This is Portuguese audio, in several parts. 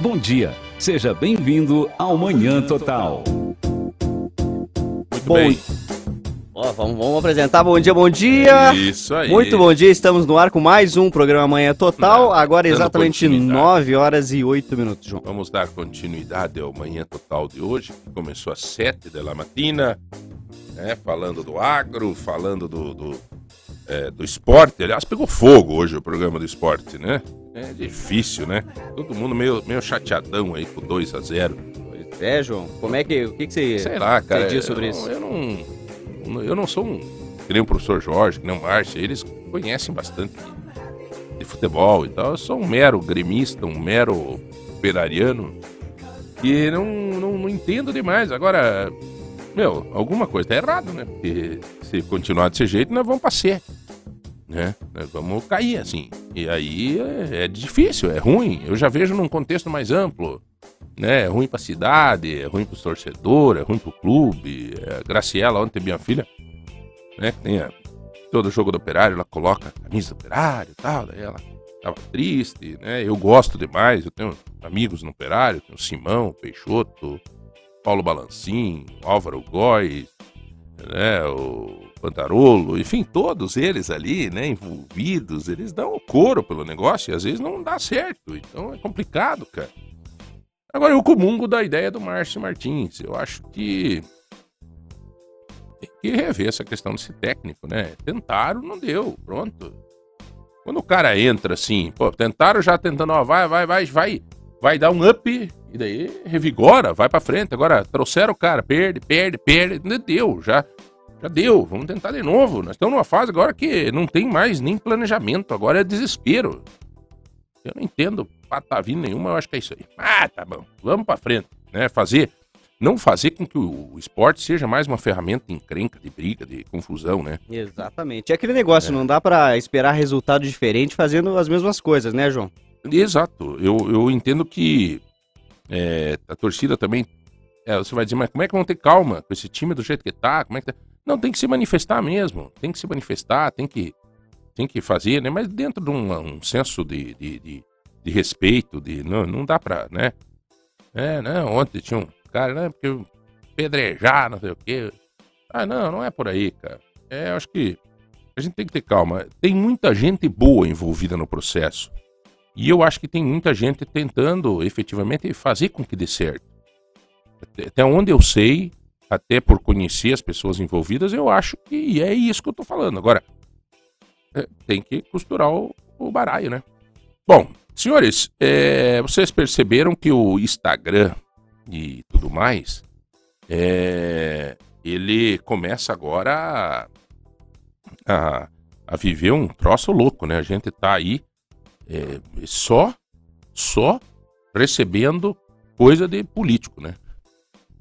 Bom dia, seja bem-vindo ao Manhã Total. Muito Bom- bem. Ó, vamos, vamos apresentar. Bom dia, bom dia. Isso aí. Muito bom dia, estamos no ar com mais um programa Manhã Total. Não, Agora exatamente continuidade. 9 horas e 8 minutos, João. Vamos dar continuidade ao Manhã Total de hoje, que começou às 7 da matina, né, falando do agro, falando do, do, é, do esporte. Aliás, pegou fogo hoje o programa do esporte, né? É difícil, né? Todo mundo meio, meio chateadão aí com 2 a 0 Pois é, João. Como é que. O que, que você. Sei lá, cara. Você diz sobre eu, isso? Eu não, eu não sou um. Que nem o professor Jorge, que nem o Márcio, eles conhecem bastante de futebol e tal. Eu sou um mero gremista, um mero operariano e não, não, não entendo demais. Agora, meu, alguma coisa tá errado, né? Porque se continuar desse jeito, nós vamos pra C. Né? Nós vamos cair assim. E aí é, é difícil, é ruim. Eu já vejo num contexto mais amplo né? É ruim pra cidade, é ruim pros torcedores, é ruim pro clube. É, Graciela, ontem minha filha, né? que Tem a- todo jogo do operário, ela coloca a camisa do operário tal, daí ela tava triste, né? Eu gosto demais, eu tenho amigos no operário, tenho o Simão, Peixoto, Paulo Balancim, Álvaro Góes, né? O Pantarolo, enfim, todos eles ali, né? Envolvidos, eles dão o couro pelo negócio e às vezes não dá certo, então é complicado, cara. Agora eu comungo da ideia do Márcio Martins. Eu acho que tem que rever essa questão desse técnico, né? Tentaram, não deu, pronto. Quando o cara entra assim, pô, tentaram já tentando, ó, vai, vai, vai, vai, vai dar um up e daí revigora, vai pra frente. Agora trouxeram o cara, perde, perde, perde, não deu, já já deu, vamos tentar de novo. Nós estamos numa fase agora que não tem mais nem planejamento, agora é desespero. Eu não entendo patavina nenhuma, eu acho que é isso aí. Ah, tá bom, vamos pra frente, né? Fazer, não fazer com que o, esporte seja mais uma ferramenta de encrenca, de briga, de confusão, né? Exatamente. É aquele negócio, não dá pra esperar resultado diferente fazendo as mesmas coisas, né, João? Exato, eu, eu entendo que é, a torcida também, é, você vai dizer, mas como é que vão ter calma com esse time do jeito que tá? Como é que tá? Não, tem que se manifestar mesmo, tem que se manifestar, tem que, tem que fazer, né? Mas dentro de um, um senso de, de, de, de respeito, de, não, não dá pra, né? É, não, ontem tinha um cara, né? Porque pedrejar, não sei o quê. Ah, não, não é por aí, cara. É, acho que a gente tem que ter calma. Tem muita gente boa envolvida no processo. E eu acho que tem muita gente tentando efetivamente fazer com que dê certo. Até onde eu sei, até por conhecer as pessoas envolvidas, eu acho que é isso que eu tô falando. Agora, é, tem que costurar o, o baralho, né? Bom, senhores, é, vocês perceberam que o Instagram e tudo mais, é, ele começa agora a, a, a viver um troço louco, né? A gente tá aí é, só, só recebendo coisa de político, né?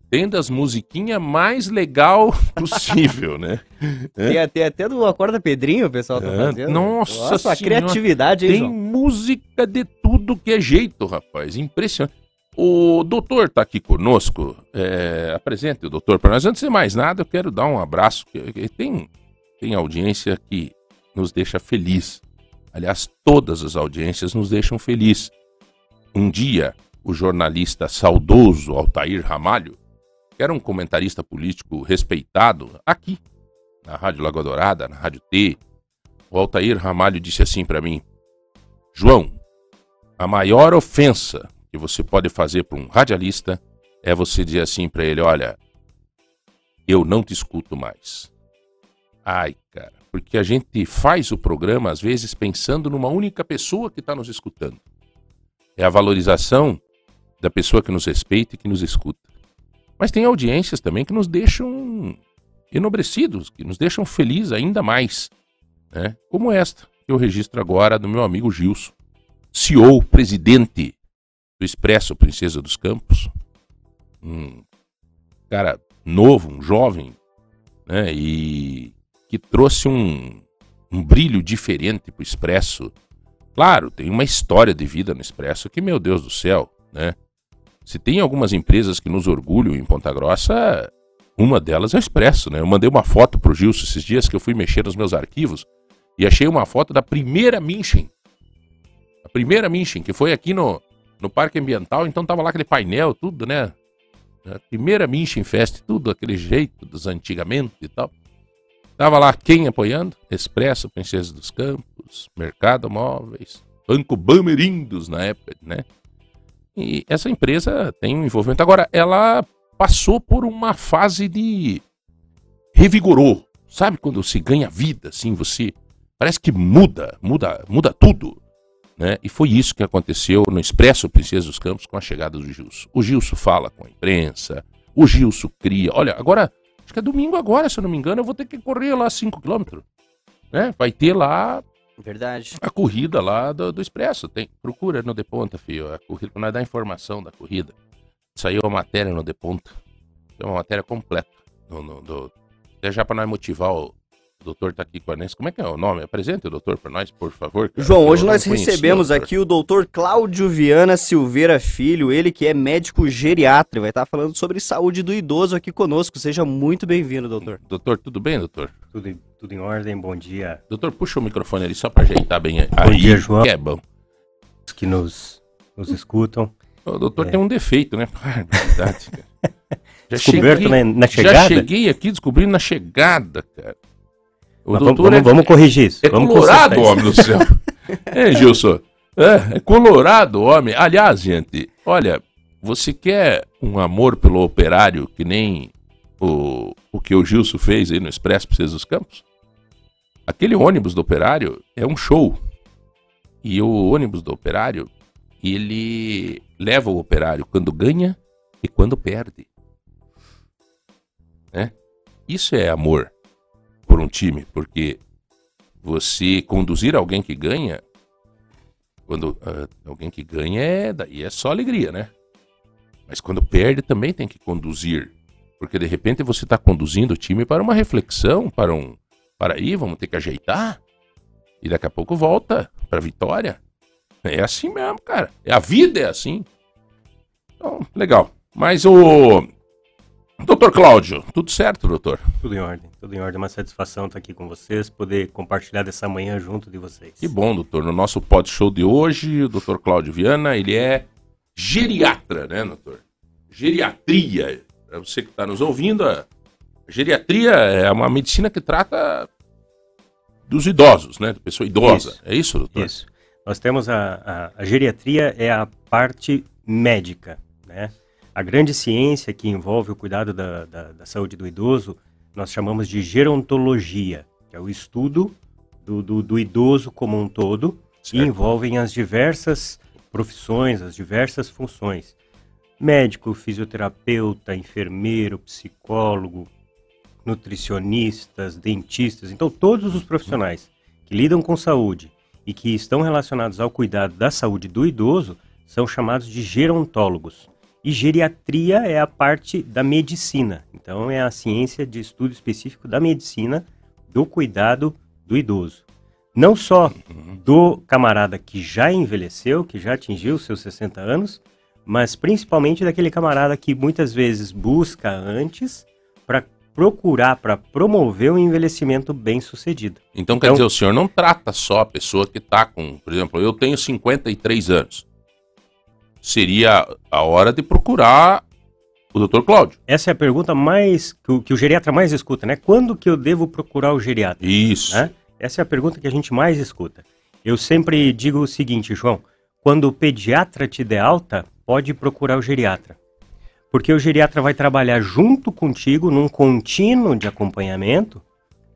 Tem das musiquinhas mais legal possível, né? Tem, até- até do Acorda Pedrinho o pessoal tá É, fazendo. nossa a senhora, criatividade, hein, Tem João? música de tudo que é jeito, rapaz. Impressionante. O doutor tá aqui conosco. É, apresente o doutor para nós. Antes de mais nada, eu quero dar um abraço. Tem, tem audiência que nos deixa feliz. Aliás, todas as audiências nos deixam feliz. Um dia, o jornalista saudoso Altair Ramalho, era um comentarista político respeitado aqui, na Rádio Lagoa Dourada, na Rádio T, o Altair Ramalho disse assim para mim: João, a maior ofensa que você pode fazer para um radialista é você dizer assim para ele: olha, eu não te escuto mais. Ai, cara, porque a gente faz o programa às vezes pensando numa única pessoa que está nos escutando. É a valorização da pessoa que nos respeita e que nos escuta. Mas tem audiências também que nos deixam enobrecidos, que nos deixam felizes ainda mais né? como esta que eu registro agora do meu amigo Gilson, CEO, presidente do Expresso Princesa dos Campos, um cara novo, um jovem, né? e que trouxe um, um brilho diferente para o Expresso. Claro, tem uma história de vida no Expresso que, meu Deus do céu, né? Se tem algumas empresas que nos orgulham em Ponta Grossa, uma delas é o Expresso, né? Eu mandei uma foto pro Gilson esses dias que eu fui mexer nos meus arquivos e achei uma foto da primeira Minchen. A primeira Minchen, que foi aqui no, no Parque Ambiental, então tava lá aquele painel, tudo, né? A primeira Mission Fest, tudo aquele jeito dos antigamente e tal. Tava lá quem apoiando? Expresso, Princesa dos Campos, Mercado Móveis, Banco Bamerindos na época, né? E essa empresa tem um envolvimento. Agora, ela passou por uma fase de revigorou. Sabe quando se ganha vida, assim, você parece que muda, muda, muda tudo. Né? E foi isso que aconteceu no Expresso Princesa dos Campos com a chegada do Gilson. O Gilson fala com a imprensa, o Gilson cria. Olha, agora, acho que é domingo agora, se eu não me engano, eu vou ter que correr lá 5 km. Né? Vai ter lá Verdade. a corrida lá do, do Expresso. Tem, procura no Deponta, filho, a corrida, nós dar informação da corrida. Saiu a matéria no Deponta. É uma matéria completa. No, do, já para nós motivar o doutor tá aqui com a Nancy. Como é que é o nome? Apresente o doutor para nós, por favor. cara, João, hoje eu nós recebemos doutor. aqui o doutor Cláudio Viana Silveira Filho, ele que é médico geriatra, vai estar falando sobre saúde do idoso aqui conosco. Seja muito bem-vindo, doutor. Doutor, tudo bem, doutor? Tudo, em- tudo em ordem, bom dia Doutor, puxa o microfone ali só para ajeitar bem aí. dia, João. Que é bom. aos que nos, nos escutam. O doutor É. tem um defeito, né? Ah, verdade, cara. Já Descoberto cheguei- na, na Já chegada? cheguei aqui descobrindo na chegada, cara. O Mas doutor vamos, é, vamos corrigir isso. é vamos colorado, homem do céu. é, Gilson. É, é colorado, homem. Aliás, gente, olha, você quer um amor pelo operário que nem o, o que o Gilson fez aí no Expresso Princesa dos Campos? Aquele ônibus do operário é um show. E o ônibus do operário, ele leva o operário quando ganha e quando perde. Né? Isso é amor por um time, porque você conduzir alguém que ganha, quando ah, alguém que ganha é daí é só alegria, né? Mas quando perde também tem que conduzir, porque de repente você está conduzindo o time para uma reflexão, para um, para aí vamos ter que ajeitar e daqui a pouco volta para vitória. É assim mesmo, cara. É a vida é assim. Então, legal. Mas o Doutor Cláudio, tudo certo, doutor? Tudo em ordem, tudo em ordem. Uma satisfação estar aqui com vocês, poder compartilhar dessa manhã junto de vocês. Que bom, doutor. No nosso pod show de hoje, o doutor Cláudio Viana, ele é geriatra, né, doutor? Geriatria. Para você que está nos ouvindo, a geriatria é uma medicina que trata dos idosos, né? Da pessoa idosa. Isso. É isso, doutor? Isso. Nós temos a, a, a geriatria é a parte médica, né? A grande ciência que envolve o cuidado da, da, da saúde do idoso, nós chamamos de gerontologia, que é o estudo do, do, do idoso como um todo, e Certo. envolvem as diversas profissões, as diversas funções. Médico, fisioterapeuta, enfermeiro, psicólogo, nutricionistas, dentistas, então todos os profissionais que lidam com saúde e que estão relacionados ao cuidado da saúde do idoso são chamados de gerontólogos. E geriatria é a parte da medicina. Então é a ciência de estudo específico da medicina do cuidado do idoso. Não só do camarada que já envelheceu, que já atingiu seus 60 anos, mas principalmente daquele camarada que muitas vezes busca antes para procurar, para promover um envelhecimento bem sucedido. Então, quer Então- dizer, o senhor não trata só a pessoa que está com, por exemplo, eu tenho 53 anos. Seria a hora de procurar o doutor Cláudio. Essa é a pergunta mais que o, que o geriatra mais escuta, né? Quando que eu devo procurar o geriatra? Isso. né? Essa é a pergunta que a gente mais escuta. Eu sempre digo o seguinte, João: quando o pediatra te der alta, pode procurar o geriatra. Porque o geriatra vai trabalhar junto contigo num contínuo de acompanhamento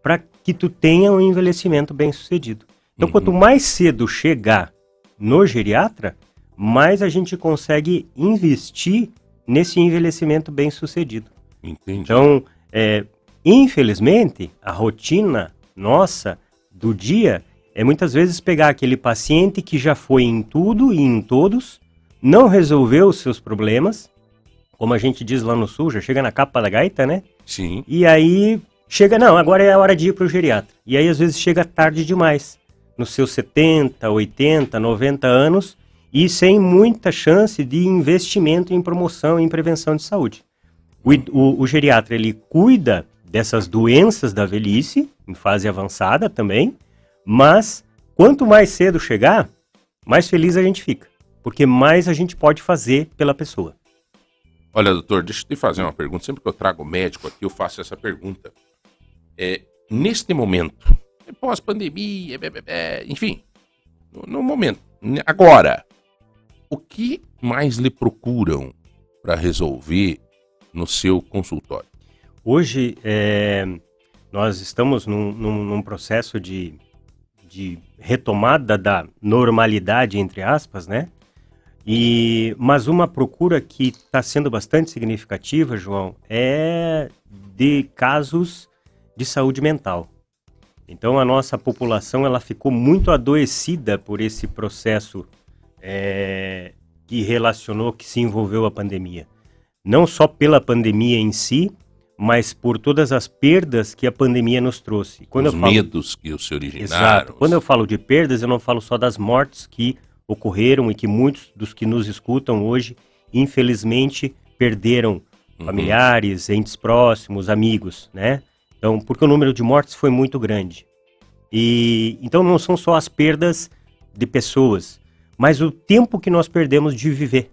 para que tu tenha um envelhecimento bem sucedido. Então, Uhum. quanto mais cedo chegar no geriatra, mais a gente consegue investir nesse envelhecimento bem sucedido. Entendi. Então, é, infelizmente, a rotina nossa do dia é muitas vezes pegar aquele paciente que já foi em tudo e em todos, não resolveu os seus problemas, como a gente diz lá no sul, já chega na capa da gaita, né? Sim. E aí chega, não, agora é a hora de ir para o geriatra. E aí às vezes chega tarde demais, nos seus 70, 80, 90 anos, e sem muita chance de investimento em promoção e em prevenção de saúde. O, o- o geriatra ele cuida dessas doenças da velhice, em fase avançada também, mas quanto mais cedo chegar, mais feliz a gente fica. porque mais a gente pode fazer pela pessoa. Olha, doutor, deixa eu te fazer uma pergunta. Sempre que eu trago médico aqui, eu faço essa pergunta. É, neste momento, pós-pandemia, bé, bé, bé, enfim, no, no momento, agora, o que mais lhe procuram para resolver no seu consultório? Hoje, é, nós estamos num, num- num processo de, de retomada da normalidade, entre aspas, né? E, mas uma procura que está sendo bastante significativa, João, é de casos de saúde mental. Então a nossa população ela ficou muito adoecida por esse processo é, que relacionou, que se envolveu a pandemia. Não só pela pandemia em si, mas por todas as perdas que a pandemia nos trouxe. Quando Os eu falo medos que se originaram. Exato. Quando eu falo de perdas, eu não falo só das mortes que ocorreram e que muitos dos que nos escutam hoje, infelizmente, perderam Uhum. familiares, entes próximos, amigos, né? Então, porque o número de mortes foi muito grande. E então não são só as perdas de pessoas, mas o tempo que nós perdemos de viver.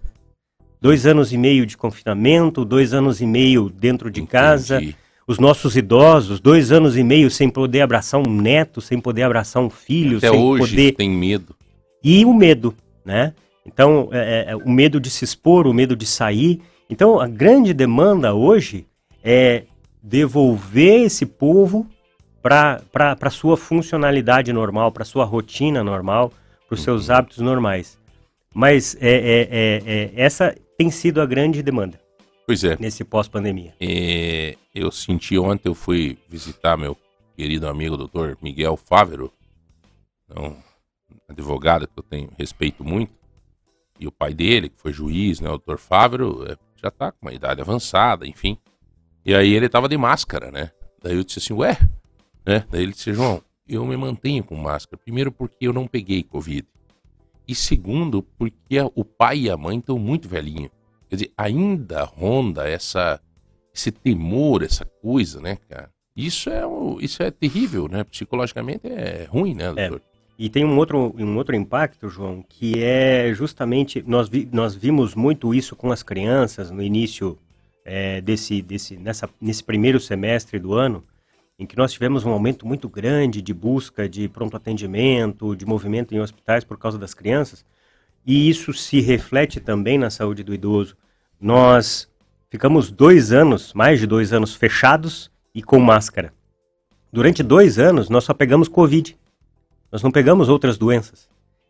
Dois anos e meio de confinamento, dois anos e meio dentro de casa, Entendi. os nossos idosos, dois anos e meio sem poder abraçar um neto, sem poder abraçar um filho, Até sem hoje poder. tem medo. E o medo, né? Então, é, é, o medo de se expor, o medo de sair. Então, a grande demanda hoje é devolver esse povo para a sua funcionalidade normal, para sua rotina normal, para os seus hábitos normais. Mas é, é, é, é, essa tem sido a grande demanda Pois é. nesse pós-pandemia. É, eu senti ontem, eu fui visitar meu querido amigo doutor Miguel Fávero, um advogado que eu tenho respeito muito, e o pai dele, que foi juiz, né, o doutor Fávero, é, já tá com uma idade avançada, enfim. E aí ele tava de máscara, né? Daí eu disse assim, ué, né? Daí ele disse, João, eu me mantenho com máscara. Primeiro porque eu não peguei Covid. E segundo, porque o pai e a mãe estão muito velhinhos. Quer dizer, ainda ronda essa, esse temor, essa coisa, né, cara? Isso é, isso é terrível, né? Psicologicamente é ruim, né, É. doutor? E tem um outro, um outro impacto, João, que é justamente, nós, vi- nós vimos muito isso com as crianças no início é, desse, desse, nessa, nesse primeiro semestre do ano, em que nós tivemos um aumento muito grande de busca de pronto atendimento, de movimento em hospitais por causa das crianças, e isso se reflete também na saúde do idoso. Nós ficamos dois anos, mais de dois anos, fechados e com máscara. Durante dois anos, nós só pegamos Covid. Nós não pegamos outras doenças.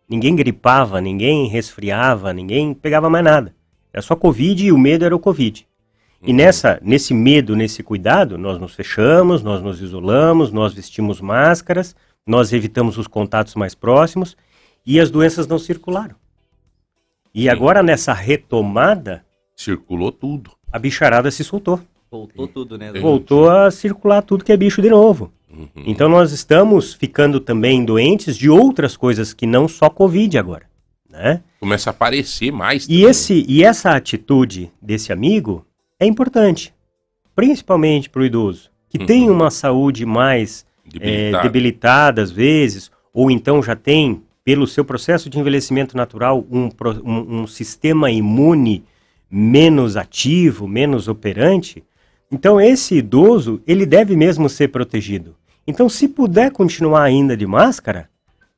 Ninguém gripava, ninguém resfriava, ninguém pegava mais nada. Era só Covid e o medo era o Covid. E nessa, nesse medo, nesse cuidado, nós nos fechamos, nós nos isolamos, nós vestimos máscaras, nós evitamos os contatos mais próximos e as doenças não circularam. E Sim. agora nessa retomada, Circulou tudo. a bicharada se soltou. Voltou tudo, né? Voltou a circular tudo que é bicho de novo. Uhum. Então nós estamos ficando também doentes de outras coisas que não só Covid agora, né? Começa a aparecer mais. E também. esse e essa atitude desse amigo é importante, principalmente para o idoso que Uhum. tem uma saúde mais é, Debilitado. debilitada às vezes, ou então já tem pelo seu processo de envelhecimento natural um, um- um sistema imune menos ativo, menos operante. Então esse idoso ele deve mesmo ser protegido. Então se puder continuar ainda de máscara,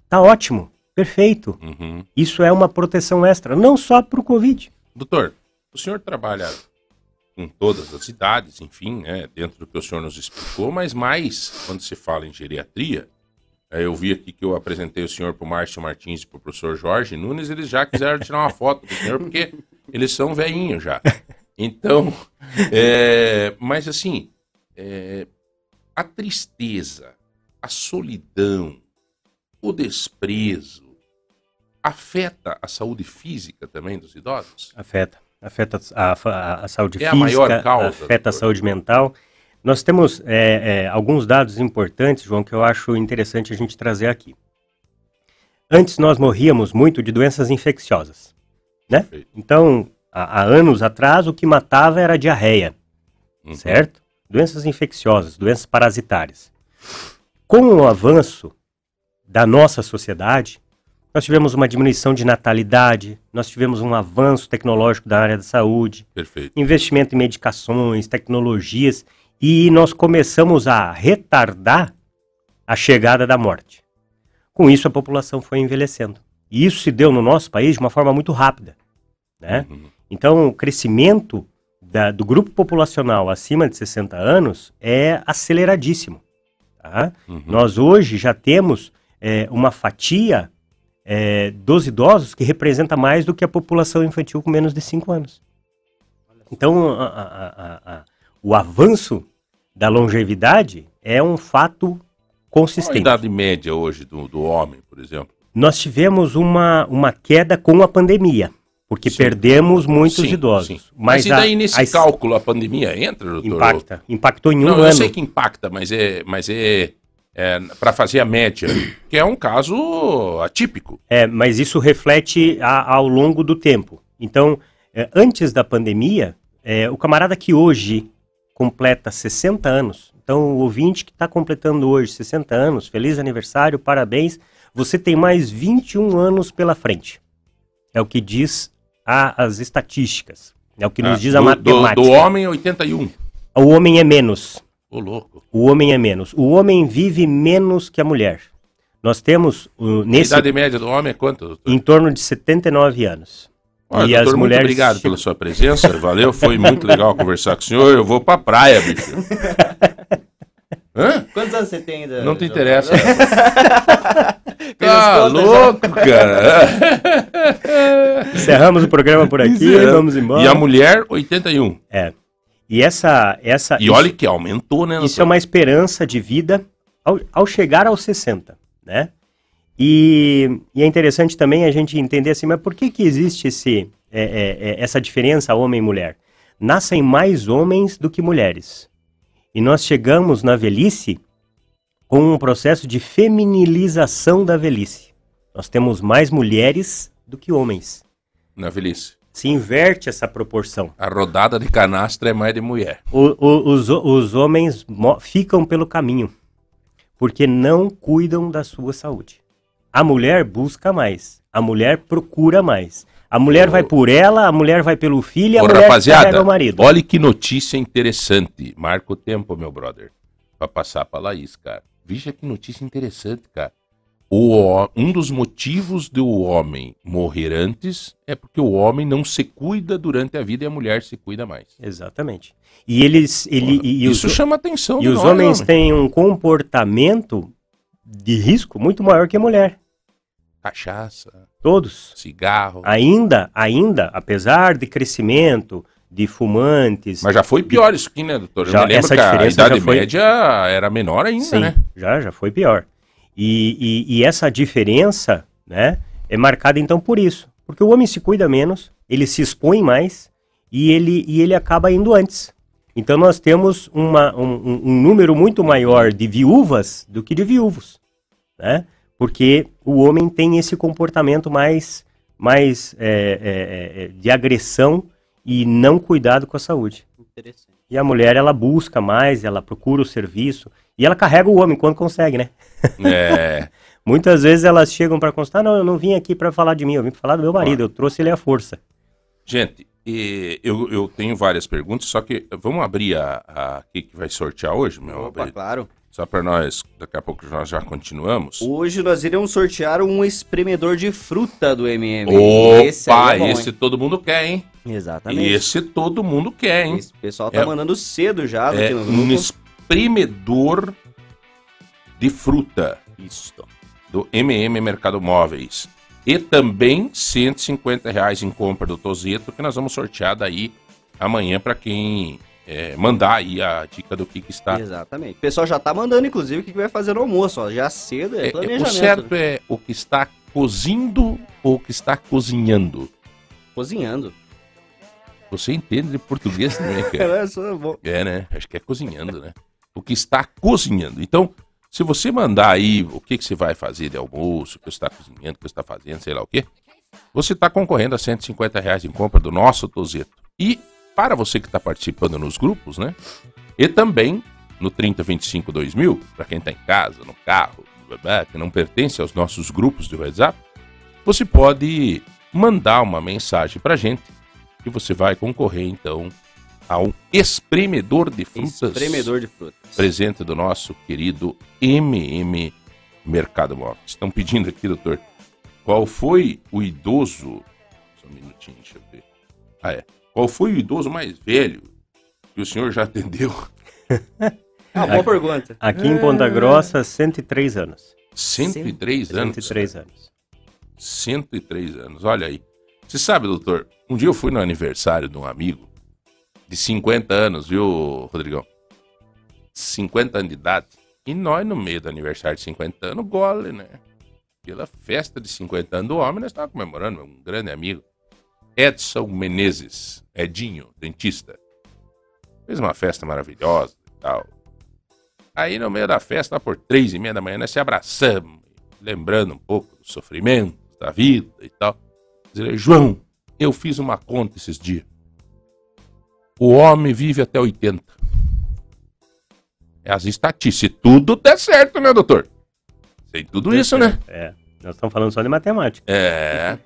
tá ótimo, perfeito. Uhum. Isso é uma proteção extra, não só para o Covid. Doutor, o senhor trabalha com todas as idades, enfim, né, dentro do que o senhor nos explicou, mas mais quando se fala em geriatria. eh, Eu vi aqui que eu apresentei o senhor para o Márcio Martins e para o professor Jorge Nunes, eles já quiseram tirar uma foto do senhor, porque eles são velhinhos já. Então, é, mas assim, é, a tristeza, a solidão, o desprezo, afeta a saúde física também dos idosos? Afeta. Afeta a, a- a saúde É a física, maior causa, afeta a saúde mental. Nós temos é, é, alguns dados importantes, João, que eu acho interessante a gente trazer aqui. Antes nós morríamos muito de doenças infecciosas, né? Então, há, há anos atrás, o que matava era a diarreia, Uhum. certo? Doenças infecciosas, doenças parasitárias. Com o avanço da nossa sociedade, nós tivemos uma diminuição de natalidade, nós tivemos um avanço tecnológico da área da saúde, Perfeito. investimento em medicações, tecnologias, e nós começamos a retardar a chegada da morte. Com isso, a população foi envelhecendo. E isso se deu no nosso país de uma forma muito rápida. Né? Uhum. Então, o crescimento da- do grupo populacional acima de 60 anos é aceleradíssimo. tá? Uhum. Nós hoje já temos é, uma fatia é, dos idosos que representa mais do que a população infantil com menos de 5 anos. Então, a- a- a- o avanço da longevidade é um fato Qual a consistente. idade média hoje do, do homem, por exemplo? Nós tivemos uma, uma queda com a pandemia, porque Sim. perdemos muitos Sim, idosos. sim. Mas, e a- daí nesse cálculo a pandemia entra, doutor? Impacta. Impactou em um Não, ano. eu sei que impacta, mas é, mas é, para fazer a média, que é um caso atípico. É, mas isso reflete a- ao longo do tempo. Então, é, antes da pandemia, é, o camarada que hoje completa 60 anos, então o ouvinte que está completando hoje 60 anos, feliz aniversário, parabéns, você tem mais 21 anos pela frente. É o que diz a- as estatísticas. É o que nos Ah, diz a do, matemática. Do, do homem, 81. O homem é menos. Ô, louco. O homem é menos. O homem vive menos que a mulher. Nós temos uh, A nesse idade média do homem é quanto? doutor? em torno de 79 anos. Olha, e doutor, as muito mulheres obrigado chegam- pela sua presença. Valeu, foi muito legal conversar com o senhor. Eu vou pra praia, bicho. Hã? Quantos anos você tem ainda? Não te interessa. Tá louco, cara. Encerramos o programa por aqui, vamos embora. E a mulher, 81. É. E essa essa E isso, olha que aumentou, né? isso é uma esperança de vida ao, ao chegar aos 60, né? E, e é interessante também a gente entender assim, mas por que que existe esse é, é, é, essa diferença homem e mulher? Nascem mais homens do que mulheres. E nós chegamos na velhice com um processo de feminilização da velhice. Nós temos mais mulheres do que homens. Na velhice. Se inverte essa proporção. A rodada de canastra é mais de mulher. O- o- os, os homens ficam pelo caminho porque não cuidam da sua saúde. A mulher busca mais, a mulher procura mais. A mulher vai por ela, a mulher vai pelo filho a Ô, mulher carrega o marido. olha que notícia interessante. Marca o tempo, meu brother. Pra passar pra Laís, cara. Veja que notícia interessante, cara. O, um dos motivos do homem morrer antes é porque o homem não se cuida durante a vida e a mulher se cuida mais. Exatamente. E eles, ele, Porra, e, e Isso os, chama atenção e de os nós, homens homem. têm um comportamento de risco muito maior que a mulher. Cachaça, Todos. cigarro. Ainda, ainda, apesar de crescimento de fumantes, Mas já foi pior isso aqui, né, doutor? Eu Já, me lembro essa que a diferença idade já foi- média era menor ainda, Sim, né? já, já foi pior. E, e- e essa diferença, né, é marcada então por isso. Porque o homem se cuida menos, ele se expõe mais e ele, e ele acaba indo antes. Então nós temos uma- um, um- número muito maior de viúvas do que de viúvos, né? Porque o homem tem esse comportamento mais, mais é, é, é, de agressão e não cuidado com a saúde. Interessante. E a mulher, ela busca mais, ela procura o serviço e ela carrega o homem quando consegue, né? É. Muitas vezes elas chegam para constar, não, eu não vim aqui para falar de mim, eu vim pra falar do meu marido, eu trouxe ele à força. Gente, e eu, eu tenho várias perguntas, só que vamos abrir a, a aqui que vai sortear hoje, meu? Opa, abrir- claro. Só para nós, daqui a pouco nós já continuamos. Hoje nós iremos sortear um espremedor de fruta do MM. Opa, esse, é bom, esse todo mundo quer, hein? Exatamente. Esse todo mundo quer, hein? Esse pessoal tá É- mandando cedo já É um espremedor de fruta Isso. do MM Mercado Móveis. E também 150 reais em compra do Tozeto, que nós vamos sortear daí amanhã para quem é, mandar aí a dica do que, que está. Exatamente. O pessoal já tá mandando, inclusive, o que que vai fazer no almoço, ó. Já cedo, é, É, é, o planejamento. certo é o que está cozindo ou o que está cozinhando. Cozinhando. Você entende de português também, cara? É, bom. É, né? Acho que é cozinhando, né? O que está cozinhando. Então, se você mandar aí o que, que você vai fazer de almoço, o que você está cozinhando, o que você está fazendo, sei lá o quê, você está concorrendo a 150 reais em compra do nosso Tozeto. E para você que está participando nos grupos, né? E também no 3025 2000, para quem está em casa, no carro, que não pertence aos nossos grupos de WhatsApp, você pode mandar uma mensagem pra gente que você vai concorrer então a um espremedor de frutas. Espremedor de frutas. Presente do nosso querido MM Mercado Móvel. Estão pedindo aqui, doutor, qual foi o idoso. Só um minutinho, deixa eu ver. Ah, é. Qual foi o idoso mais velho que o senhor já atendeu? É uma boa pergunta. Aqui em Ponta Grossa, 103 anos. 103 anos. 103 anos. 103 anos, olha aí. Você sabe, doutor, um dia eu fui no aniversário de um amigo de 50 anos, viu, Rodrigão? 50 anos de idade. E nós, no meio do aniversário de 50 anos, gole, né? Pela festa de 50 anos do homem, nós estávamos comemorando, um grande amigo. Edson Menezes, Edinho, dentista. Fez uma festa maravilhosa e tal. Aí no meio da festa, lá por três e meia da manhã, nós se abraçamos, lembrando um pouco do sofrimento da vida e tal. Dizer, João, eu fiz uma conta esses dias. O homem vive até 80. É as estatísticas. Se tudo der certo, né, doutor? Tem tudo isso, né? É. Nós estamos falando só de matemática. É.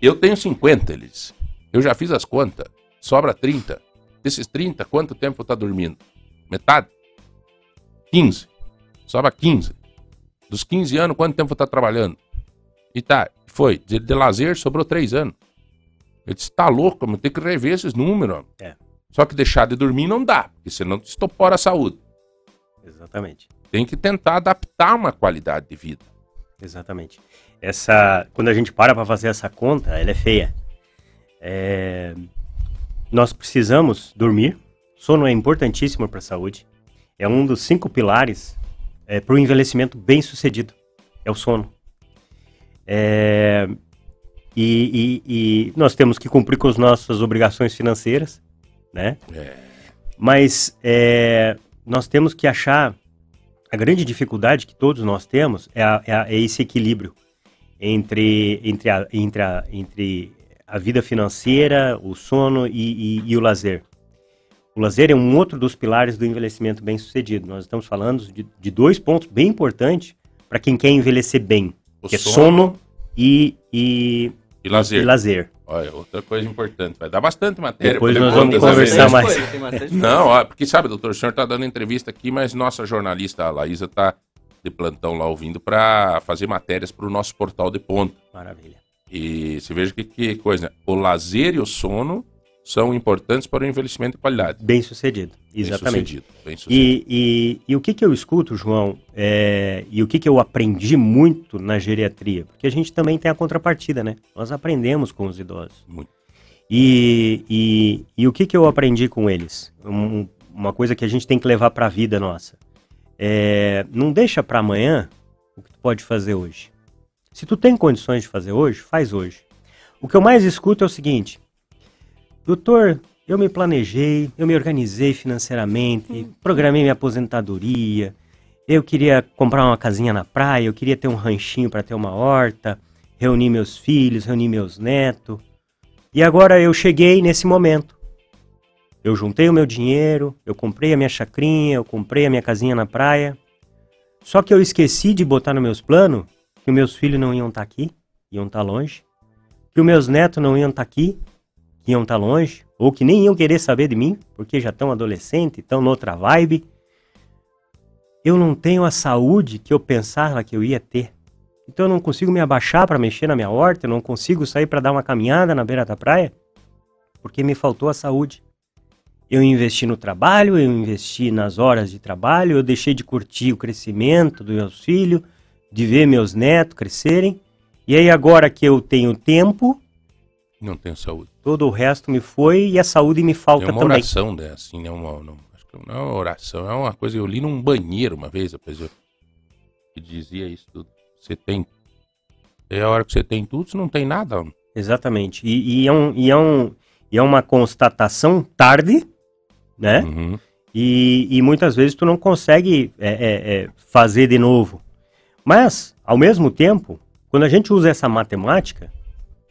Eu tenho 50, eles. Eu já fiz as contas. Sobra 30. Desses 30, quanto tempo tá dormindo? Metade? 15. Sobra 15. Dos 15 anos, quanto tempo tá trabalhando? E tá, foi. De, de lazer sobrou 3 anos. Eu disse, tá louco, vamos ter que rever esses números. É. Só que deixar de dormir não dá, porque senão estopora a saúde. Exatamente. Tem que tentar adaptar uma qualidade de vida. Exatamente. Essa, quando a gente para para fazer essa conta, ela é feia. É, nós precisamos dormir. Sono é importantíssimo para a saúde. É um dos cinco pilares é, para o envelhecimento bem sucedido. É o sono. É, e, e- e nós temos que cumprir com as nossas obrigações financeiras, né? É. Mas é, nós temos que achar a grande dificuldade que todos nós temos é, a- é a- é esse equilíbrio entre, entre, a, entre, a, entre a vida financeira, o sono e, e- o lazer. O lazer é um outro dos pilares do envelhecimento bem sucedido. Nós estamos falando de, de dois pontos bem importantes para quem quer envelhecer bem, O que é sono e, e, e lazer. e lazer. Olha, outra coisa importante. Vai dar bastante matéria. Depois pra nós vamos conversar mais. coisa, Não, ó, porque sabe, doutor, o senhor está dando entrevista aqui, mas nossa jornalista, a Laísa, está de plantão lá ouvindo para fazer matérias para o nosso portal de ponta. Maravilha. E você veja que, que coisa, o lazer e o sono são importantes para o envelhecimento de qualidade. Bem sucedido. Bem Exatamente. sucedido, bem sucedido. E, e, e o que, que eu escuto, João, é, e o que, que eu aprendi muito na geriatria? Porque a gente também tem a contrapartida, né? Nós aprendemos com os idosos. Muito. E, e, e o que, que eu aprendi com eles? Um- uma coisa que a gente tem que levar para a vida nossa. É, não deixa para amanhã o que tu pode fazer hoje. Se tu tem condições de fazer hoje, faz hoje. O que eu mais escuto é o seguinte: Doutor, eu me planejei, eu me organizei financeiramente, programei minha aposentadoria, eu queria comprar uma casinha na praia, eu queria ter um ranchinho para ter uma horta, reunir meus filhos, reunir meus netos. E agora eu cheguei nesse momento. Eu juntei o meu dinheiro, eu comprei a minha chacrinha, eu comprei a minha casinha na praia. Só que eu esqueci de botar nos meus planos que os meus filhos não iam estar aqui, iam estar longe, que os meus netos não iam estar aqui, que iam estar longe, ou que nem iam querer saber de mim, porque já estão adolescentes, estão noutra vibe. Eu não tenho a saúde que eu pensava que eu ia ter. Então eu não consigo me abaixar para mexer na minha horta, eu não consigo sair para dar uma caminhada na beira da praia, porque me faltou a saúde. Eu investi no trabalho, eu investi nas horas de trabalho, eu deixei de curtir o crescimento dos meus filhos, de ver meus netos crescerem. E aí agora que eu tenho tempo, Não tenho saúde. Todo o resto me foi e a saúde me falta É uma também. oração, né? Assim, é uma, não, acho que não é uma oração, é uma coisa que eu li num banheiro uma vez, rapaz, eu, que dizia isso tudo. Você tem. É a hora que você tem tudo, você não tem nada. Exatamente. E, e é um, e, é um, e é uma constatação tarde, né? Uhum. E, e muitas vezes tu não consegue é, é, é, fazer de novo. Mas, ao mesmo tempo, quando a gente usa essa matemática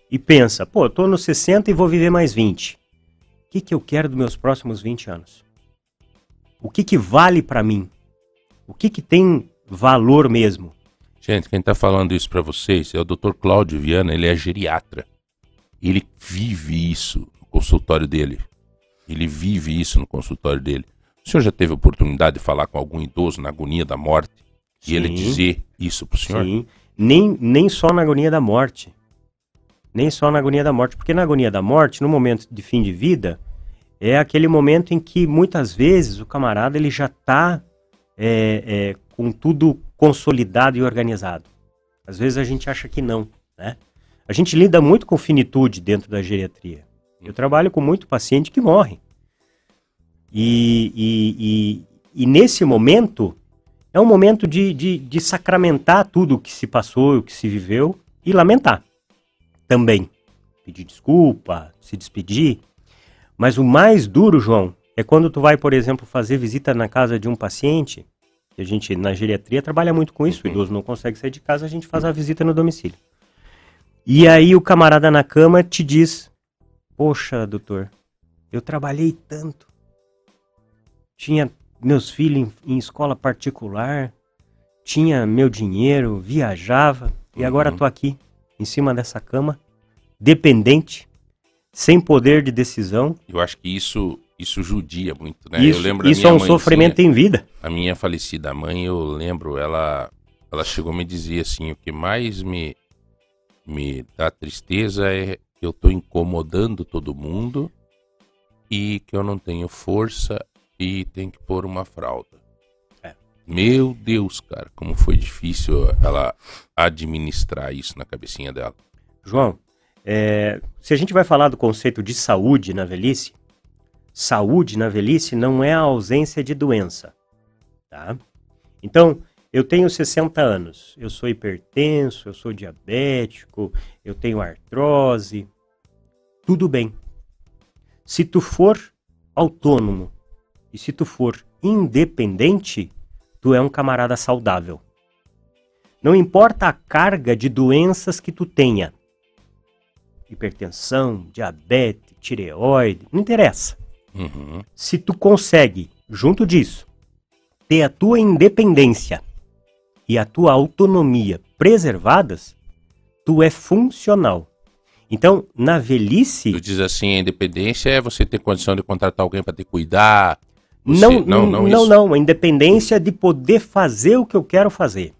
e pensa, pô, eu tô nos 60 e vou viver mais 20. O que, que eu quero dos meus próximos 20 anos? O que, que vale para mim? O que, que tem valor mesmo? Gente, quem tá falando isso pra vocês é o Dr. Cláudio Viana, ele é geriatra. Ele vive isso no consultório dele. Ele vive isso no consultório dele. O senhor já teve oportunidade de falar com algum idoso na agonia da morte e ele Sim. dizer isso pro senhor? Sim. Nem, nem só na agonia da morte. Nem só na agonia da morte. Porque na agonia da morte, no momento de fim de vida, é aquele momento em que muitas vezes o camarada ele já está com tudo consolidado e organizado. Às vezes a gente acha que não, né? A gente lida muito com finitude dentro da geriatria. Eu trabalho com muito paciente que morre. E, e, e, e nesse momento, é um momento de, de, de sacramentar tudo o que se passou, o que se viveu e lamentar também. Pedir desculpa, se despedir. Mas o mais duro, João, é quando tu vai, por exemplo, fazer visita na casa de um paciente, que a gente na geriatria trabalha muito com isso, o idoso não consegue sair de casa, a gente faz a visita no domicílio. E aí o camarada na cama te diz: Poxa, doutor, eu trabalhei tanto. Tinha meus filhos em, em escola particular, tinha meu dinheiro, viajava, e agora Uhum. tô aqui, em cima dessa cama, dependente, sem poder de decisão. Eu acho que isso isso judia muito, né? isso eu lembro isso é um sofrimento em vida. A minha falecida mãe, eu lembro, ela ela chegou a me dizer assim, o que mais me me dá tristeza é que eu tô incomodando todo mundo e que eu não tenho força e tenho que pôr uma fralda. Meu Deus, cara, como foi difícil ela administrar isso na cabecinha dela. João, é, se a gente vai falar do conceito de saúde na velhice, saúde na velhice não é a ausência de doença, tá? Então, eu tenho 60 anos, eu sou hipertenso, eu sou diabético, eu tenho artrose, tudo bem. Se tu for autônomo e se tu for independente, tu é um camarada saudável. Não importa a carga de doenças que tu tenha, hipertensão, diabetes, tireoide, não interessa. Uhum. Se tu consegue, junto disso, ter a tua independência e a tua autonomia preservadas, tu é funcional. Então, na velhice, Tu diz assim, a independência é você ter condição de contratar alguém para te cuidar. Não, não, não, não, não, a independência de poder fazer o que eu quero fazer.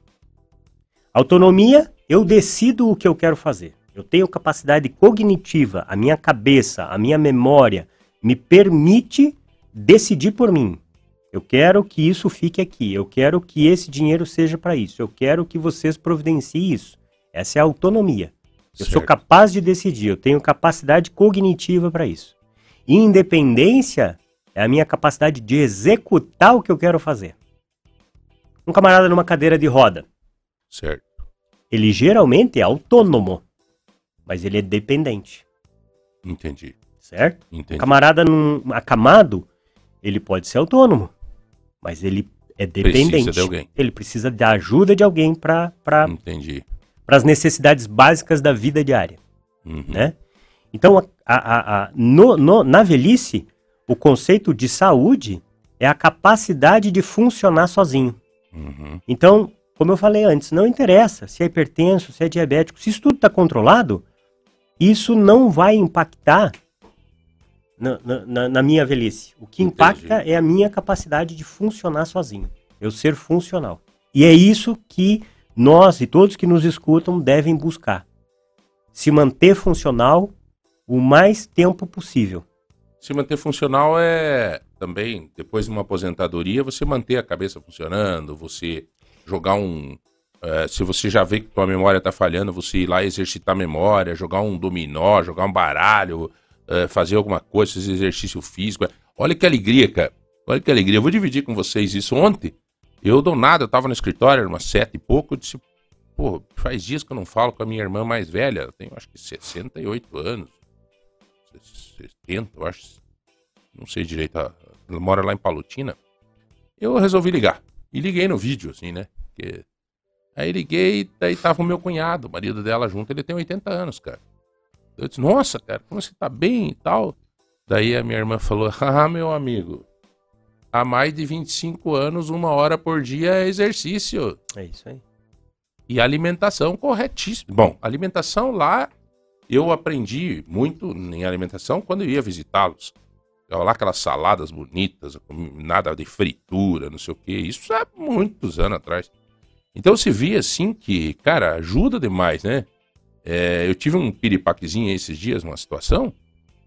Autonomia, eu decido o que eu quero fazer. Eu tenho capacidade cognitiva, a minha cabeça, a minha memória me permite decidir por mim. Eu quero que isso fique aqui, eu quero que esse dinheiro seja para isso, eu quero que vocês providenciem isso. Essa é a autonomia. Eu sou Certo. capaz de decidir, eu tenho capacidade cognitiva para isso. Independência é a minha capacidade de executar o que eu quero fazer. Um camarada numa cadeira de roda, Certo. ele geralmente é autônomo, mas ele é dependente, Entendi. certo? Um Entendi. camarada num acamado, ele pode ser autônomo, mas ele é dependente. de alguém. Ele precisa da ajuda de alguém para Entendi. as necessidades básicas da vida diária. Uhum. né? Então, a- a- a- no- no- na velhice, o conceito de saúde é a capacidade de funcionar sozinho. Uhum. Então, como eu falei antes, não interessa se é hipertenso, se é diabético, se isso tudo está controlado, isso não vai impactar na, na- na- minha velhice. O que Entendi. impacta é a minha capacidade de funcionar sozinho, eu ser funcional. E é isso que nós e todos que nos escutam devem buscar. Se manter funcional o mais tempo possível. Se manter funcional é também, depois de uma aposentadoria, você manter a cabeça funcionando, você jogar um. eh, se você já vê que tua memória tá falhando, você ir lá exercitar a memória, jogar um dominó, jogar um baralho, eh, fazer alguma coisa, fazer exercício físico. Olha que alegria, cara. Olha que alegria. Eu vou dividir com vocês isso ontem. Eu do nada, eu tava no escritório, era umas sete e pouco, eu disse, pô, faz dias que eu não falo com a minha irmã mais velha, ela tem acho que 68 anos. 70, eu acho. Não sei direito. Ela mora lá em Palutina. Eu resolvi ligar. E liguei no vídeo, assim, né? Porque... Aí liguei, daí tava o meu cunhado, o marido dela junto, ele tem 80 anos, cara. Eu disse, nossa, cara, como você tá bem e tal? Daí a minha irmã falou, ah, meu amigo, há mais de 25 anos, uma hora por dia é exercício. É isso aí. e alimentação corretíssima. Bom, alimentação lá eu aprendi muito em alimentação quando eu ia visitá-los. Lá aquelas saladas bonitas, nada de fritura, não sei o que. Isso há muitos anos atrás. Então se via assim que, cara, ajuda demais, né? É, eu tive um piripaquezinho esses dias, uma situação,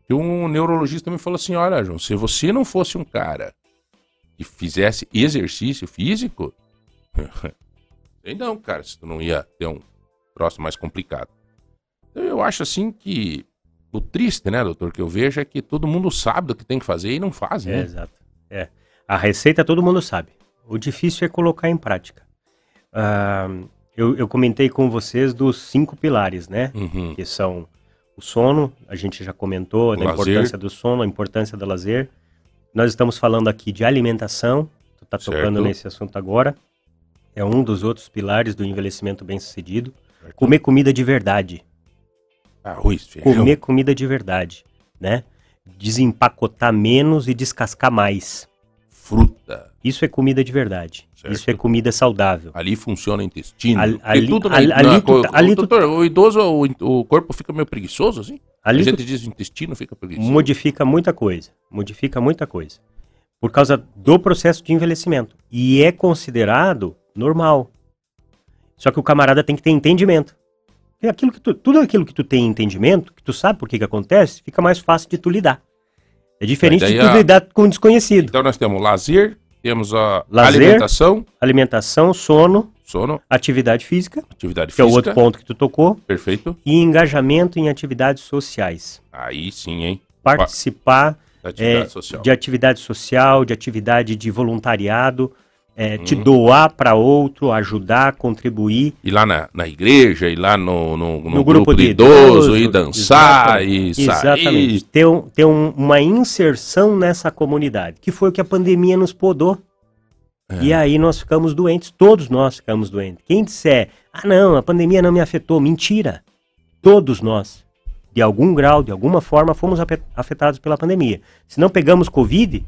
que um neurologista me falou assim: olha, João, se você não fosse um cara que fizesse exercício físico, sei não, cara, se tu não ia ter um próximo mais complicado. Então eu acho assim que o triste, né, doutor, que eu vejo é que todo mundo sabe do que tem que fazer e não faz, né? É, exato. É. A receita todo mundo sabe. O difícil é colocar em prática. Uh, eu, eu, comentei com vocês dos cinco pilares, né? Uhum. Que são o sono, a gente já comentou da importância do sono, a importância do lazer. Nós estamos falando aqui de alimentação, tu tá tocando certo. nesse assunto agora. É um dos outros pilares do envelhecimento bem-sucedido. Comer comida de verdade. Arroz, feijão. Comer comida de verdade, né? Desempacotar menos e descascar mais. Fruta. Isso é comida de verdade. Certo. Isso é comida saudável. Ali funciona o intestino. Ali, ali, tudo na, ali, na, ali, tu, tá- doutor, o idoso, o, o, corpo fica meio preguiçoso, assim? Ali a gente diz o intestino fica preguiçoso. Modifica muita coisa. Modifica muita coisa. Por causa do processo de envelhecimento. E é considerado normal. Só que o camarada tem que ter entendimento. Aquilo que tu, tudo aquilo que tu tem entendimento, que tu sabe por que, que acontece, fica mais fácil de tu lidar. É diferente de tu a... lidar com o desconhecido. Então nós temos lazer, temos a lazer, alimentação. Alimentação, sono. Sono. Atividade física. Atividade física. Que é o outro ponto que tu tocou. Perfeito. E engajamento em atividades sociais. Aí sim, hein? Participar atividade é, de atividade social, de atividade de voluntariado é, te uhum. doar para outro, ajudar, contribuir. Ir lá na, na igreja, ir lá no, no, no, no grupo, grupo, de idoso, ir dançar exatamente, e sair. Exatamente. Ter, um, ter um, uma inserção nessa comunidade, que foi o que a pandemia nos podou. É. E aí nós ficamos doentes, todos nós ficamos doentes. Quem disser, ah não, a pandemia não me afetou, mentira. Todos nós, de algum grau, de alguma forma, fomos afetados pela pandemia. Se não pegamos Covid,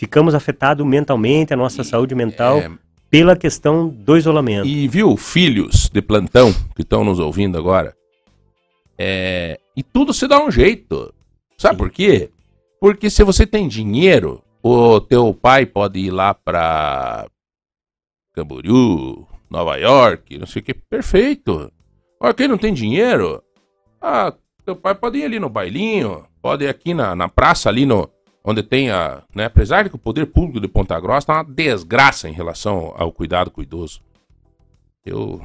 ficamos afetados mentalmente, a nossa e, saúde mental, é... pela questão do isolamento. E viu, filhos de plantão que estão nos ouvindo agora, é... e tudo se dá um jeito. Sabe Sim. por quê? Porque se você tem dinheiro, o teu pai pode ir lá para Camboriú, Nova York, não sei o que, perfeito. Olha, quem não tem dinheiro, ah, teu pai pode ir ali no bailinho, pode ir aqui na, na praça, ali no, onde tem a, né, apesar de que o poder público de Ponta Grossa tá uma desgraça em relação ao cuidado com o idoso. Eu,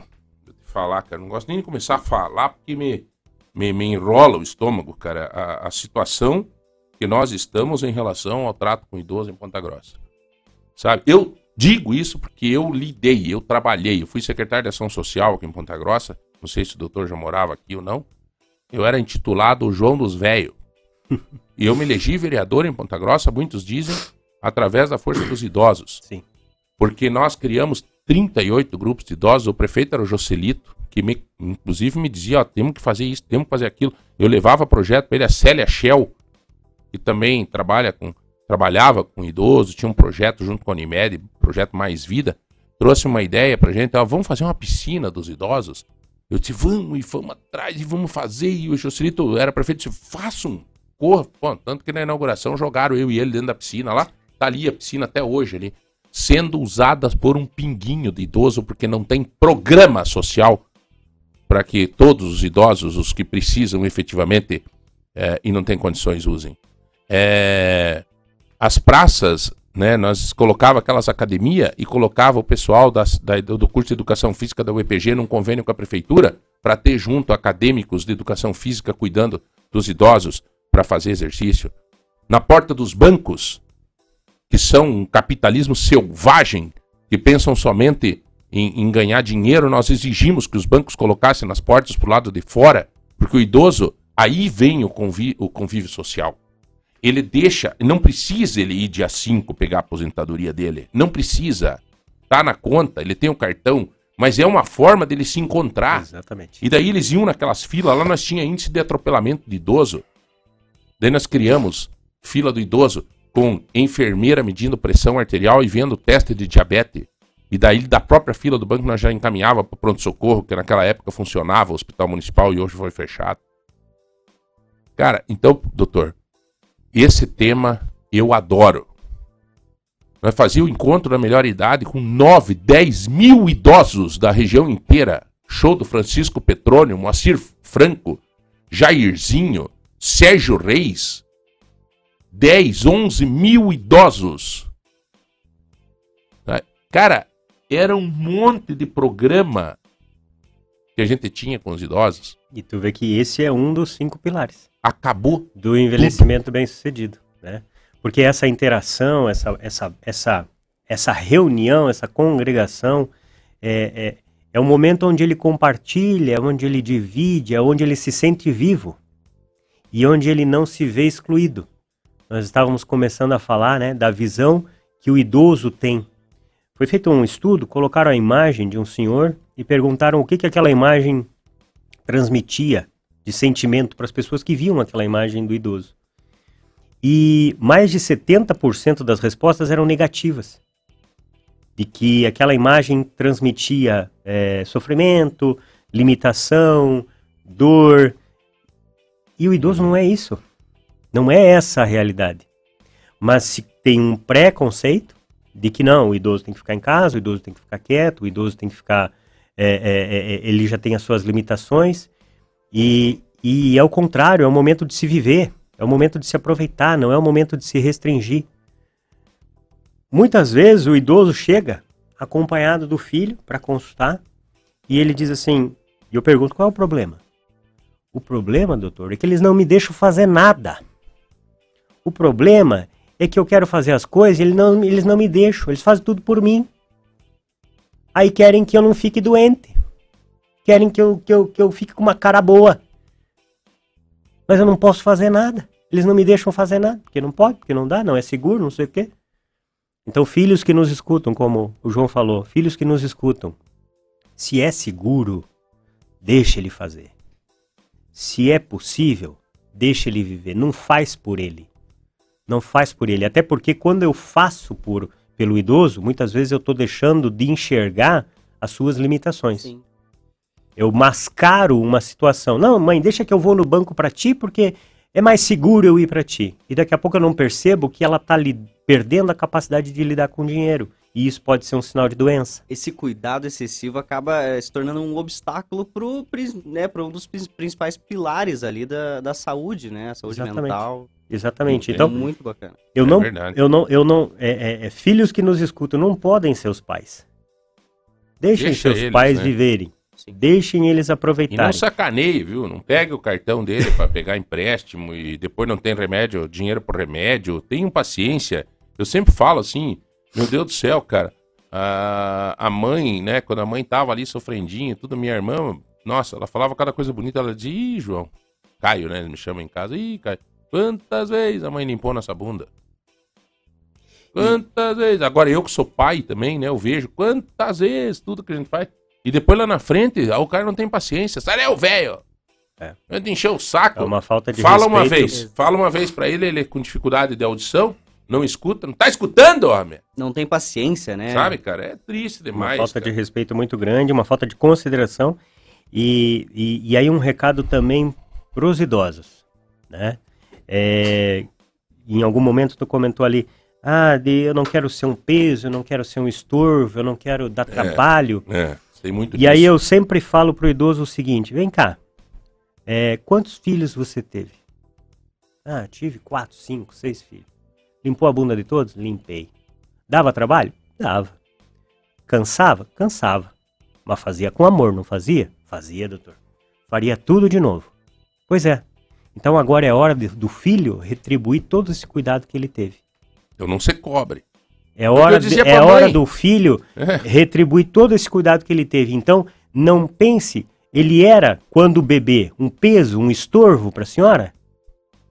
falar, cara, não gosto nem de começar a falar porque me, me, me enrola o estômago, cara, a, a situação que nós estamos em relação ao trato com o idoso em Ponta Grossa. Sabe? Eu digo isso porque eu lidei, eu trabalhei, eu fui secretário de Ação Social aqui em Ponta Grossa, não sei se o doutor já morava aqui ou não. Eu era intitulado João dos Velhos. E eu me elegi vereador em Ponta Grossa, muitos dizem, através da força dos idosos. Sim. Porque nós criamos 38 grupos de idosos, o prefeito era o Joselito, que me, inclusive me dizia, ó, temos que fazer isso, temos que fazer aquilo. Eu levava projeto para ele, a Célia Shell, que também trabalha com, trabalhava com idosos, tinha um projeto junto com a Unimed, projeto Mais Vida, trouxe uma ideia pra gente, ó, vamos fazer uma piscina dos idosos. Eu disse, vamos, e vamos atrás, e vamos fazer. E o Joselito era prefeito, disse, façam, Pô, tanto que na inauguração jogaram eu e ele dentro da piscina lá. Tá ali a piscina até hoje ali. Sendo usadas por um pinguinho de idoso, porque não tem programa social para que todos os idosos, os que precisam efetivamente é, e não têm condições, usem. É, as praças, né, nós colocava aquelas academias e colocava o pessoal das, da, do curso de educação física da UEPG num convênio com a prefeitura para ter junto acadêmicos de educação física cuidando dos idosos para fazer exercício, na porta dos bancos, que são um capitalismo selvagem, que pensam somente em, em ganhar dinheiro, nós exigimos que os bancos colocassem nas portas para o lado de fora, porque o idoso, aí vem o, conví o convívio social. Ele deixa, não precisa ele ir dia 5 pegar a aposentadoria dele, não precisa. Tá na conta, ele tem o cartão, mas é uma forma dele se encontrar. Exatamente. E daí eles iam naquelas filas, lá nós tinha índice de atropelamento de idoso. Daí nós criamos fila do idoso com enfermeira medindo pressão arterial e vendo teste de diabetes. E daí, da própria fila do banco, nós já encaminhava para pronto-socorro, que naquela época funcionava, o hospital municipal, e hoje foi fechado. Cara, então, doutor, esse tema eu adoro. Nós fazíamos o encontro da melhor idade com 9, 10 mil idosos da região inteira. Show do Francisco Petrônio, Moacir Franco, Jairzinho, Sérgio Reis. 10, 11 mil idosos. Tá? Cara, era um monte de programa que a gente tinha com os idosos. E tu vê que esse é um dos cinco pilares Acabou. do envelhecimento bem sucedido, né? Porque essa interação, essa, essa, essa, essa reunião, essa congregação é, é, é um momento onde ele compartilha, onde ele divide, é onde ele se sente vivo e onde ele não se vê excluído. Nós estávamos começando a falar né, da visão que o idoso tem. Foi feito um estudo, colocaram a imagem de um senhor e perguntaram o que, que aquela imagem transmitia de sentimento para as pessoas que viam aquela imagem do idoso. E mais de 70% das respostas eram negativas. De que aquela imagem transmitia é, sofrimento, limitação, dor. E o idoso não é isso. Não é essa a realidade. Mas se tem um preconceito de que não, o idoso tem que ficar em casa, o idoso tem que ficar quieto, o idoso tem que ficar. é, é, é, ele já tem as suas limitações. E, e é o contrário, é o momento de se viver, é o momento de se aproveitar, não é o momento de se restringir. Muitas vezes o idoso chega acompanhado do filho para consultar e ele diz assim: e eu pergunto qual é o problema? O problema, doutor, é que eles não me deixam fazer nada. O problema é que eu quero fazer as coisas e eles não, eles não me deixam, eles fazem tudo por mim. Aí querem que eu não fique doente. Querem que eu, que eu, que eu fique com uma cara boa. Mas eu não posso fazer nada. Eles não me deixam fazer nada, porque não pode, porque não dá, não é seguro, não sei o quê. Então, filhos que nos escutam, como o João falou, filhos que nos escutam, se é seguro, deixe ele fazer. Se é possível, deixe ele viver. Não faz por ele. Não faz por ele. Até porque quando eu faço por pelo idoso, muitas vezes eu estou deixando de enxergar as suas limitações. Sim. Eu mascaro uma situação. Não, mãe, deixa que eu vou no banco para ti porque é mais seguro eu ir para ti. E daqui a pouco eu não percebo que ela tá li perdendo a capacidade de lidar com dinheiro. E isso pode ser um sinal de doença. Esse cuidado excessivo acaba eh, se tornando um obstáculo prin- né, para um dos prin- principais pilares ali da, da saúde, né? A saúde Exatamente. mental. Exatamente. Então, Então, muito bacana. eu É não, verdade. eu não, eu não, é, é- é filhos que nos escutam não podem ser os pais. Deixem Deixa seus eles, pais né? viverem. Sim. Deixem eles E não aproveitarem. sacaneie, viu? Não pegue o cartão dele para pegar empréstimo e depois não tem remédio, dinheiro por remédio. Tenham paciência. Eu sempre falo assim, meu Deus do céu, cara. A, a mãe, né? Quando a mãe tava ali sofrendinha, tudo, minha irmã, nossa, ela falava cada coisa bonita. Ela dizia, ih, João, Caio, né? Ele me chama em casa, ih, Caio, quantas vezes a mãe limpou nossa bunda? Quantas vezes? Agora eu que sou pai também, né? Eu vejo quantas vezes tudo que a gente faz. E depois lá na frente, o cara não tem paciência. Sai é o velho. É. Anda encher o saco. É uma falta de Fala uma respeito. vez. Fala uma vez pra ele, ele é com dificuldade de audição. Não escuta. Não tá escutando, homem. Não tem paciência, né? Sabe, cara? É triste uma demais. falta cara. de respeito muito grande, uma falta de consideração. E, e, e aí um recado também para os idosos, né? É, em algum momento tu comentou ali, ah, de, eu não quero ser um peso, eu não quero ser um estorvo, eu não quero dar trabalho. É, tem muito E aí disso. eu sempre falo pro idoso o seguinte, vem cá, é, quantos filhos você teve? Ah, tive quatro, cinco, seis filhos. Limpou a bunda de todos? Limpei. Dava trabalho? Dava. Cansava? Cansava. Mas fazia com amor, não fazia? Fazia, doutor. Faria tudo de novo. Pois é. Então agora é hora de- do filho retribuir todo esse cuidado que ele teve. Eu não ser cobre. É hora, de- é hora do filho É. retribuir todo esse cuidado que ele teve. Então, não pense, ele era, quando bebê, um peso, um estorvo para a senhora?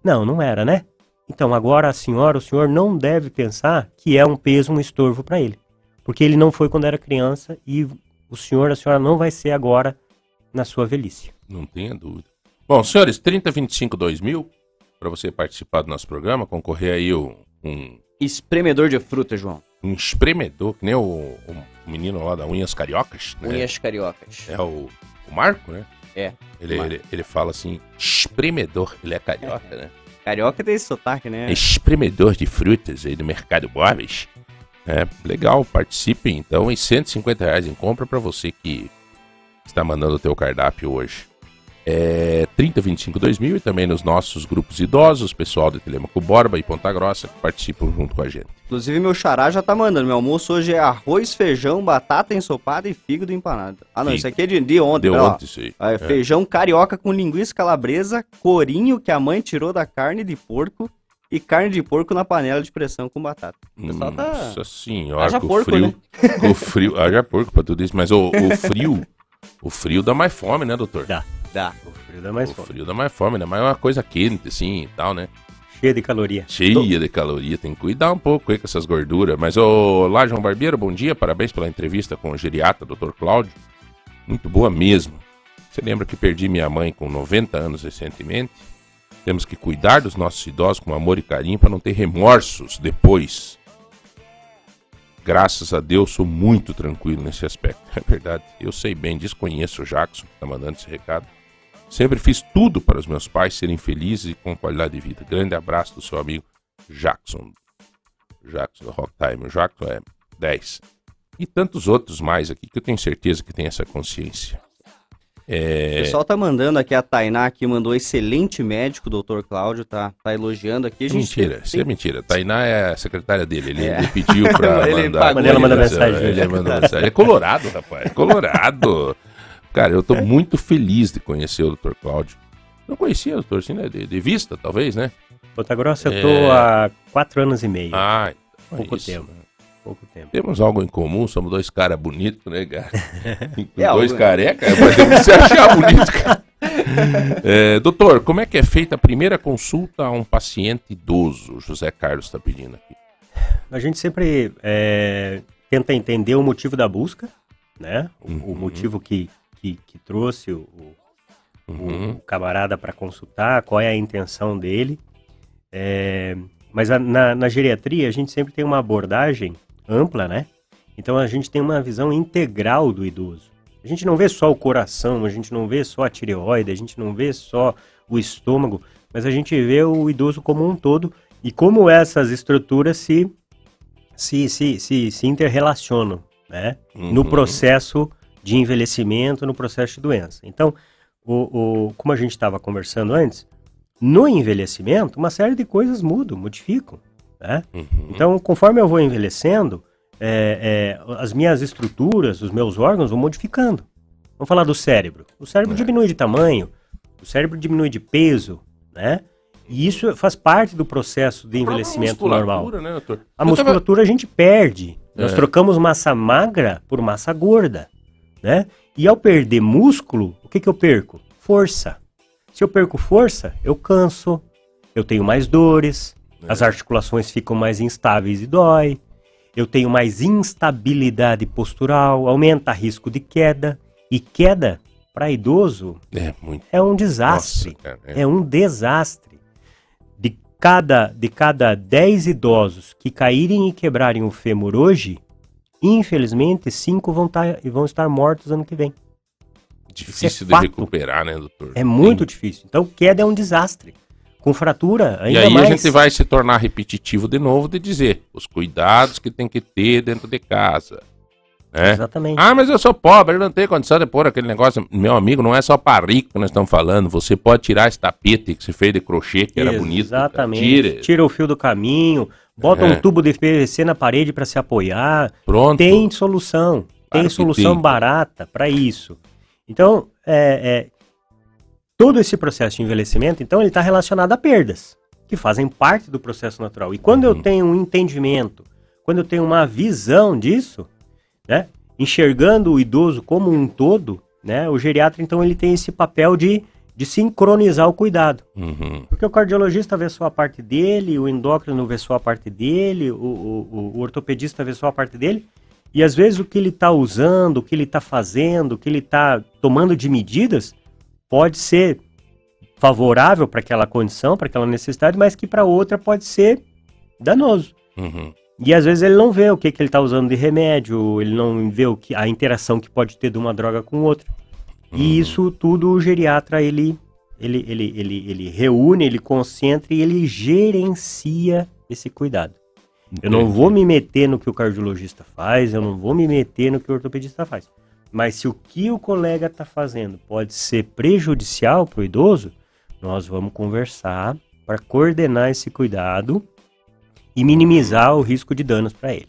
Não, não era, né? Então, agora a senhora, o senhor não deve pensar que é um peso, um estorvo para ele. Porque ele não foi quando era criança e o senhor, a senhora não vai ser agora na sua velhice. Não tenha dúvida. Bom, senhores, 3025 2000 para você participar do nosso programa, concorrer aí um, um Espremedor de fruta, João. um espremedor, que nem o, o menino lá da Unhas Cariocas, né? Unhas cariocas. É o, o Marco, né? É. Ele, Marco. ele, ele fala assim, espremedor, ele é carioca, né? Carioca tem esse sotaque, né? espremedor de frutas aí do Mercado Móveis. É, legal, participem então em 150 reais em compra para você que está mandando o teu cardápio hoje. É 3025 2000 e também nos nossos grupos idosos, pessoal de Telemaco Borba e Ponta Grossa que participam junto com a gente. Inclusive, meu xará já tá mandando. Meu almoço hoje é arroz, feijão, batata ensopada e fígado empanado. Ah, não, Fígado. isso aqui é de, de ontem. Lá. ontem isso aí. Ah, é Feijão carioca com linguiça calabresa, corinho que a mãe tirou da carne de porco e carne de porco na panela de pressão com batata. O pessoal tá... Nossa senhora, Haja com o porco, frio. né? Com o frio. Haja porco pra tudo isso, mas o, o frio. O frio dá mais fome, né, doutor? Dá. Dá. O frio dá mais o fome. frio dá mais fome, né? Mas é uma coisa quente, assim e tal, né? Cheio de caloria. Cheia de caloria, tem que cuidar um pouco aí com essas gorduras. Mas, ô, lá, João Barbeiro, bom dia, parabéns pela entrevista com o geriatra, Dr. Cláudio. Muito boa mesmo. Você lembra que perdi minha mãe com 90 anos recentemente? Temos que cuidar dos nossos idosos com amor e carinho para não ter remorsos depois. Graças a Deus, sou muito tranquilo nesse aspecto. É verdade. Eu sei bem, desconheço o Jackson que está mandando esse recado. Sempre fiz tudo para os meus pais serem felizes e com qualidade de vida. Grande abraço do seu amigo Jackson. Jackson do Rock Time. O Jackson é 10. E tantos outros mais aqui que eu tenho certeza que tem essa consciência. O É, pessoal tá mandando aqui, a Tainá aqui mandou excelente médico, doutor Cláudio, tá, tá elogiando aqui. A gente mentira, isso é mentira. Tainá é a secretária dele. Ele, É. ele pediu pra Ele mandar. pagou, manda Ele- mensagem. Ele manda mensagem. É colorado, rapaz. Colorado. Cara, eu tô muito feliz de conhecer o Dr. Cláudio. Não conhecia o doutor, assim, né? De, de vista, talvez, né? Ponta Grossa eu É. tô há quatro anos e meio. Ah, então é Pouco isso, tempo. né? Pouco tempo. Temos algo em comum, somos dois caras bonitos, né, cara? É dois algo, carecas, mas temos que se achar bonito, cara. É, doutor, como é que é feita a primeira consulta a um paciente idoso? José Carlos está pedindo aqui. A gente sempre é, tenta entender o motivo da busca, né? O, o Uhum. motivo que, que, que trouxe o, o- Uhum. o camarada para consultar, qual é a intenção dele. É, mas a- na, na geriatria a gente sempre tem uma abordagem ampla, né? Então a gente tem uma visão integral do idoso. A gente não vê só o coração, a gente não vê só a tireoide, a gente não vê só o estômago, mas a gente vê o idoso como um todo e como essas estruturas se, se, se, se, se interrelacionam, né? no Uhum. processo de envelhecimento, no processo de doença. Então, o, o- como a gente estava conversando antes, no envelhecimento, uma série de coisas mudam, modificam. Né? Uhum. Então, conforme eu vou envelhecendo, é, é, as minhas estruturas, os meus órgãos vão modificando. Vamos falar do cérebro. O cérebro É. diminui de tamanho, o cérebro diminui de peso, né? E isso faz parte do processo de envelhecimento normal. Musculatura, Né? A Eu tava- musculatura a gente perde. Nós É. trocamos massa magra por massa gorda, né? E ao perder músculo, o que, que eu perco? Força. Se eu perco força, eu canso, eu tenho mais dores, É. as articulações ficam mais instáveis e dói, eu tenho mais instabilidade postural, aumenta risco de queda. E queda, para idoso, É muito. é um desastre. Nossa, cara, é. É um desastre. De cada, de cada 10 idosos que caírem e quebrarem o fêmur hoje, infelizmente, 5 vão, tá, vão estar mortos ano que vem. difícil isso é de fato. recuperar, né, doutor? É muito Tem- difícil. Então, queda é um desastre. Com fratura, E ainda aí mais. a gente vai se tornar repetitivo de novo de dizer os cuidados que tem que ter dentro de casa. Né? Exatamente. Ah, mas eu sou pobre, eu não tenho condição de pôr aquele negócio. Meu amigo, não é só para rico que nós estamos falando. Você pode tirar esse tapete que você fez de crochê, que era bonito. Exatamente. Tira. Tira o fio do caminho, bota É. um tubo de PVC na parede para se apoiar. Pronto. Tem solução. Tem Claro que solução tem. barata para isso. Então, é, é, todo esse processo de envelhecimento, então, ele está relacionado a perdas, que fazem parte do processo natural. E quando Uhum. eu tenho um entendimento, quando eu tenho uma visão disso, né, enxergando o idoso como um todo, né, o geriatra, então, ele tem esse papel de, de sincronizar o cuidado. Uhum. Porque o cardiologista vê só a parte dele, o endócrino vê só a parte dele, o, o- o- ortopedista vê só a parte dele, e às vezes o que ele está usando, o que ele está fazendo, o que ele está tomando de medidas, pode ser favorável para aquela condição, para aquela necessidade, mas que para outra pode ser danoso. Uhum. E às vezes ele não vê o que, que ele está usando de remédio, ele não vê o que, a interação que pode ter de uma droga com outra. E Uhum. isso tudo o geriatra ele, ele, ele, ele, ele reúne, ele concentra e ele gerencia esse cuidado. Eu não vou me meter no que o cardiologista faz, eu não vou me meter no que o ortopedista faz. Mas se o que o colega está fazendo pode ser prejudicial para o idoso, nós vamos conversar para coordenar esse cuidado e minimizar o risco de danos para ele.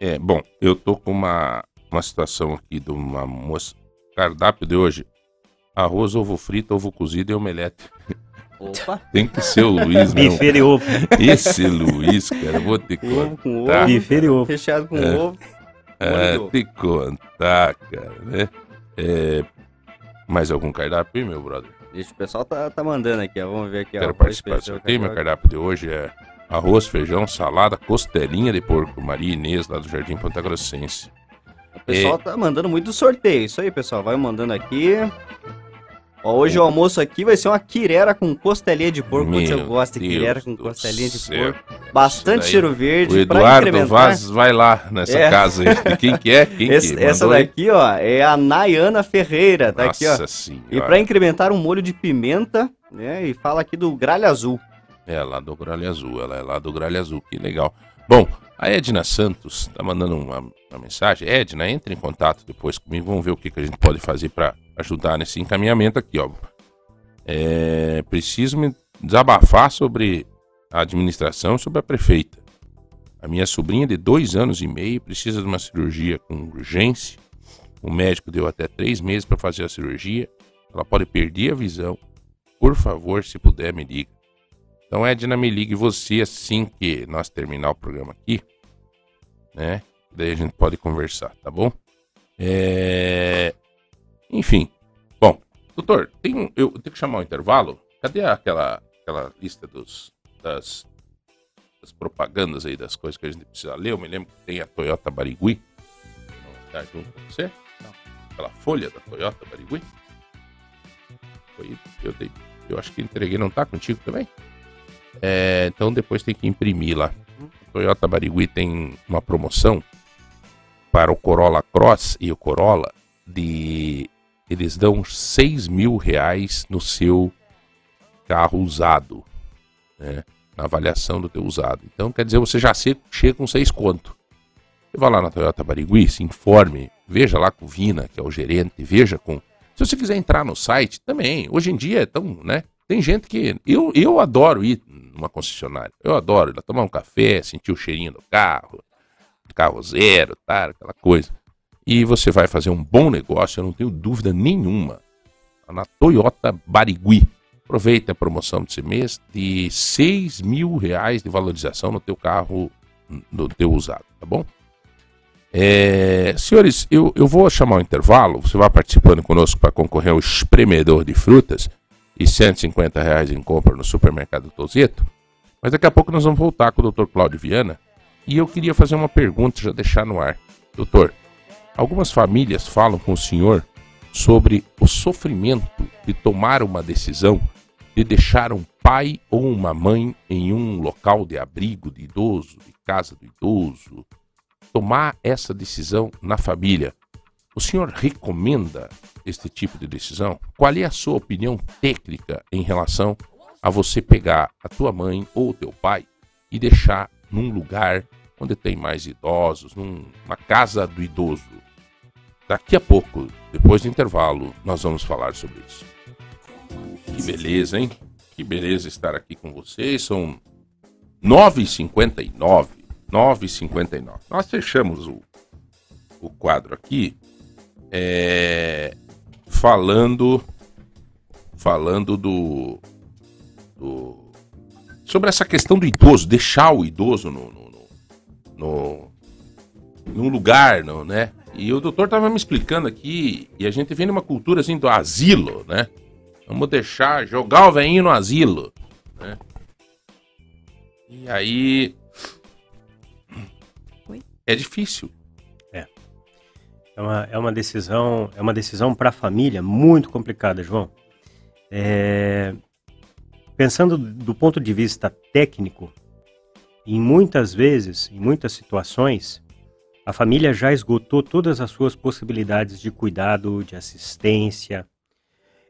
É, bom, eu tô com uma, uma situação aqui de uma moça. Cardápio de hoje: arroz, ovo frito, ovo cozido e omelete. Opa, Tem que ser o Luiz, meu. Bife de ovo. Esse Luiz, cara, vou te ovo contar. com Tá. ovo, Bife de ovo. recheado com É. ovo. É, te contar, cara, né? É, mais algum cardápio, aí, meu brother? Deixa, o pessoal tá, tá mandando aqui, ó. Vamos ver aqui, ó. Quero Arroz, participar do feijão, sorteio. Meu cardápio de hoje é arroz, feijão, salada, costelinha de porco. Maria Inês, lá do Jardim Ponta Grossense. O pessoal tá mandando muito sorteio. Isso aí, pessoal. Vai mandando aqui. Ó, hoje o almoço aqui vai ser uma quirera com costelinha de porco. Meu gosta de Deus quirera com costelinha de céu. porco. Bastante cheiro O verde. pra Eduardo. Vaz vai lá nessa É. casa aí. Quem que é? Quem Esse- que essa mandou aí? daqui, ó, é a Nayana Ferreira. Tá aqui, ó. Nossa senhora. E pra incrementar um molho de pimenta, né? E fala aqui do gralho azul. É lá do Gralha Azul, ela é lá do Gralha Azul, que legal. Bom, a Edna Santos tá mandando uma, uma mensagem. Edna, entre em contato depois comigo, vamos ver o que, que a gente pode fazer para ajudar nesse encaminhamento aqui, ó. É, preciso me desabafar sobre a administração sobre a prefeita. A minha sobrinha de dois anos e meio precisa de uma cirurgia com urgência. O médico deu até três meses para fazer a cirurgia. Ela pode perder a visão. Por favor, se puder, me liga. Então, Edna, me ligue você assim que nós terminar o programa aqui, né? Daí a gente pode conversar, tá bom? É... Enfim. Bom, doutor, tem, um- eu tenho que chamar o intervalo? Cadê aquela, aquela lista dos, das, das propagandas aí, das coisas que a gente precisa ler? Eu me lembro que tem a Toyota Barigui. Tá junto com você? Não. Aquela folha da Toyota Barigui? Foi, eu, dei, eu acho que entreguei, não tá contigo também? É, então depois tem que imprimir lá. O Toyota Barigui tem uma promoção para o Corolla Cross e o Corolla de eles dão 6 mil reais no seu carro usado, né? Na avaliação do teu usado. Então quer dizer, você já chega com 6 conto. Você vai lá na Toyota Barigui, se informe, veja lá com o Vina, que é o gerente, veja com. Se você quiser entrar no site, também. Hoje em dia é tão, né? Tem gente que. Eu, eu adoro ir numa concessionária. Eu adoro ir lá tomar um café, sentir o cheirinho do carro, carro zero, tá? Aquela coisa. E você vai fazer um bom negócio, eu não tenho dúvida nenhuma. Na Toyota Barigui. Aproveita a promoção desse mês de 6 mil reais de valorização no teu carro, no teu usado, tá bom? É, senhores, eu, eu vou chamar o intervalo. Você vai participando conosco para concorrer ao espremedor de frutas e 150 reais em compra no supermercado Tozeto. Mas daqui a pouco nós vamos voltar com o Dr. Cláudio Viana. E eu queria fazer uma pergunta, já deixar no ar. Doutor, algumas famílias falam com o senhor sobre o sofrimento de tomar uma decisão de deixar um pai ou uma mãe em um local de abrigo de idoso, de casa do idoso, tomar essa decisão na família. O senhor recomenda este tipo de decisão? Qual é a sua opinião técnica em relação a você pegar a tua mãe ou o teu pai e deixar num lugar onde tem mais idosos, num- numa casa do idoso? Daqui a pouco, depois do intervalo, nós vamos falar sobre isso. Que beleza, hein? Que beleza estar aqui com vocês. São 9h59. 9h59. Nós fechamos o, o quadro aqui é, falando falando do, do sobre essa questão do idoso, deixar o idoso no, no, num lugar, no, né? E o doutor tava me explicando aqui, e a gente vem numa cultura assim do asilo, né? Vamos deixar, jogar o velhinho no asilo, né? E aí. Oi? É difícil. É uma, é uma decisão, é uma decisão para a família muito complicada, João. É, pensando do ponto de vista técnico em muitas vezes, em muitas situações, a família já esgotou todas as suas possibilidades de cuidado, de assistência.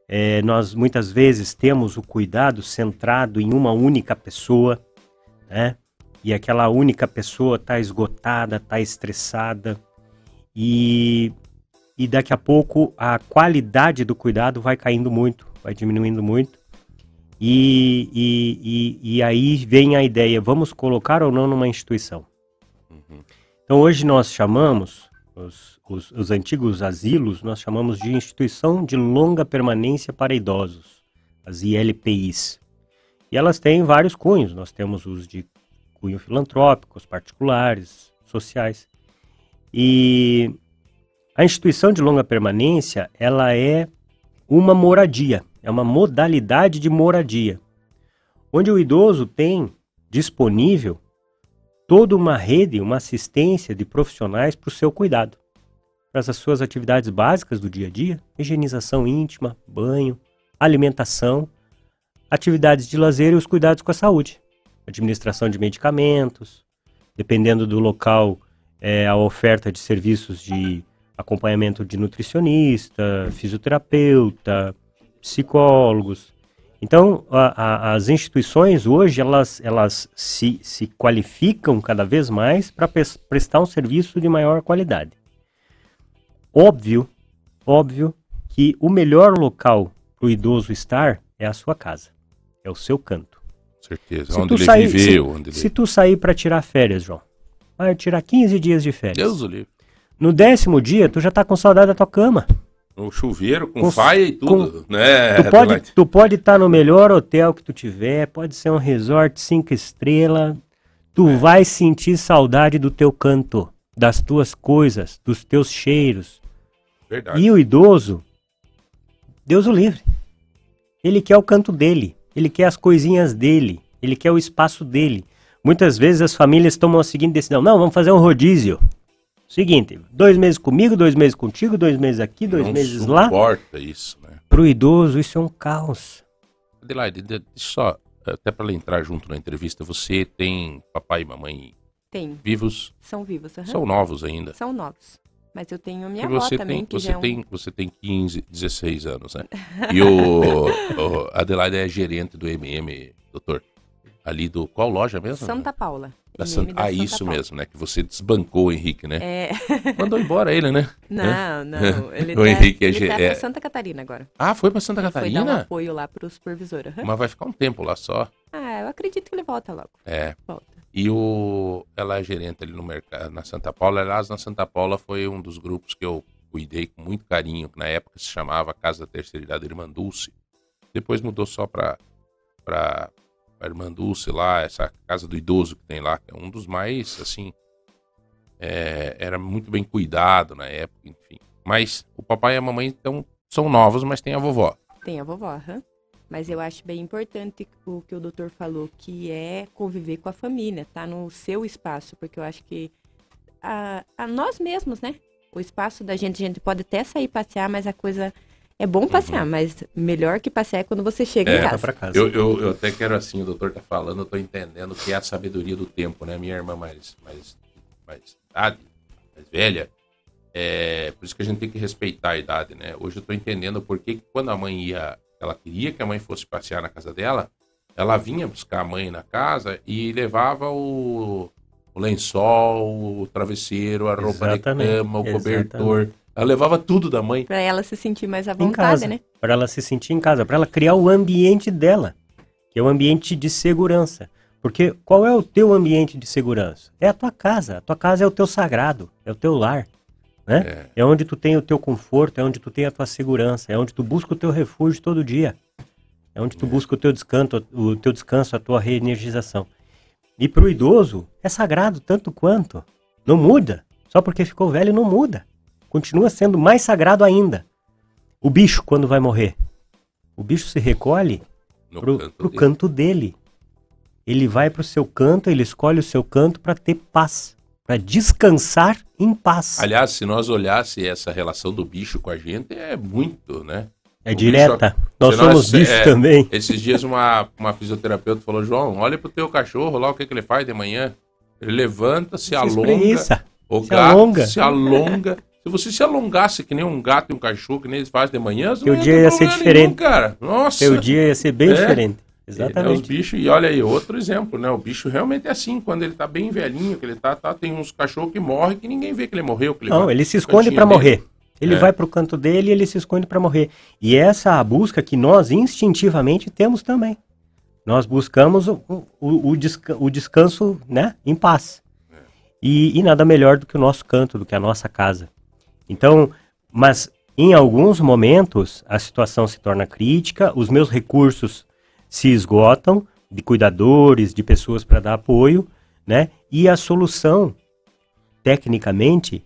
É, nós muitas vezes temos o cuidado centrado em uma única pessoa, né? E aquela única pessoa está esgotada, está estressada e, e daqui a pouco a qualidade do cuidado vai caindo muito, vai diminuindo muito. E, e, e, e aí vem a ideia: vamos colocar ou não numa instituição? Uhum. Então hoje nós chamamos, os, os, os, antigos asilos, nós chamamos de Instituição de Longa Permanência para Idosos, as ILPIs. E elas têm vários cunhos, nós temos os de cunho filantrópico, os particulares, sociais. E a instituição de longa permanência, ela é uma moradia, é uma modalidade de moradia, onde o idoso tem disponível toda uma rede, uma assistência de profissionais para o seu cuidado, para as suas atividades básicas do dia a dia, higienização íntima, banho, alimentação, atividades de lazer e os cuidados com a saúde, administração de medicamentos, dependendo do local, é, a oferta de serviços de acompanhamento de nutricionista, fisioterapeuta, psicólogos, então, a, a, as instituições hoje, elas, elas se, se qualificam cada vez mais para prestar um serviço de maior qualidade. Óbvio, óbvio que o melhor local para o idoso estar é a sua casa, é o seu canto. Certeza, se onde ele sair, viveu. Se, onde ele... se tu sair para tirar férias, João, vai tirar 15 dias de férias. Deus o livre. No décimo dia, tu já tá com saudade da tua cama. Um chuveiro com, Com- faia e tudo, né? Tu pode Adelaide? tu pode estar no melhor hotel que tu tiver, pode ser um resort cinco estrelas. Tu É. vai sentir saudade do teu canto, das tuas coisas, dos teus cheiros. Verdade. E o idoso, Deus o livre. Ele quer o canto dele, ele quer as coisinhas dele, ele quer o espaço dele. Muitas vezes as famílias tomam a seguinte decisão: não, vamos fazer um rodízio. Seguinte, dois meses comigo, dois meses contigo, dois meses aqui, dois Não meses lá. suporta isso, né? Pro idoso, isso é um caos. Adelaide, só, até para ela entrar junto na entrevista, você tem papai e mamãe Tem, vivos, são vivos, aham. são novos ainda. São novos. Mas eu tenho a minha E avó você também, tem, que você já é um... tem, você tem 15, 16 anos, né? E o, o Adelaide é gerente do MM, doutor. Ali do qual loja mesmo? Santa Paula. Da Santa- da ah, Santa isso Paula. mesmo, né? Que você desbancou o Henrique, né? É, Mandou embora ele, né? não, não. Ele O tá, Henrique é ele ge- tá é- pra Santa Catarina agora. Ah, foi pra Santa Foi dar um Catarina? apoio lá pro supervisor. aham. Mas vai ficar um tempo lá só. Ah, eu acredito que ele volta logo. É. Volta. E o ela é gerente ali no mercado, na Santa Paula. Aliás, na Santa Paula foi um dos grupos que eu cuidei com muito carinho, que na época se chamava Casa da Terceira Idade Irmã Dulce. Depois mudou só para para Irmã Dulce lá, essa casa do idoso que tem lá, que é um dos mais, assim, é, era muito bem cuidado na época, enfim. Mas o papai e a mamãe então, são novos, mas tem a vovó. Tem a vovó, aham. Mas eu acho bem importante o que o doutor falou, que é conviver com a família, tá no seu espaço, porque eu acho que a, a nós mesmos, né? O espaço da gente, a gente pode até sair passear, mas a coisa é bom passear, mas melhor que passear é quando você chega É, em casa. pra casa. Eu, eu, eu até quero assim, o doutor tá falando, eu tô entendendo que é a sabedoria do tempo, né? Minha irmã mais, mais, mais idade, mais velha, é por isso que a gente tem que respeitar a idade, né? Hoje eu tô entendendo por que que quando a mãe ia, ela queria que a mãe fosse passear na casa dela, ela vinha buscar a mãe na casa e levava o, o lençol, o travesseiro, a roupa Exatamente, de cama, o cobertor. Ela levava tudo da mãe. Pra ela se sentir mais à em vontade, casa, né? para ela se sentir em casa, para ela criar o ambiente dela, que é o ambiente de segurança. Porque qual é o teu ambiente de segurança? É a tua casa. A tua casa é o teu sagrado, é o teu lar, né? É, onde tu tem o teu conforto, é onde tu tem a tua segurança, é onde tu busca o teu refúgio todo dia. É onde tu busca o teu descanso, o teu descanso, a tua reenergização. E para o idoso é sagrado tanto quanto. Não muda. Só porque ficou velho não muda. Continua sendo mais sagrado ainda. O bicho, quando vai morrer, o bicho se recolhe No pro, canto canto dele. Ele vai pro seu canto, ele escolhe o seu canto para ter paz, para descansar em paz. Aliás, se nós olhássemos essa relação do bicho com a gente, é muito, né? É O direta. Nós senão somos é- bicho é- também. Esses dias uma, uma fisioterapeuta falou, João, olha pro teu cachorro lá, o que, que ele faz de manhã. Ele levanta, se, Se alonga, espreguiça. o se gato alonga. se alonga. Se você se alongasse que nem um gato e um cachorro, que nem eles fazem de manhã, Teu não dia ia ser diferente. nenhum, cara. Nossa. Seu dia ia ser bem É. diferente. É, os Exatamente. bichos, e olha aí, outro exemplo, né? O bicho realmente é assim, quando ele tá bem velhinho, que ele tá, tá tem uns cachorros que morrem que ninguém vê que ele morreu. Que ele Não, ele se esconde para morrer. Ele É. vai pro canto dele e ele se esconde para morrer. E essa é a busca que nós instintivamente temos também. Nós buscamos o, o, o, desca- o descanso né, em paz. E, e nada melhor do que o nosso canto, do que a nossa casa. Então, mas em alguns momentos a situação se torna crítica, os meus recursos se esgotam de cuidadores, de pessoas para dar apoio, né? E a solução, tecnicamente,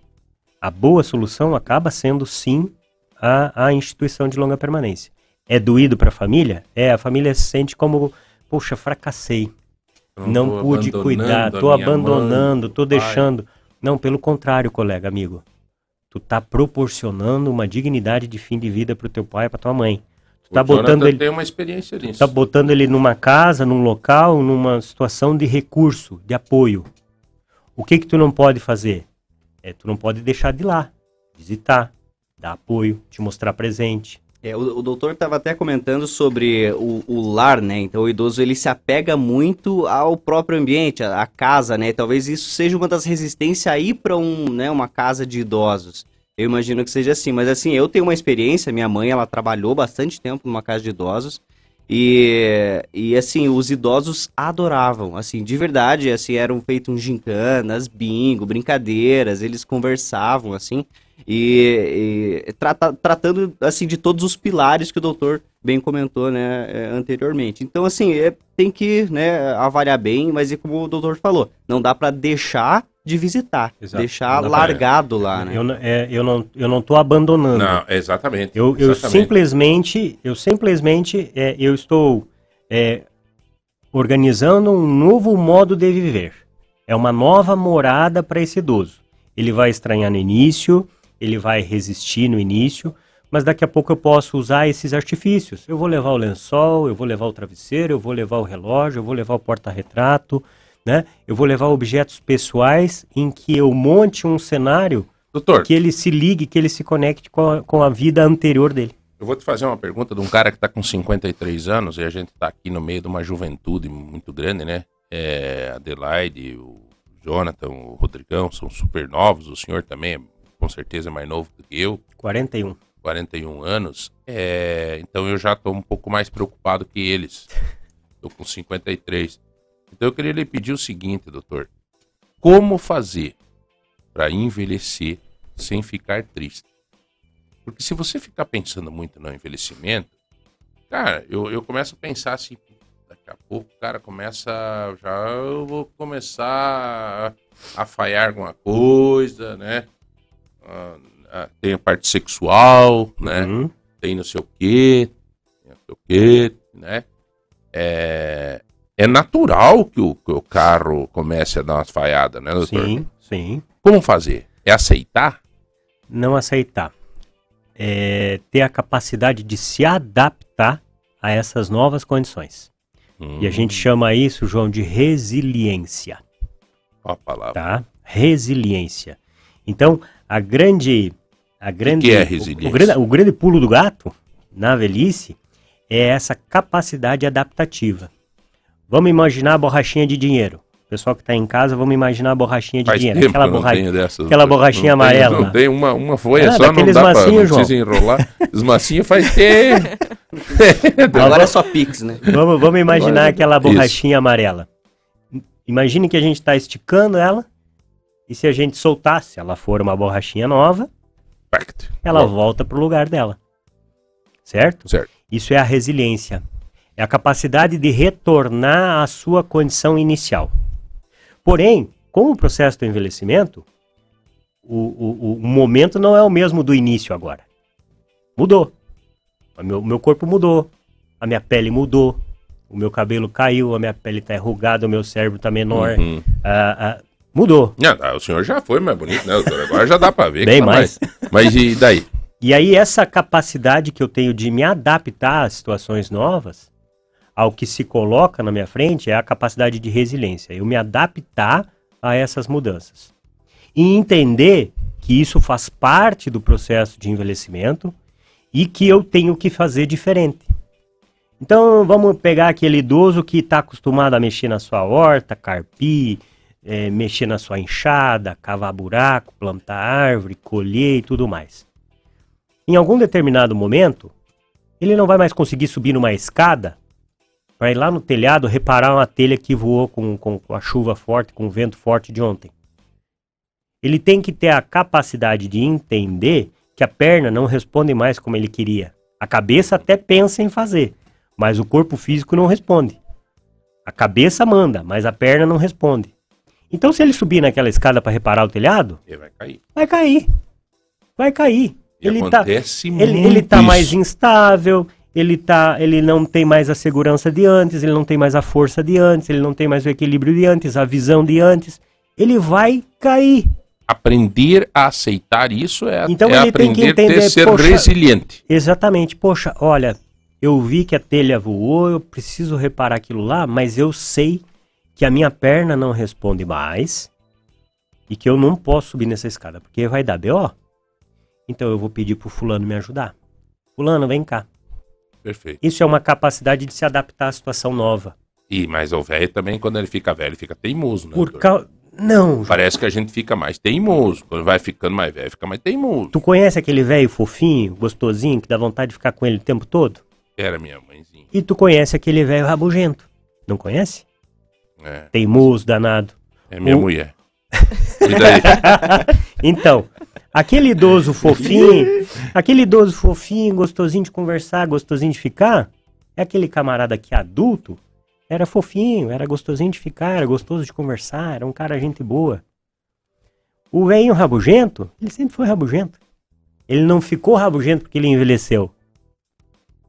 a boa solução acaba sendo sim a, a instituição de longa permanência. É doído para a família? É, a família se sente como, poxa, fracassei. Não tô pude cuidar, minha abandonando, pai. deixando. Não, pelo contrário, colega, amigo. Tu tá proporcionando uma dignidade de fim de vida pro teu pai, pra tua mãe. Tu O tá Jonathan botando ele, tem uma experiência nisso. tá botando ele numa casa, num local, numa situação de recurso, de apoio. O que que tu não pode fazer? É, tu não pode deixar de ir lá, visitar, dar apoio, te mostrar presente. É, o, o doutor estava até comentando sobre o, o lar, né? Então o idoso ele se apega muito ao próprio ambiente, à, casa, né? Talvez isso seja uma das resistências a ir para um, né, uma casa de idosos. Eu imagino que seja assim, mas assim, eu tenho uma experiência, minha mãe, ela trabalhou bastante tempo numa casa de idosos e, e assim, os idosos adoravam, assim, de verdade, assim, eram feitos gincanas, bingo, brincadeiras, eles conversavam, assim, e, e trata- tratando assim de todos os pilares que o doutor bem comentou né é, anteriormente então assim é, tem que né avaliar bem mas é como o doutor falou não dá para deixar de visitar Exato. deixar dá pra- largado lá né Eu, não- é, eu, não, eu não tô abandonando. Não, exatamente. Eu, eu exatamente. simplesmente, eu simplesmente, é, eu estou é, organizando um novo modo de viver. É uma nova morada para esse idoso. Ele vai estranhar no início, ele vai resistir no início, mas daqui a pouco eu posso usar esses artifícios. Eu vou levar o lençol, eu vou levar o travesseiro, eu vou levar o relógio, eu vou levar o porta-retrato, né? Eu vou levar objetos pessoais em que eu monte um cenário Doutor, que ele se ligue, que ele se conecte com a, com a vida anterior dele. eu vou te fazer uma pergunta de um cara que está com 53 anos e a gente está aqui no meio de uma juventude muito grande, né? É, Adelaide, o Jonathan, o Rodrigão são super novos, o senhor também é, com certeza é mais novo do que eu, 41. 41 anos. É, então eu já estou um pouco mais preocupado que eles. Estou com 53. Então eu queria lhe pedir o seguinte, doutor. Como fazer para envelhecer sem ficar triste? Porque se você ficar pensando muito no envelhecimento, cara, eu, eu começo a pensar assim, daqui a pouco o cara começa, já eu vou começar a falhar alguma coisa, né? Ah, ah, tem a parte sexual, né? Uhum. tem não sei o quê, não sei o quê, né? É, é natural que o, que o carro comece a dar umas falhadas, né, doutor? Sim, sim. Como fazer? É aceitar? Não aceitar. É ter a capacidade de se adaptar a essas novas condições. E a Hum, gente chama isso, João, de resiliência, Ó a palavra. tá? Resiliência. Então, a grande... A grande que é o- resiliência? O, grande, o grande pulo do gato, na velhice, é essa capacidade adaptativa. Vamos imaginar a borrachinha de dinheiro. Pessoal que está em casa, vamos imaginar a borrachinha de Faz dinheiro. tempo aquela que eu não borra- tenho dessas. aquela borrachinha Não amarela. Não tem uma, uma folha Ah, só, não dá massinhos, não precisa enrolar. Os massinhos faz tempo. agora é só pix né Vamos, vamos imaginar Agora- aquela Isso. borrachinha amarela. Imagine que a gente está esticando ela e se a gente soltar, se ela for uma borrachinha nova, ela volta para o lugar dela. Certo? Certo. Isso é a resiliência. É a capacidade de retornar à sua condição inicial. Porém, com o processo do envelhecimento, o, o, o momento não é o mesmo do início agora. Mudou. O meu, meu corpo mudou. A minha pele mudou. O meu cabelo caiu, a minha pele está enrugada, o meu cérebro está menor. Uhum. Ah, ah, mudou. Não, tá, o senhor já foi mais bonito, né, doutor? Agora já dá pra ver. Bem tá mais. Mas e daí? E aí essa capacidade que eu tenho de me adaptar às situações novas, ao que se coloca na minha frente, é a capacidade de resiliência. Eu me adaptar a essas mudanças. E entender que isso faz parte do processo de envelhecimento e que eu tenho que fazer diferente. Então vamos pegar aquele idoso que está acostumado a mexer na sua horta, carpir, é, mexer na sua enxada, cavar buraco, plantar árvore, colher e tudo mais. Em algum determinado momento, ele não vai mais conseguir subir numa escada para ir lá no telhado reparar uma telha que voou com, com, a chuva forte, com o vento forte de ontem. Ele tem que ter a capacidade de entender que a perna não responde mais como ele queria. A cabeça até pensa em fazer, mas o corpo físico não responde. A cabeça manda, mas a perna não responde. Então, se ele subir naquela escada para reparar o telhado, Ele vai cair. vai cair. Vai cair. E ele tá, acontece ele, muito ele tá isso. mais instável, ele tá, ele não tem mais a segurança de antes, ele não tem mais a força de antes, ele não tem mais o equilíbrio de antes, a visão de antes. Ele vai cair. Aprender a aceitar isso é, Então é ele tem que aprender a entender, ser poxa, resiliente. Exatamente. Poxa, olha, eu vi que a telha voou, eu preciso reparar aquilo lá, mas eu sei que a minha perna não responde mais e que eu não posso subir nessa escada, porque vai dar BO. Então eu vou pedir pro fulano me ajudar. Fulano, vem cá. Perfeito. Isso é uma capacidade de se adaptar à situação nova. E, mas o velho também, quando ele fica velho, ele fica teimoso, né? Por causa. Não, Parece que a gente fica mais teimoso. Quando vai ficando mais velho, fica mais teimoso. tu conhece aquele velho fofinho, gostosinho, que dá vontade de ficar com ele o tempo todo? Era minha mãezinha. E tu conhece aquele velho rabugento. Não conhece? É, Teimoso, danado. é minha O- mulher. E daí? Então, aquele idoso fofinho, aquele idoso fofinho, gostosinho de conversar, gostosinho de ficar, é aquele camarada que é adulto, era fofinho, era gostosinho de ficar, era gostoso de conversar, era um cara gente boa. O velhinho rabugento, ele sempre foi rabugento. Ele não ficou rabugento porque ele envelheceu.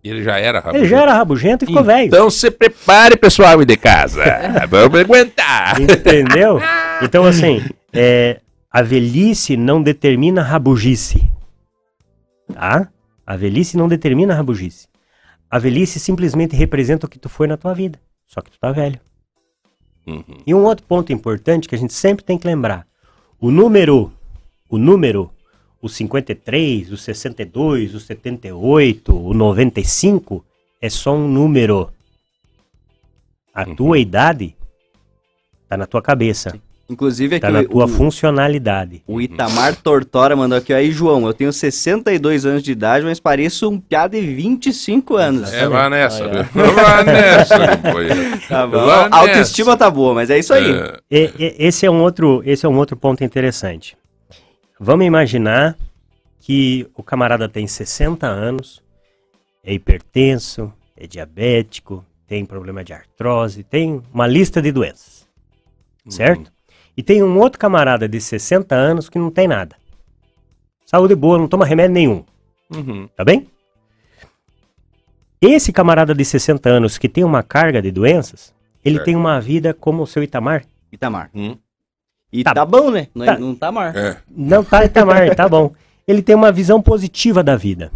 Ele já era Ele rabugento. já era rabugento e ficou velho. Então se prepare, pessoal de casa. Vamos aguentar. Entendeu? Então, assim, é, a velhice não determina rabugice. Tá? A velhice não determina rabugice. A velhice simplesmente representa o que tu foi na tua vida. Só que tu tá velho. Uhum. E um outro ponto importante que a gente sempre tem que lembrar. O número, o número, o 53, o 62, o 78, o 95, é só um número. A Uhum. tua idade tá na tua cabeça, Inclusive aqui tá na tua o, funcionalidade. o Itamar Tortora mandou aqui, ó, aí João, eu tenho 62 anos de idade, mas pareço um piá de 25 anos. É, vai nessa, viu? Vai nessa. Tá bom. A autoestima tá boa, mas é isso aí. É, E- e- esse é um outro, esse é um outro ponto interessante. Vamos imaginar que o camarada tem 60 anos, é hipertenso, é diabético, tem problema de artrose, tem uma lista de doenças, certo? E tem um outro camarada de 60 anos que não tem nada. Saúde boa, não toma remédio nenhum. uhum. Tá bem? Esse camarada de 60 anos que tem uma carga de doenças, ele Certo. tem uma vida como o seu Itamar. Itamar. Hum. E Tá. tá, bom, né? Não, Tá. não tá mar. É. Não tá Itamar, tá bom. Ele tem uma visão positiva da vida.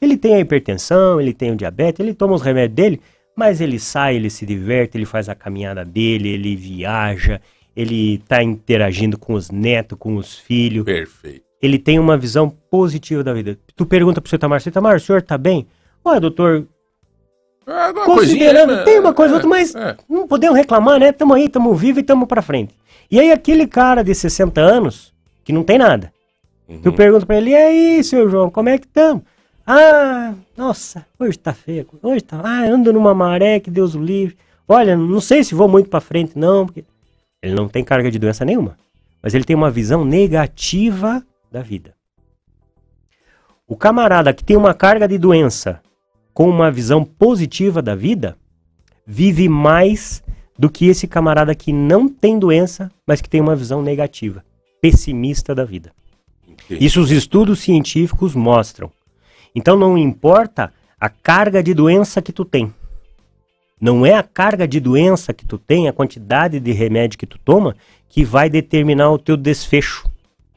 Ele tem a hipertensão, ele tem o diabetes, ele toma os remédios dele, mas ele sai, ele se diverte, ele faz a caminhada dele, ele viaja, ele tá interagindo com os netos, com os filhos. Perfeito. Ele tem uma visão positiva da vida. Tu pergunta pro seu Itamar, seu Itamar, o senhor tá bem? Olha, doutor, É, alguma Considerando, coisinha, né? tem uma coisa É, outra, mas é. não podemos reclamar, né? Tamo aí, tamo vivo e tamo pra frente. E aí aquele cara de 60 anos, que não tem nada, Uhum. pergunta pra ele, e aí, seu João, como é que tamo? Ah, nossa, hoje tá feio, hoje tá, ah, ando numa maré, que Deus o livre. Olha, não sei se vou muito pra frente não, porque ele não tem carga de doença nenhuma, mas ele tem uma visão negativa da vida. O camarada que tem uma carga de doença com uma visão positiva da vida, vive mais do que esse camarada que não tem doença, mas que tem uma visão negativa, pessimista da vida. Entendi. Isso os estudos científicos mostram. Então não importa a carga de doença que tu tem. Não é a carga de doença que tu tem, a quantidade de remédio que tu toma, que vai determinar o teu desfecho,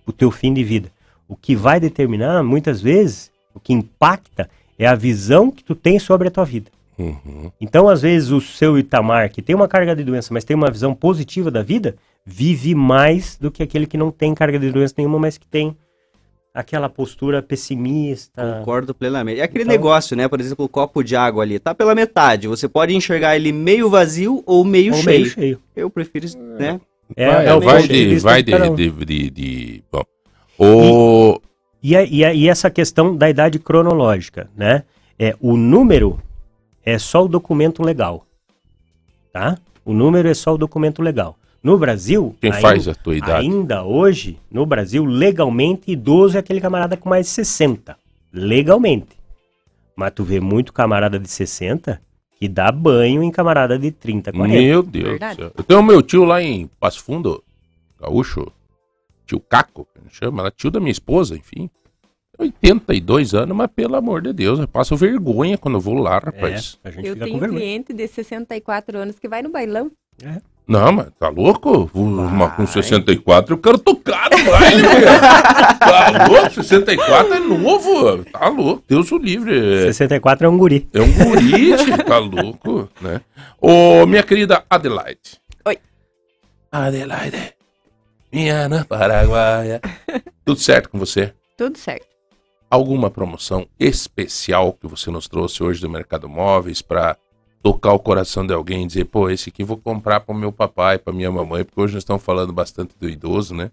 o teu fim de vida. O que vai determinar, muitas vezes, o que impacta é a visão que tu tem sobre a tua vida. Uhum. Então, às vezes, o seu Itamar, que tem uma carga de doença, mas tem uma visão positiva da vida, vive mais do que aquele que não tem carga de doença nenhuma, mas que tem aquela postura pessimista. Concordo plenamente. É aquele Então- negócio, né? Por exemplo, o copo de água ali, tá pela metade. Você pode enxergar ele meio vazio ou meio Ou cheio. meio cheio. Eu prefiro, né? É, vai, é o vai de, vai de de, um. de, de- de- Bom. O. E, a- e, a- e essa questão da idade cronológica, né? É, o número é só o documento legal, tá? O número é só o documento legal. No Brasil, Quem ainda- faz a tua idade? ainda hoje, no Brasil, legalmente, idoso é aquele camarada com mais de 60. Legalmente. Mas tu vê muito camarada de 60 que dá banho em camarada de 30, 40. Meu Deus Verdade. do céu. Eu tenho o meu tio lá em Passo Fundo, gaúcho, tio Caco, que a gente chama, lá, tio da minha esposa, enfim. 82 anos, mas pelo amor de Deus, eu passo vergonha quando eu vou lá, rapaz. É, a gente Eu fica tenho com vergonha. cliente de 64 anos que vai no bailão. Não, mas tá louco? Uma com Vai. 64 eu quero tocar no baile. Tá louco? 64 é novo. Tá louco. Deus o livre. É, 64 é um guri. é um guri, tá louco, né? Ô, minha querida Adelaide. Oi. Adelaide, minha Ana Paraguaia. Tudo certo com você? Tudo certo. Alguma promoção especial que você nos trouxe hoje do Mercado Móveis para tocar o coração de alguém e dizer, pô, esse aqui vou comprar para meu papai, para minha mamãe, porque hoje nós estamos falando bastante do idoso, né?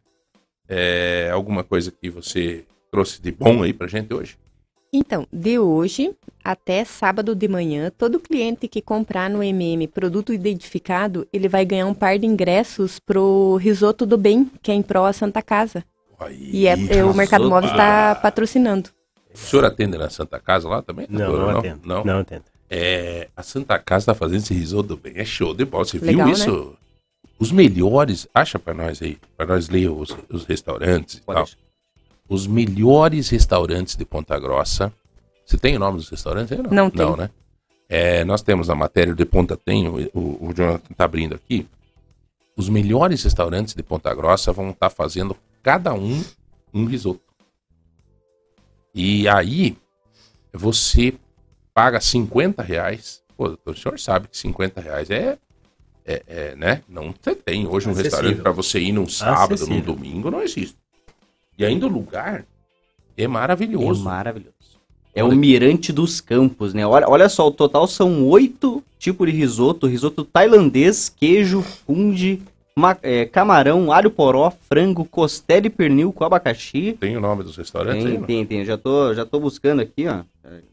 É, alguma coisa que você trouxe de bom aí pra gente hoje? Então, de hoje até sábado de manhã, todo cliente que comprar no MM produto identificado, ele vai ganhar um par de ingressos pro Risoto do Bem, que é em pró a Santa Casa. Aí, E é, é o Mercado. Móveis está patrocinando. O senhor atende na Santa Casa lá também? Não, doutora? não atendo. Não. Não atendo. É, a Santa Casa tá fazendo esse risoto bem. É show de bola. Você Legal, viu isso? Os melhores. Acha pra nós aí. Pra nós ler os, os restaurantes e Pode tal. deixar. Os melhores restaurantes de Ponta Grossa. Você tem o nome dos restaurantes aí? Não, Não tenho. né? É, nós temos a matéria de Ponta Tem, o, o, o Jonathan tá abrindo aqui. Os melhores restaurantes de Ponta Grossa vão estar fazendo cada um um risoto. E aí, você paga 50 reais. Pô, o senhor sabe que 50 reais é, é, é, né? Não tem hoje um Acessível. restaurante para você ir num sábado, num Acessível. domingo, não existe. E ainda o lugar é É maravilhoso. maravilhoso. É o Mirante dos Campos, né? Olha, olha só, o total são oito tipos de risoto. Risoto tailandês, queijo, funde, ma- é, camarão, alho poró, frango, costela e pernil com abacaxi. Tem o nome dos restaurantes aí? Tem, não? tem, tem. Já tô, já tô buscando aqui, ó.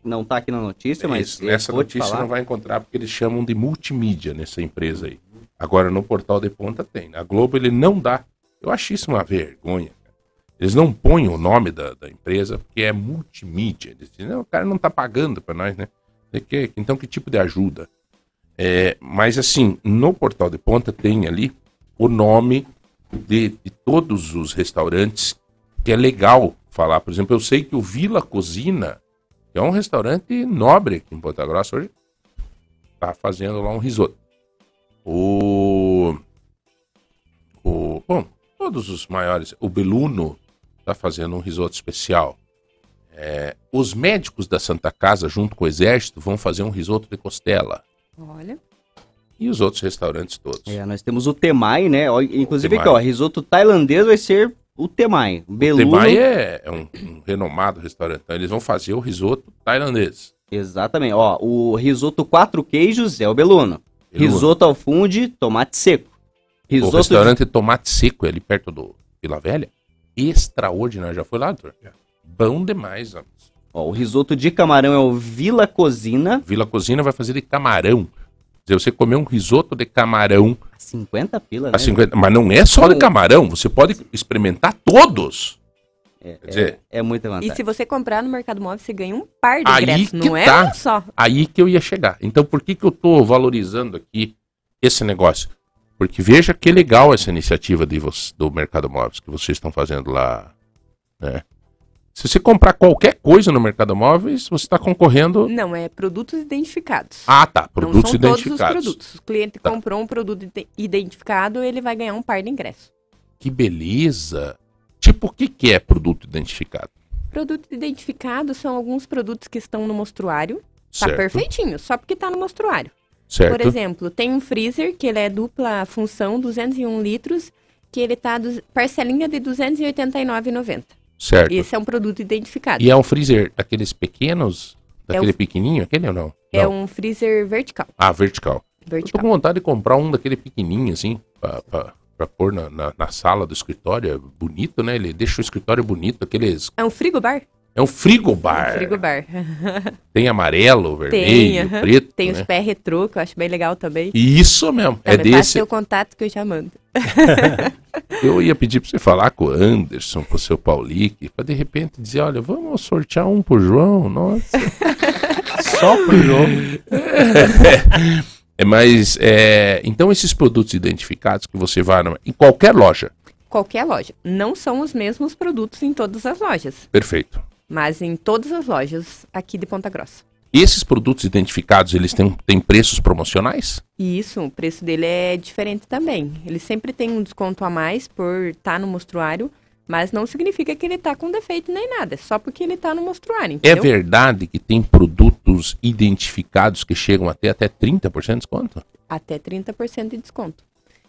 Não tá aqui na notícia, mas eu nessa vou te notícia falar. não vai encontrar porque eles chamam de multimídia nessa empresa aí. Agora no portal de ponta tem. Na Globo ele não dá. Eu acho isso uma vergonha. cara. Eles não põem o nome da, da empresa porque é multimídia. Eles dizem, não, o cara não tá pagando para nós, né? De Então que tipo de ajuda? É, mas assim, no portal de ponta tem ali o nome de, de todos os restaurantes que é legal falar. Por exemplo, eu sei que o Vila Cozina que é um restaurante nobre aqui em Ponta Grossa hoje. Tá fazendo lá um risoto. O. O. Bom, todos os maiores. O Beluno tá fazendo um risoto especial. É, os médicos da Santa Casa, junto com o Exército, vão fazer um risoto de costela. Olha. E os outros restaurantes todos. É, nós temos o temai, né? Inclusive Temai. aqui, ó, risoto tailandês vai ser o temai. O Beluno. Temai é, é um, um renomado restaurante. Então, eles vão fazer o risoto tailandês. Exatamente. Ó, o risoto quatro queijos é o beluno. Beluno. Risoto ao funde, tomate seco. O Risoto restaurante Tomate Seco, ali perto do Vila Velha, extraordinário. Já foi lá, doutor? Bom demais. ó. Ó, o risoto de camarão é o Vila Cozina. Vila Cozina vai fazer de camarão. Quer dizer, você comer um risoto de camarão 50 pila, né? a 50, mas não é só de camarão, você pode experimentar todos. É, Quer dizer, é, é muita E vantagem. se você comprar no Mercado Móvel, você ganha um par de Aí ingressos, não é tá. um só. aí que eu ia chegar. Então, por que, que eu tô valorizando aqui esse negócio? Porque veja que legal essa iniciativa de do Mercado Móveis que vocês estão fazendo lá. Né? Se você comprar qualquer coisa no Mercado Móveis, você está concorrendo. Não, é produtos identificados. Ah, tá. não Produtos são identificados. todos os produtos. O cliente Tá. comprou um produto ide- identificado, ele vai ganhar um par de ingressos. Que beleza! Tipo, o que, que é produto identificado? Produto identificado são alguns produtos que estão no mostruário. Tá Certo. perfeitinho, só porque tá no mostruário. Certo? Por exemplo, tem um freezer que ele é dupla função, 201 litros, que ele tá parcelinha de R$ 289,90. Certo. Esse é um produto identificado. E é um freezer daqueles pequenos, daquele o- pequenininho, aquele ou não? É Não. um freezer vertical. Ah, vertical. Eu tô Vertical. com vontade de comprar um daquele pequenininho, assim, pra, pra, pra pôr na, na, na sala do escritório. É bonito, né? Ele deixa o escritório bonito, aqueles... É um frigobar? É um frigobar. Um frigobar. Tem amarelo, Tem, vermelho, aham. preto, Tem né? os pés retrô, que eu acho bem legal também. Isso mesmo, é Também passa desse. seu contato que eu já mando. Eu ia pedir pra você falar com o Anderson, com o seu Paulique, pra de repente dizer, olha, vamos sortear um pro João, nossa. Só pro jogo. É, mas, é, então esses produtos identificados que você vai numa- em qualquer loja, Qualquer loja. Não são os mesmos produtos em todas as lojas, perfeito. mas em todas as lojas aqui de Ponta Grossa. E esses produtos identificados, eles têm, têm preços promocionais? Isso, o preço dele é diferente também. Ele sempre tem um desconto a mais por estar no mostruário, mas não significa que ele está com defeito nem nada, é só porque ele está no mostruário, É entendeu? verdade que tem produtos identificados que chegam até, até 30% de desconto? Até 30% de desconto.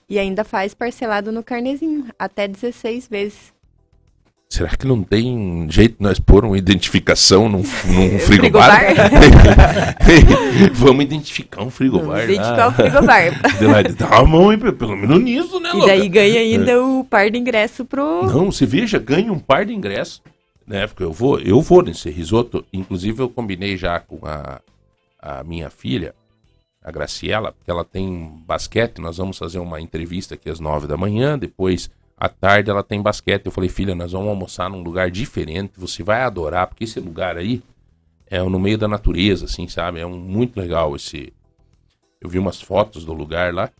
E ainda faz parcelado no carnezinho, até 16 vezes. Será que não tem jeito de nós pôr uma identificação num, num É, frigobar? Vamos identificar um frigobar. Vende lá. qual frigobar. Adelaide, Dá a mão, hein, pelo menos nisso, né, E louca? daí ganha ainda o par de ingresso pro. Não, você veja, ganha um par de ingressos. Né? Porque eu vou, eu vou nesse risoto. Inclusive, eu combinei já com a, a minha filha, a Graciela, porque ela tem basquete. Nós vamos fazer uma entrevista aqui às nove da manhã. Depois, à tarde, ela tem basquete. Eu falei, filha, nós vamos almoçar num lugar diferente. Você vai adorar, porque esse lugar aí é no meio da natureza, assim, sabe? É um, muito legal esse. Eu vi umas fotos do lugar lá.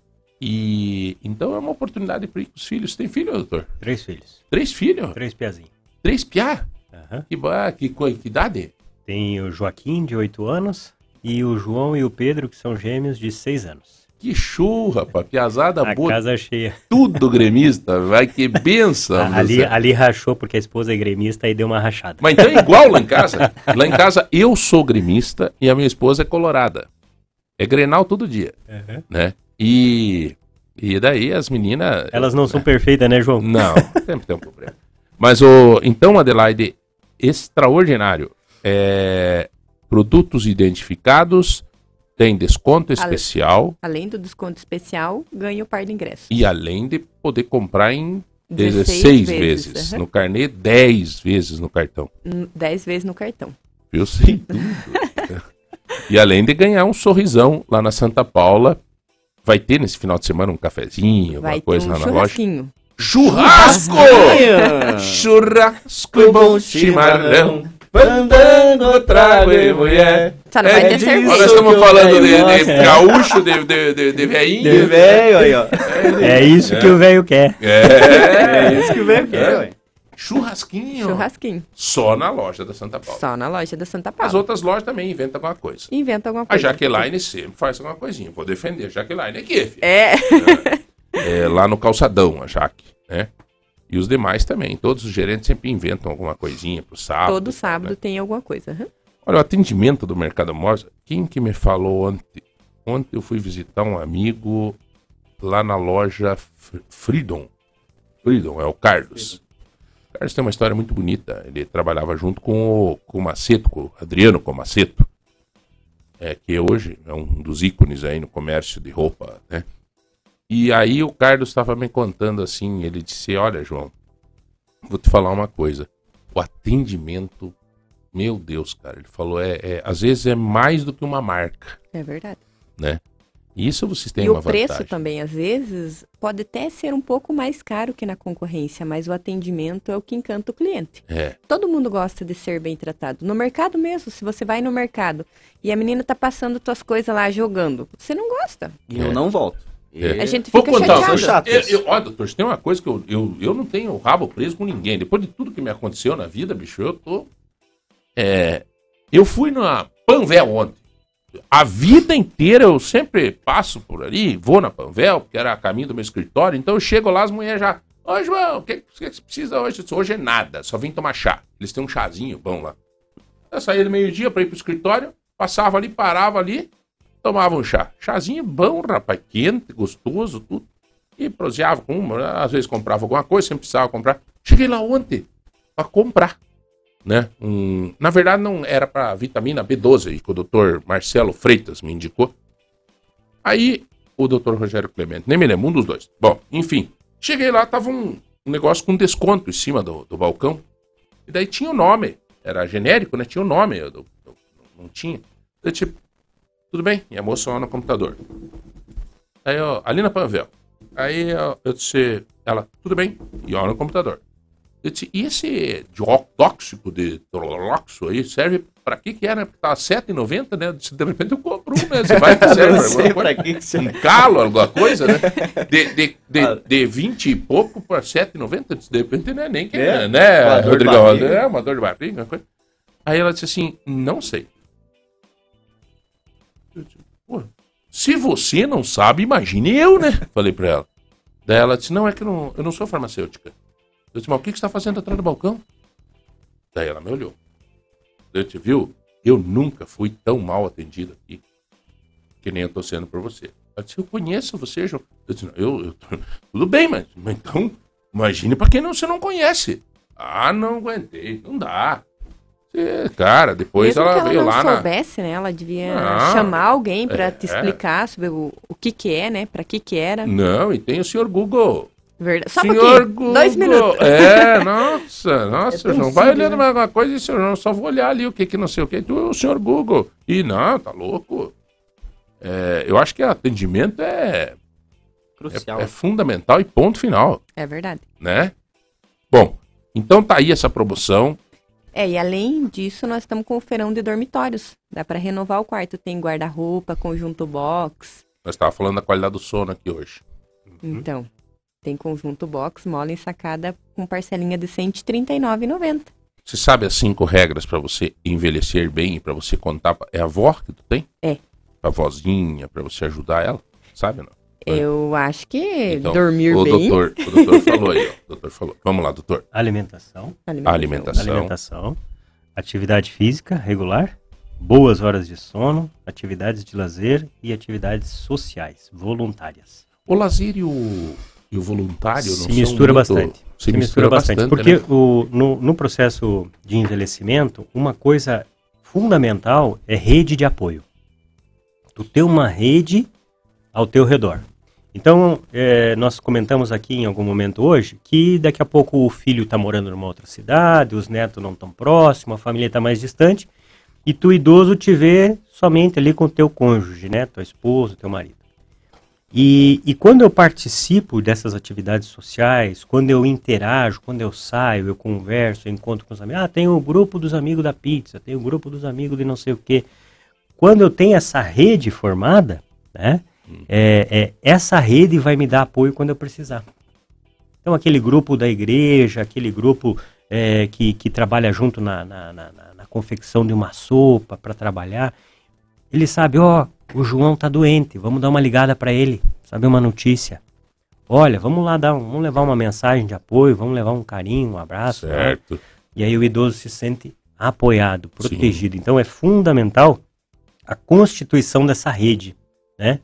E então é uma oportunidade para ir com os filhos. Tem filho, doutor? Três filhos. Três filhos? Três piazinhos. Três piá? Aham. Que, ba- que, que idade? Tem o Joaquim, de 8 anos, e o João e o Pedro, que são gêmeos, de 6 anos. Que show, rapaz. Piazada A boa. casa cheia. Tudo gremista. Vai que benção. A- do ali, ali rachou porque a esposa é gremista e deu uma rachada. Mas então é igual lá em casa. Lá em casa eu sou gremista e a minha esposa é colorada. É grenal todo dia, Aham. né? E, e daí as meninas... Elas não são perfeitas, né, João? Não, sempre tem um problema. Mas o então, Adelaide, extraordinário. É, produtos identificados, tem desconto especial Além do desconto especial, ganha o par de ingresso. e além de poder comprar em 16 16 vezes. aham. No carnê, 10 vezes no cartão. Hum, 10 vezes no cartão. Eu sei tudo. e além de ganhar um sorrisão lá na Santa Paula. Vai ter nesse final de semana um cafezinho, Vai alguma coisa um lá na loja. churrasquinho. Churrasco! Churrasco e bom chimarrão. Fandango, trago e mulher. Só não É vai ter disso cerveja. Nós estamos que eu falando de, de gaúcho, de, de, de, de veinho. De velho aí, ó. É isso que o velho quer. É. É isso que o velho quer, ué. Churrasquinho. Churrasquinho. Só na loja da Santa Paula. Só na loja da Santa As Paula. outras lojas também inventam alguma coisa. Inventa alguma A coisa. Jaqueline sempre faz alguma coisinha. Vou defender a Jaqueline aqui, filho. É. É, lá no calçadão, a Jaque, né? E os demais também. Todos os gerentes sempre inventam alguma coisinha pro sábado. Todo sábado né? tem alguma coisa. aham. Olha, o atendimento do Mercado Morsa. Quem que me falou ontem? Ontem eu fui visitar um amigo lá na loja Fr- Freedom. Freedom, é o Carlos. O Carlos tem uma história muito bonita. Ele trabalhava junto com o, com o Maceto, com o Adriano Comaceto. É, que hoje é um dos ícones aí no comércio de roupa, né? E aí o Carlos estava me contando assim, ele disse, olha João, vou te falar uma coisa. O atendimento meu Deus, cara, ele falou, é, é- às vezes é mais do que uma marca, É verdade. né? E isso vocês têm e uma o preço vantagem. também, às vezes, pode até ser um pouco mais caro que na concorrência, mas o atendimento é o que encanta o cliente. É, Todo mundo gosta de ser bem tratado. No mercado mesmo, se você vai no mercado e a menina tá passando tuas coisas lá jogando, você não gosta. E eu não volto. E- É. A gente Vou fica contar chateado. Chato Eu, isso. eu, ó, doutor, tem uma coisa que eu, eu, eu não tenho rabo preso com ninguém. Depois de tudo que me aconteceu na vida, bicho, eu tô. É, eu fui na Panvel ontem. A vida inteira eu sempre passo por ali, vou na Panvel, porque era a caminho do meu escritório. Então eu chego lá, as mulheres já. Ô, João, o que, que você precisa hoje? Disse, Hoje é nada, só vim tomar chá. Eles têm um chazinho bom lá. Eu saía do meio-dia pra ir pro escritório, passava ali, parava ali, tomava um chá. Chazinho bom, rapaz, quente, gostoso, tudo. E proseava com uma, às vezes comprava alguma coisa, sempre precisava comprar. Cheguei lá ontem pra comprar, né? Um, na verdade não era pra vitamina B12, aí, que o doutor Marcelo Freitas me indicou. Aí o doutor Rogério Clemente, nem me lembro, um dos dois. Bom, enfim, cheguei lá, tava um, um negócio com desconto em cima do, do balcão. E daí tinha o nome, era genérico, né? Tinha o nome, eu, eu- eu não tinha. Eu tipo, tudo bem, e a moça lá no computador. Aí, ó, ali na Panvel. Aí ó, eu disse, ela, tudo bem, e ó no computador. Disse, e esse dióxido de troloxo aí serve pra que que é, né? Porque tá R$7,90, né? Disse, de repente eu compro um, né? Você vai que serve alguma coisa? que que você... Um calo, alguma coisa, né? De, de, de, Ah. de 20 e pouco para 7,90, de repente não é nem que É, é, né, uma dor de Rodrigão? barriga. É, uma dor de barriga, uma coisa. Aí ela disse assim, não sei. Eu disse, Pô, se você não sabe, imagine eu, né? Falei pra ela. Daí ela disse, não, é que eu não, eu não sou farmacêutica. Eu disse, mas o que que você está fazendo atrás do balcão? Daí ela me olhou. Eu te viu? Eu nunca fui tão mal atendido aqui que nem eu tô sendo por você. Ela disse, eu conheço você, João. Eu disse, não, eu, eu tô- tudo bem, mas, mas então, imagine pra quem não, você não conhece. Ah, não aguentei, não dá. Cara, depois Mesmo ela ela veio lá na... soubesse, né? Ela devia Não, chamar alguém pra é. te explicar sobre o, o que que é, né? Pra que que era. Não, e tem o senhor Google. Verdade. Só um senhor pouquinho. Google. Dois minutos. É, nossa, nossa, tão João. Vai simples, olhando né? mais alguma coisa e senhor, não, só vou olhar ali o que que não sei o que. Tu, o senhor Google. E não, tá louco. É, eu acho que atendimento é, Crucial. é, é fundamental e ponto final, É verdade. né? Bom, então tá aí essa promoção. É, e além disso, nós estamos com o feirão de dormitórios. Dá pra renovar o quarto. Tem guarda-roupa, conjunto box. Nós estávamos falando da qualidade do sono aqui hoje. Uhum. Então, tem conjunto box, mola ensacada com parcelinha de R$ 139,90. Você sabe as cinco regras pra você envelhecer bem e pra você contar? É a avó que tu tem? É. A vozinha, pra você ajudar ela? Sabe ou não? É. Eu acho que Então, dormir o bem, Doutor, o doutor falou aí, ó. O doutor falou. Vamos lá, doutor. Alimentação, alimentação. Alimentação. alimentação, atividade física regular, boas horas de sono, atividades de lazer e atividades sociais, voluntárias. O lazer e o, e o voluntário não Se são mistura muito- bastante. Se, mistura, bastante, Porque né? o, no, no processo de envelhecimento, uma coisa fundamental é rede de apoio. Tu ter uma rede ao teu redor. Então, eh, nós comentamos aqui em algum momento hoje que daqui a pouco o filho está morando numa outra cidade, os netos não estão próximos, a família está mais distante, e tu, idoso, te vê somente ali com o teu cônjuge, né? Tua esposa, teu marido. E, e quando eu participo dessas atividades sociais, quando eu interajo, quando eu saio, eu converso, eu encontro com os amigos, ah, tem o grupo dos amigos da pizza, tem o grupo dos amigos de não sei o quê. Quando eu tenho essa rede formada, né, é, é, essa rede vai me dar apoio quando eu precisar. Então, aquele grupo da igreja, aquele grupo é, que, que trabalha junto na, na, na, na- na confecção de uma sopa para trabalhar, ele sabe, ó, o João tá doente, vamos dar uma ligada para ele, saber uma notícia. Olha, vamos lá dar, um- vamos levar uma mensagem de apoio, vamos levar um carinho, um abraço. né? Certo. E aí o idoso se sente apoiado, protegido. Então é fundamental a constituição dessa rede, né?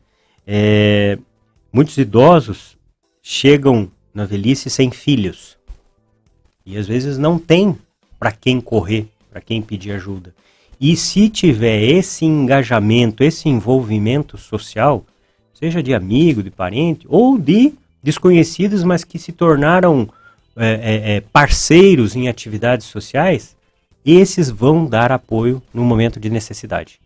É, muitos idosos chegam na velhice sem filhos e às vezes não tem para quem correr, para quem pedir ajuda. E se tiver esse engajamento, esse envolvimento social, seja de amigo, de parente ou de desconhecidos, mas que se tornaram é, é, é, parceiros em atividades sociais, esses vão dar apoio no momento de necessidade.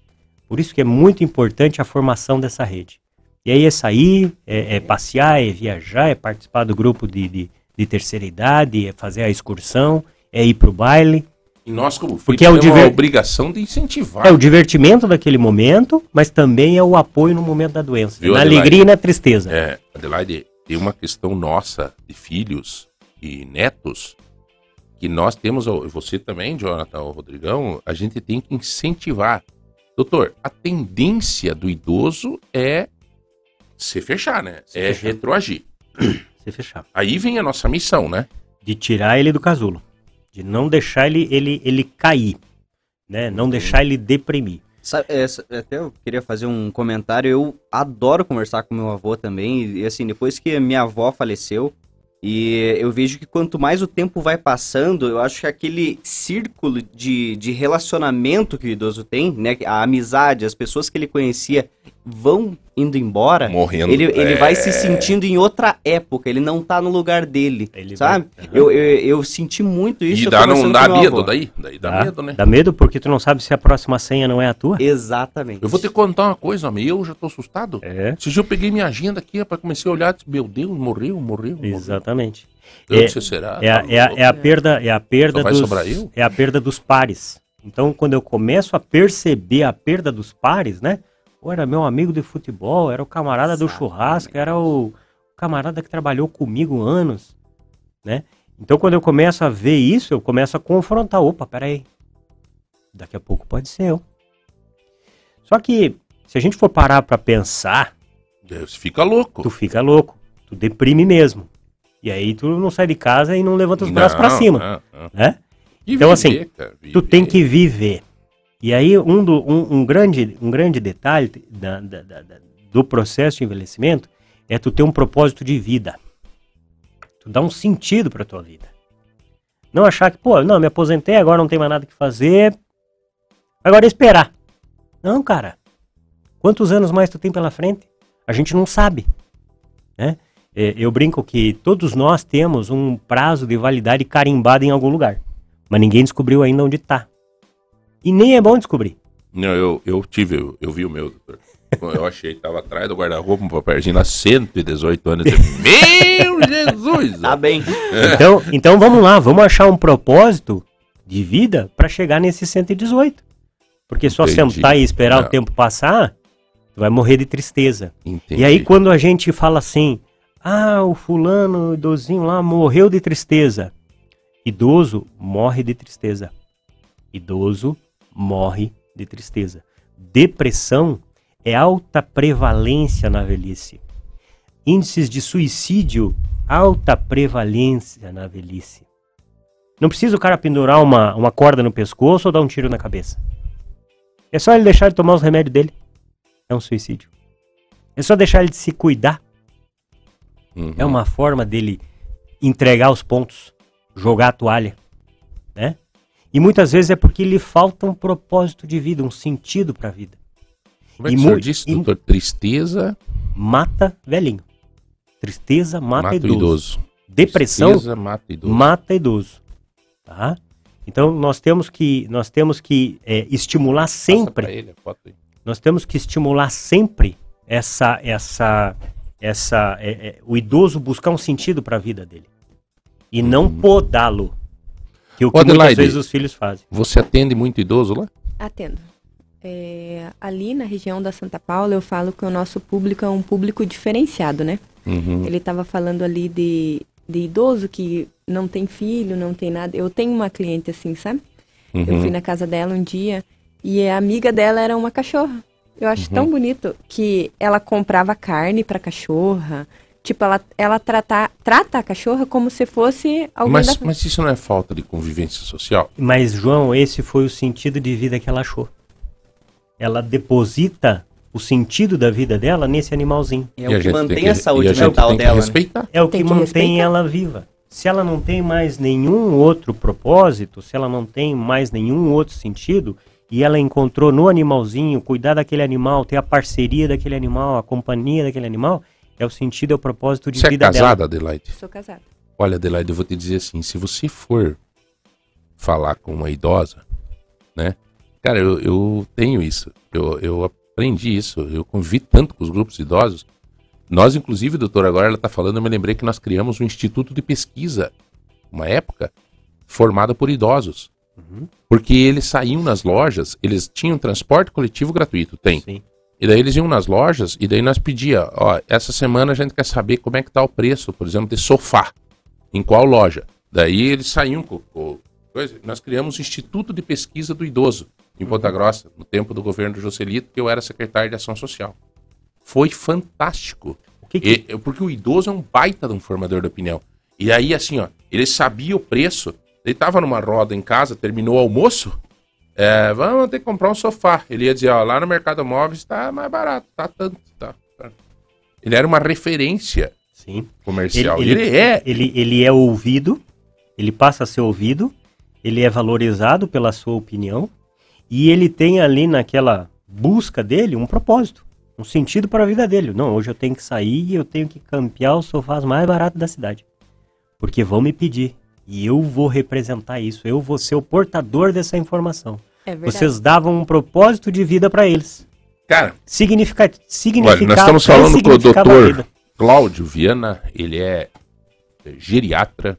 Por isso que é muito importante a formação dessa rede. E aí é sair, é, é passear, é viajar, é participar do grupo de, de, de terceira idade, é fazer a excursão, é ir para o baile. E nós, como filhos, Porque é o temos a diver- obrigação de incentivar. É o divertimento daquele momento, mas também é o apoio no momento da doença. Viu, na Adelaide? alegria e na tristeza. É, Adelaide, tem uma questão nossa de filhos e netos que nós temos, você também, Jonathan, o Rodrigão, a gente tem que incentivar. Doutor, a tendência do idoso é se fechar, né? Se é fechar. retroagir. Se fechar. Aí vem a nossa missão, né? De tirar ele do casulo. De não deixar ele, ele, ele cair. Né? Não deixar ele deprimir. Sabe, é, s- até eu queria fazer um comentário. Eu adoro conversar com meu avô também. E assim, depois que minha avó faleceu, e eu vejo que quanto mais o tempo vai passando, eu acho que aquele círculo de, de relacionamento que o idoso tem, né? A amizade, as pessoas que ele conhecia vão indo embora. Morrendo. Ele, ele É. vai se sentindo em outra época, ele não tá no lugar dele, Ele sabe? vai- Eu, eu, eu senti muito isso. E dá, não dá medo avô. daí? Daí dá Tá? medo, né? Dá medo porque tu não sabe se a próxima senha não é a tua? Exatamente. Eu vou te contar uma coisa, homem. Eu já tô assustado. É, dia eu peguei minha agenda aqui, rapaz, comecei a olhar e disse, meu Deus, morreu, morreu. morreu. exatamente. É- não sei se será. É, a- tá é, a, é a perda, é a perda dos, sobrar eu? é a perda dos pares. Então, quando eu começo a perceber a perda dos pares, né? Ou era meu amigo de futebol, era o camarada do Exatamente. churrasco, era o camarada que trabalhou comigo anos, né? Então, quando eu começo a ver isso, eu começo a confrontar. Opa, peraí. Daqui a pouco pode ser eu. Só que, se a gente for parar pra pensar, Deus, fica louco. tu fica louco. Tu deprime mesmo. E aí tu não sai de casa e não levanta os braços pra Não, cima, não, não. né? E Então, viver, assim, cara, Tu tem que viver. E aí um, do- um, um grande, um grande detalhe da- da- da- do processo de envelhecimento é tu ter um propósito de vida. Tu dá um sentido pra tua vida. Não achar que, pô, não, me aposentei, agora não tem mais nada que fazer. Agora é esperar. Não, cara. Quantos anos mais tu tem pela frente? A gente não sabe. Né? É, eu brinco que todos nós temos um prazo de validade carimbado em algum lugar. Mas ninguém descobriu ainda onde tá. E nem é bom descobrir. Não, eu, eu tive, eu, eu vi o meu, doutor. Eu achei que tava atrás do guarda-roupa, um papelzinho lá, 118 anos. Meu Jesus! Tá bem. Então, então vamos lá, vamos achar um propósito de vida para chegar nesse 118. Porque só Entendi. sentar e esperar Não. o tempo passar, tu vai morrer de tristeza. Entendi. E aí quando a gente fala assim, ah, o fulano, o idosinho lá morreu de tristeza. Idoso morre de tristeza. Idoso morre de tristeza. Depressão é alta prevalência na velhice. Índices de suicídio, alta prevalência na velhice. Não precisa o cara pendurar uma, uma corda no pescoço ou dar um tiro na cabeça. É só ele deixar de tomar os remédios dele. É um suicídio. É só deixar ele de se cuidar. Uhum. É uma forma dele entregar os pontos, jogar a toalha, né? E muitas vezes é porque lhe falta um propósito de vida, um sentido para a vida. Como é que e o senhor disse, doutor? Tristeza Mata velhinho. Tristeza mata, mata idoso. idoso. Depressão Tristeza mata idoso. mata idoso. Tá? Então nós temos que nós temos que é, estimular sempre ele a foto aí. nós temos que estimular sempre essa essa essa é, é, o idoso buscar um sentido para a vida dele e não podá-lo que o que Ô, muitas Adelaide. vezes os filhos fazem Você atende muito idoso lá? Atendo. É, ali na região da Santa Paula, eu falo que o nosso público é um público diferenciado, né? Uhum. Ele estava falando ali de, de idoso que não tem filho, não tem nada. Eu tenho uma cliente assim, sabe? Eu fui Uhum. na casa dela um dia e a amiga dela era uma cachorra. Eu acho Uhum. tão bonito que ela comprava carne pra cachorra. Tipo, ela, ela trata, trata a cachorra como se fosse alguém Mas, da... mas isso não é falta de convivência social? mas João esse foi o sentido de vida que ela achou ela deposita o sentido da vida dela nesse animalzinho É E o a que mantém que- a saúde a mental tem que dela. né? é o Tem que que mantém respeitar. ela viva se ela não tem mais nenhum outro propósito se ela não tem mais nenhum outro sentido e ela encontrou no animalzinho cuidar daquele animal ter a parceria daquele animal a companhia daquele animal é o sentido é o propósito de Você é vida dela casada, Adelaide? Sou casada. Olha, Adelaide, eu vou te dizer assim, se você for falar com uma idosa, né? Cara, eu, eu tenho isso. Eu, eu aprendi isso. Eu convivi tanto com os grupos idosos. Nós, inclusive, doutor, agora ela está falando, eu me lembrei que nós criamos um instituto de pesquisa, uma época, formada por idosos. Uhum. Porque eles saíam nas lojas, eles tinham transporte coletivo gratuito, tem. Sim. E daí eles iam nas lojas e daí nós pedia, ó, essa semana a gente quer saber como é que tá o preço, por exemplo, de sofá. Em qual loja? Daí eles saíam com, com coisa. Nós criamos o Instituto de Pesquisa do Idoso em Ponta Grossa, no tempo do governo do Joselito, que eu era secretário de Ação Social. Foi fantástico. Que que- E- porque o idoso é um baita de um formador de opinião. E aí, assim, ó, ele sabia o preço. Ele tava numa roda em casa, terminou o almoço. É, vamos ter que comprar um sofá. Ele ia dizer, ó, lá no Mercado Móveis tá mais barato, tá tanto, tá. Ele era uma referência Sim. comercial. Ele, ele é. Ele, ele é ouvido, ele passa a ser ouvido, ele é valorizado pela sua opinião e ele tem ali naquela busca dele um propósito, um sentido para a vida dele. Não, hoje eu tenho que sair e eu tenho que campear os sofás mais baratos da cidade. Porque vão me pedir. E eu vou representar isso, eu vou ser o portador dessa informação. É verdade. Vocês davam um propósito de vida para eles. Cara, Significa, significava, Olha, nós estamos falando com o doutor. Cláudio Viana, ele é geriatra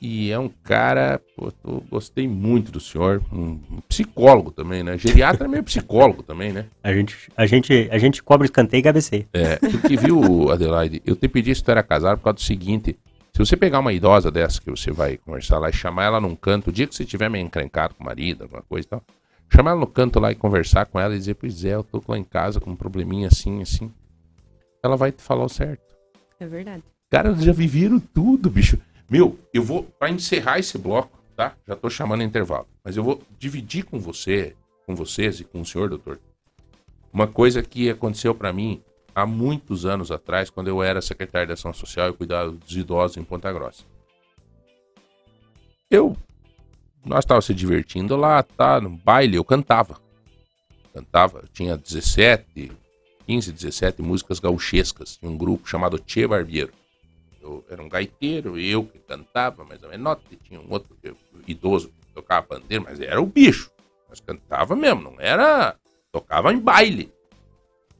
e é um cara, pô, eu gostei muito do senhor, um um psicólogo também, né? Geriatra é meio psicólogo também, né? A gente, a gente, a gente cobra escanteio e cabeceio. É, porque viu, Adelaide, eu te pedi se tu era casado por causa do seguinte, se você pegar uma idosa dessa que você vai conversar lá e chamar ela num canto, o dia que você tiver meio encrencado com o marido, alguma coisa e tal, chamar ela no canto lá e conversar com ela e dizer, pois é, eu tô lá em casa com um probleminha assim, assim. Ela vai te falar o certo. É verdade. Cara, eles já viveram tudo, bicho. Meu, eu vou, pra encerrar esse bloco, tá? Já tô chamando intervalo. Mas eu vou dividir com você, com vocês e com o senhor, doutor, uma coisa que aconteceu pra mim há muitos anos atrás, quando eu era secretário de Ação Social e cuidava dos idosos em Ponta Grossa. Eu, nós estávamos se divertindo lá, tá? No baile, eu cantava. Cantava, eu tinha 17, 15, 17 músicas gauchescas. Tinha um grupo chamado Tchê Barbeiro. Eu era um gaiteiro, eu que cantava, mais ou menos. E tinha um outro que- idoso que tocava pandeiro, mas era o bicho. Mas cantava mesmo, não era. Tocava em baile.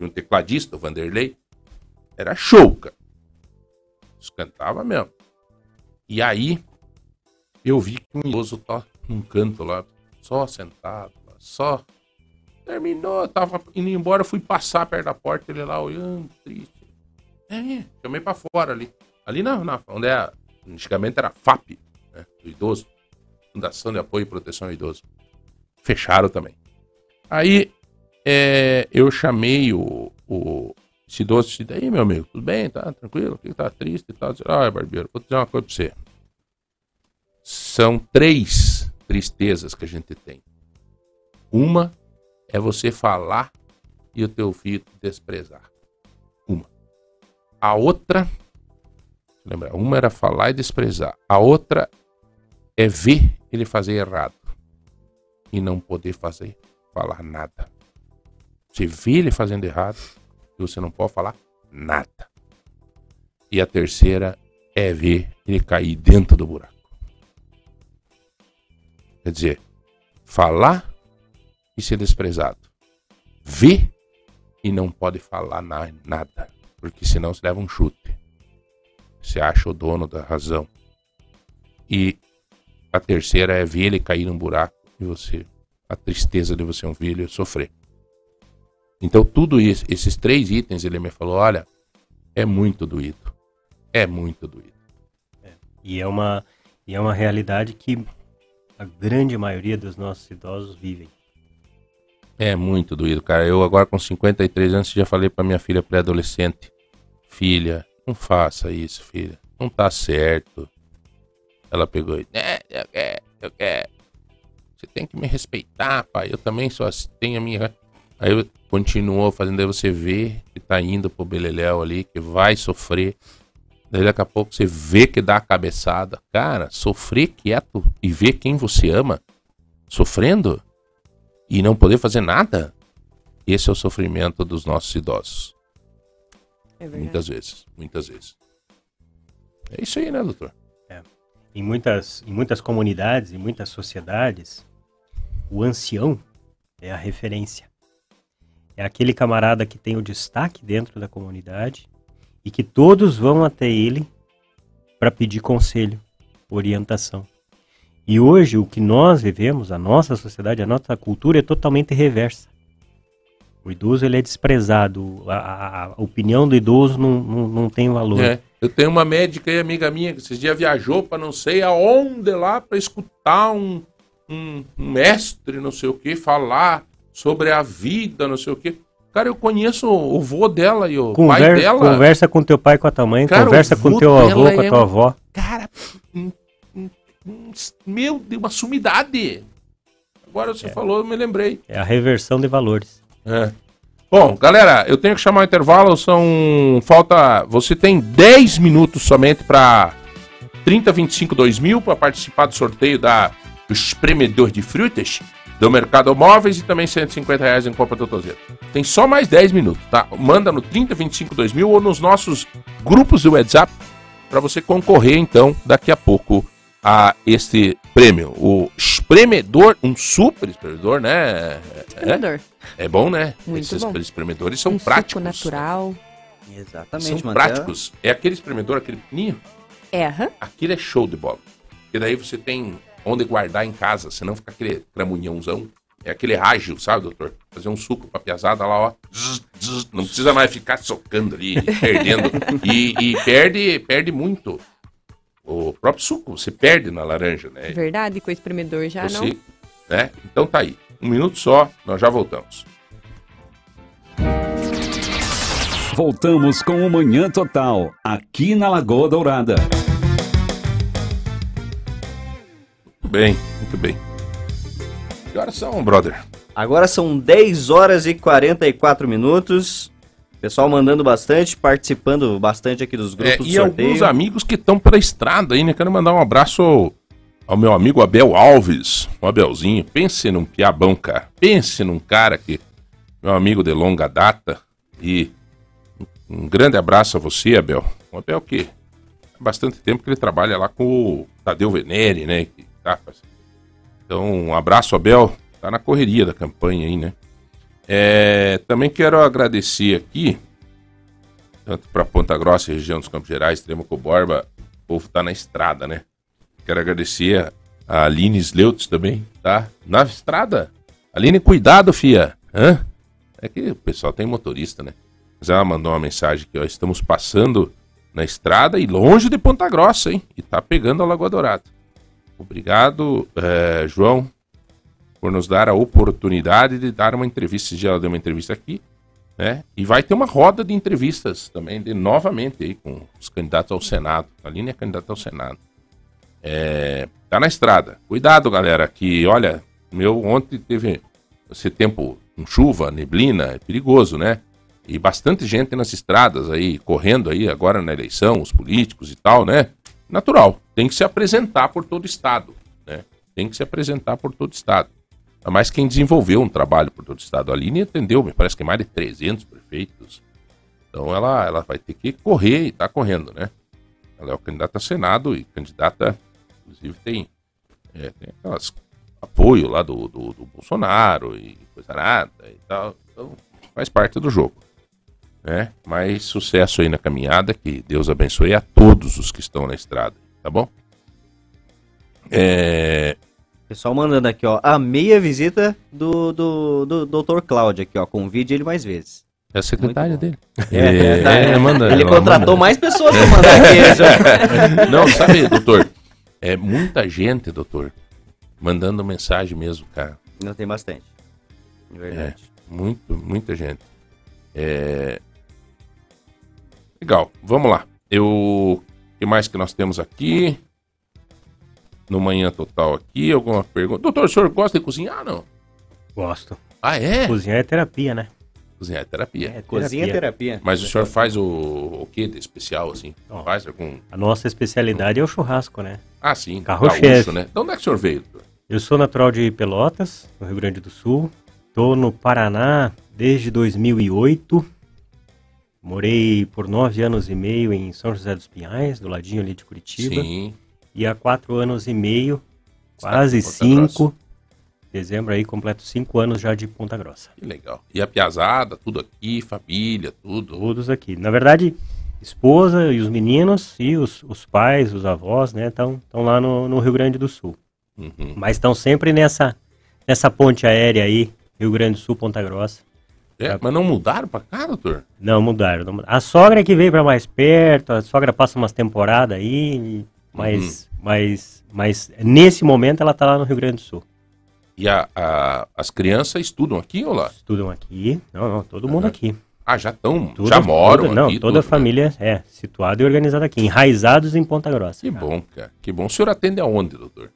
Tinha um tecladista, o Vanderlei. Era show, cara. Mesmo. E aí, eu vi que um idoso tá num canto lá, só sentado, só. Terminou, tava indo embora, fui passar perto da porta, ele lá olhando, triste. É, chamei pra fora ali. Ali na, na onde é, antigamente era FAP, né, do idoso. Fundação de Apoio e Proteção ao Idoso. Fecharam também. Aí, é, eu chamei o, o esse disse, daí, meu amigo, tudo bem, tá tranquilo? Que tá triste disse, Ah, barbeiro, vou dizer uma coisa pra você. São três tristezas que a gente tem. Uma é você falar e o teu filho desprezar. Uma. A outra, lembra, uma era falar e desprezar. A outra é ver ele fazer errado e não poder fazer, falar nada. Você vê ele fazendo errado e você não pode falar nada. E a terceira é ver ele cair dentro do buraco. Quer dizer, falar e ser desprezado. Ver e não pode falar na- nada, porque senão você leva um chute. Você acha o dono da razão. E a terceira é ver ele cair num buraco e você, a tristeza de você um filho sofrer. Então tudo isso, esses três itens ele me falou, olha, é muito doído. É muito doído. E é uma, e é uma realidade que a grande maioria dos nossos idosos vivem. É muito doído, cara. Eu agora com 53 anos já falei pra minha filha pré-adolescente, filha, não faça isso, filha. Não tá certo. Ela pegou e, é, eu quero, eu quero. Você tem que me respeitar, pai. Eu também só tenho a minha. Aí continuou fazendo, aí você vê que tá indo pro Beleléu ali, que vai sofrer. Daí daqui a pouco você vê que dá a cabeçada. Cara, sofrer quieto e ver quem você ama sofrendo e não poder fazer nada, esse é o sofrimento dos nossos idosos. É verdade. Muitas vezes, muitas vezes. É isso aí, né, doutor? Em muitas, em muitas comunidades, em muitas sociedades, o ancião é a referência. É aquele camarada que tem o destaque dentro da comunidade e que todos vão até ele para pedir conselho, orientação. E hoje o que nós vivemos, a nossa sociedade, a nossa cultura é totalmente reversa. O idoso ele é desprezado, a, a- a opinião do idoso não, não, não tem valor. É, eu tenho uma médica aí, amiga minha, que esses dias viajou para não sei aonde lá para escutar um, um, um mestre, não sei o que, falar sobre a vida, não sei o que. Cara, eu conheço o vô dela e o pai Conver- dela. Conversa com teu pai e com a tua mãe, Cara, conversa com teu avô, com a é tua um- avó. Cara, meu Deus, uma sumidade. Agora você falou, eu me lembrei. É a reversão de valores. É. Bom, galera, eu tenho que chamar o intervalo. São. Falta. Você tem 10 minutos somente para 3025 2000 para participar do sorteio da, do espremedor de frutas do Mercado Móveis e também 150 reais em compra do Tozeiro. Tem só mais 10 minutos, tá? Manda no 3025 2000 ou nos nossos grupos do WhatsApp para você concorrer, então, daqui a pouco a este prêmio. O espremedor, um super espremedor, né? É, Espremedor. é bom, né? Muito Esses bom. espremedores são um suco práticos. natural. Exatamente, São práticos. É aquele espremedor, aquele pequenininho. É, aham. Aquilo é show de bola. Porque daí você tem onde guardar em casa, senão fica aquele cramunhãozão. É aquele ágil, sabe, doutor? Fazer um suco pra piazada lá, ó. Zzz, zzz, não precisa mais ficar socando ali, perdendo. E, e perde, perde muito. O próprio suco, você perde na laranja, né? Verdade, com o espremedor já Você, não. né? Então tá aí. Um minuto só, nós já voltamos. Voltamos com o Manhã Total, aqui na Lagoa Dourada. Bem, muito bem. Que horas são, brother? Agora são 10 horas e 44 minutos. Pessoal mandando bastante, participando bastante aqui dos É, grupos e do alguns amigos que estão pela estrada aí, né? Quero mandar um abraço ao, ao meu amigo Abel Alves, o Abelzinho. Pense num piabão, cara. Pense num cara que, meu amigo de longa data. E um grande abraço a você, Abel. O Abel que há bastante tempo que ele trabalha lá com o Tadeu Venere, né? que tá- Então, um abraço, Abel. Tá na correria da campanha aí, né? É, também quero agradecer aqui tanto para Ponta Grossa região dos Campos Gerais, Tremaco Borba, o povo tá na estrada, né? Quero agradecer a Aline Sleutz também, tá? Na estrada. Aline, cuidado, fia. Hã? É que o pessoal tem motorista, né? Mas ela mandou uma mensagem aqui, ó. Estamos passando na estrada e longe de Ponta Grossa, hein? E tá pegando a Lagoa Dourada. Obrigado, eh, João, por nos dar a oportunidade de dar uma entrevista. Ela deu uma entrevista aqui né? E vai ter uma roda de entrevistas também, de, novamente, aí, com os candidatos ao Senado. A Aline é candidata ao Senado. É, tá na estrada. Cuidado, galera, que, olha, meu ontem teve esse tempo com chuva, neblina, é perigoso, né? E bastante gente nas estradas aí, correndo aí agora na eleição, os políticos e tal, né? Natural, tem que se apresentar por todo o estado, né? Tem que se apresentar por todo o estado. Mais quem desenvolveu um trabalho por todo o estado. A Aline atendeu, me parece que mais de 300 prefeitos. Então ela, ela vai ter que correr e está correndo, né? Ela é o candidato a Senado e candidata, inclusive tem, é, tem aquelas apoio lá do, do, do Bolsonaro e coisa nada e tal. Então faz parte do jogo. Né? Mais sucesso aí na caminhada, que Deus abençoe a todos os que estão na estrada, tá bom? É, Pessoal mandando aqui, ó. Amei a visita do, do, do Dr. Cláudio aqui, ó. Convide ele mais vezes. É a secretária Muito bom. dele. É, É, manda, ele contratou manda. mais pessoas pra mandar aqui. já. Não, sabe, doutor? É muita gente, doutor, mandando mensagem mesmo, cara. Não tem bastante. É verdade. Muito, muita gente. É... Legal, vamos lá. Eu... O que mais que nós temos aqui? No Manhã Total aqui, alguma pergunta? Doutor, o senhor gosta de cozinhar, não? Gosto. Ah, é? Cozinhar é terapia, né? Cozinhar é terapia. É Cozinha é terapia. Mas o senhor faz o, o que de especial, assim? Ó. Faz algum... A nossa especialidade é o churrasco, né? Ah, sim. Carro-chefe. gaúcho, né? De onde é que o senhor veio, doutor? Eu sou natural de Pelotas, no Rio Grande do Sul. Tô no Paraná desde 2008. Morei por nove anos e meio em São José dos Pinhais, do ladinho ali de Curitiba. Sim. E há quatro anos e meio, quase cinco. Dezembro aí, completo cinco anos já de Ponta Grossa. Que legal. E a piazada, tudo aqui, família, tudo. Todos aqui. Na verdade, esposa e os meninos e os, os pais, os avós, né, estão lá no, no Rio Grande do Sul. Uhum. Mas estão sempre nessa, nessa ponte aérea aí, Rio Grande do Sul, Ponta Grossa. É, mas não mudaram pra cá, doutor? Não mudaram. Não mudaram. A sogra que veio para mais perto, a sogra passa umas temporadas aí, mas, mas, mas nesse momento ela tá lá no Rio Grande do Sul. E a, a- as crianças estudam aqui ou lá? Estudam aqui. Não, não, todo mundo aqui. Ah, já estão, já moram toda, Não, aqui. toda a tudo, né? família é situada e organizada aqui, enraizados em Ponta Grossa. Que cara. bom, cara. Que bom. O senhor atende aonde, doutor?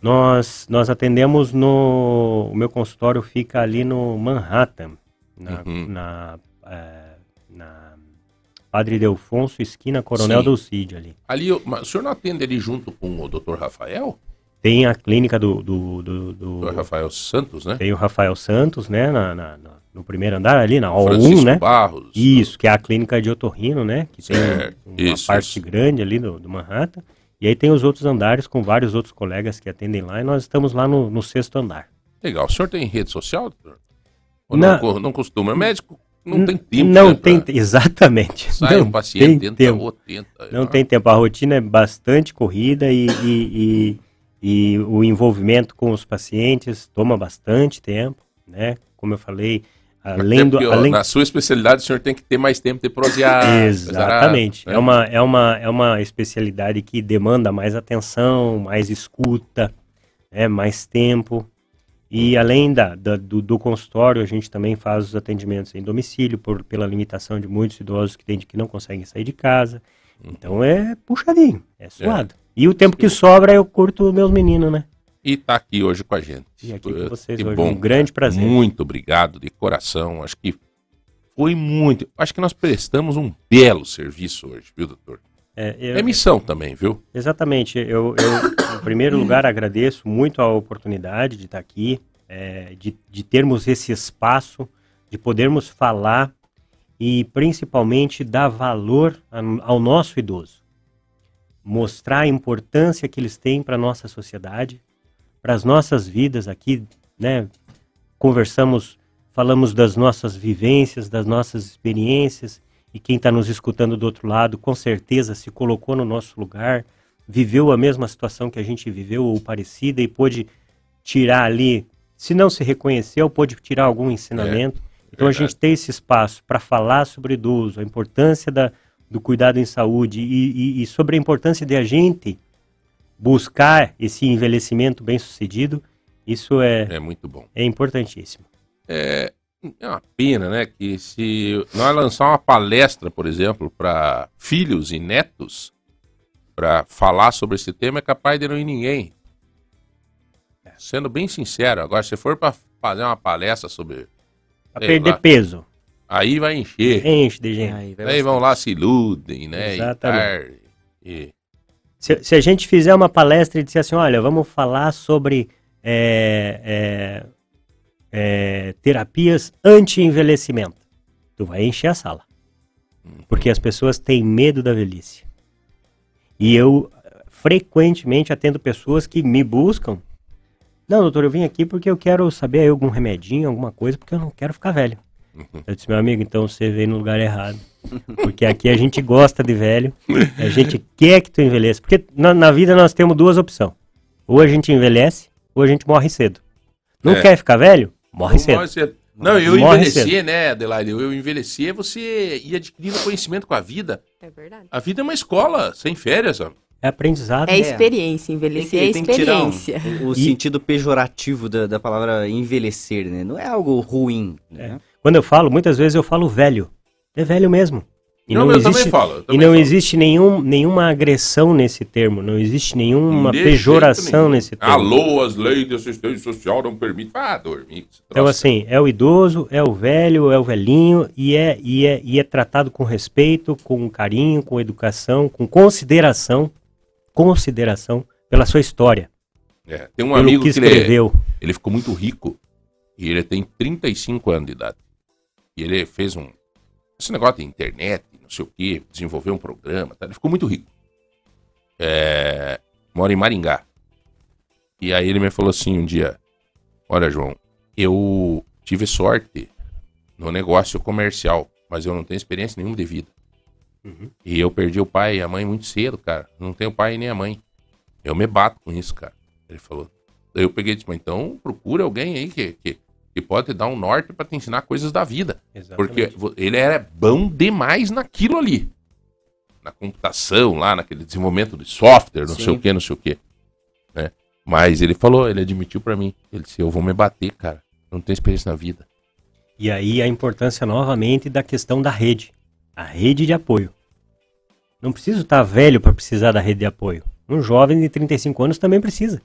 Nós, nós atendemos no. O meu consultório fica ali no Manhattan, na, Uhum. na, é, na Padre Delfonso, esquina Coronel Sim. Dulcide ali. Ali, mas o senhor não atende ali junto com o doutor Rafael? Tem a clínica do. do, do, do- Rafael Santos, né? tem o Rafael Santos, né? na- na- na- no primeiro andar ali, na O1, Francisco né? Barros. Isso, que é a clínica de otorrino, né? Que Certo. tem uma Isso, parte isso. grande ali do, do Manhattan. E aí tem os outros andares com vários outros colegas que atendem lá e nós estamos lá no, no sexto andar. Legal. O senhor tem rede social, doutor? Não. não, não costuma? Médico não tem tempo. Não né, tem, pra- exatamente. Sai não um paciente, tem tempo. outro, entra. Não tem tempo. A rotina é bastante corrida e, e, e- e o envolvimento com os pacientes toma bastante tempo, né? Como eu falei, além do... Além... Na sua especialidade, o senhor tem que ter mais tempo de prosear. Exatamente. né? É, uma, é, uma, é uma especialidade que demanda mais atenção, mais escuta, né, mais tempo. E além da, da- do, do consultório, a gente também faz os atendimentos em domicílio, por, pela limitação de muitos idosos que, tem, que não conseguem sair de casa. Então é puxadinho, é suado. E o tempo que sobra eu curto meus meninos, né? E tá aqui hoje com a gente. E aqui com vocês que hoje. bom, um grande prazer. Muito obrigado, de coração. Acho que foi muito. Acho que nós prestamos um belo serviço hoje, viu, doutor? É, eu- É missão também, viu? Exatamente. Eu, eu, em primeiro lugar, agradeço muito a oportunidade de estar aqui, é, de, de termos esse espaço, de podermos falar e, principalmente, dar valor ao nosso idoso. Mostrar a importância que eles têm para a nossa sociedade, para as nossas vidas aqui, né? Conversamos, falamos das nossas vivências, das nossas experiências, e quem está nos escutando do outro lado, com certeza se colocou no nosso lugar, viveu a mesma situação que a gente viveu ou parecida e pôde tirar ali, se não se reconheceu, pôde tirar algum ensinamento. então a verdade. gente tem esse espaço para falar sobre idoso, a importância da, do cuidado em saúde e, e- e sobre a importância de a gente buscar esse envelhecimento bem sucedido, isso é, É muito bom. é importantíssimo. É, é uma pena, né? Que se nós lançar uma palestra, por exemplo, para filhos e netos, para falar sobre esse tema, é capaz de não ir ninguém. Sendo bem sincero, agora, se for para fazer uma palestra sobre. Para Sei perder lá. peso, Aí vai encher. enche de gente. Aí, Aí vão lá, se iludem, né? Exatamente. e- Se, se a gente fizer uma palestra e disser assim, olha, vamos falar sobre é, é, é, terapias anti-envelhecimento, tu vai encher a sala. Porque as pessoas têm medo da velhice. E eu frequentemente atendo pessoas que me buscam. Não, doutor, eu vim aqui porque eu quero saber algum remedinho, alguma coisa, porque eu não quero ficar velho. Eu disse, meu amigo, então você veio no lugar errado. Porque aqui a gente gosta de velho, a gente quer que tu envelheça. Porque na, na vida nós temos duas opções. Ou a gente envelhece, ou a gente morre cedo. Não É. quer ficar velho? Morre Não, cedo. morre cedo. Não, eu Morre envelhecer, né, Adelaide? Eu envelhecer, você ia adquirindo conhecimento com a vida. É verdade. A vida é uma escola, sem férias, ó. É aprendizado. É experiência, Tem envelhecer que, é tem que tirar um- experiência. o, E- sentido pejorativo da, da palavra envelhecer, né? Não é algo ruim, né? Quando eu falo, muitas vezes eu falo velho. É velho mesmo. E Não, não, existe, falo, e não falo. existe nenhum, nenhuma agressão nesse termo, não existe nenhuma pejoração nesse termo. Alô, as leis de assistência social não permitem. Ah, dormir. Então, assim, é o idoso, é o velho, é o velhinho, e é, e é, e é tratado com respeito, com carinho, com educação, com consideração, consideração pela sua história, É, tem um amigo que que ele, escreveu. ele ficou muito rico e ele tem 35 anos de idade. E ele fez um. Esse negócio de internet, não sei o quê, desenvolveu um programa, tá? ele ficou muito rico. É, mora em Maringá. E aí ele me falou assim um dia: Olha, João, eu tive sorte no negócio comercial, mas eu não tenho experiência nenhuma de vida. Uhum. E eu perdi o pai e a mãe muito cedo, cara. Não tenho pai nem a mãe. Eu me bato com isso, cara. Ele falou. Daí eu peguei e disse, mas então procura alguém aí que, que, que pode te dar um norte pra te ensinar coisas da vida. Porque Exatamente. vo- ele era bom demais naquilo ali. Na computação, lá, naquele desenvolvimento de software, não sei Sim. o que, não sei o que. Né? Mas ele falou, ele admitiu pra mim. Ele disse, eu vou me bater, cara. Não tenho experiência na vida. E aí a importância novamente da questão da rede. A rede de apoio. Não preciso estar velho para precisar da rede de apoio. Um jovem de 35 anos também precisa.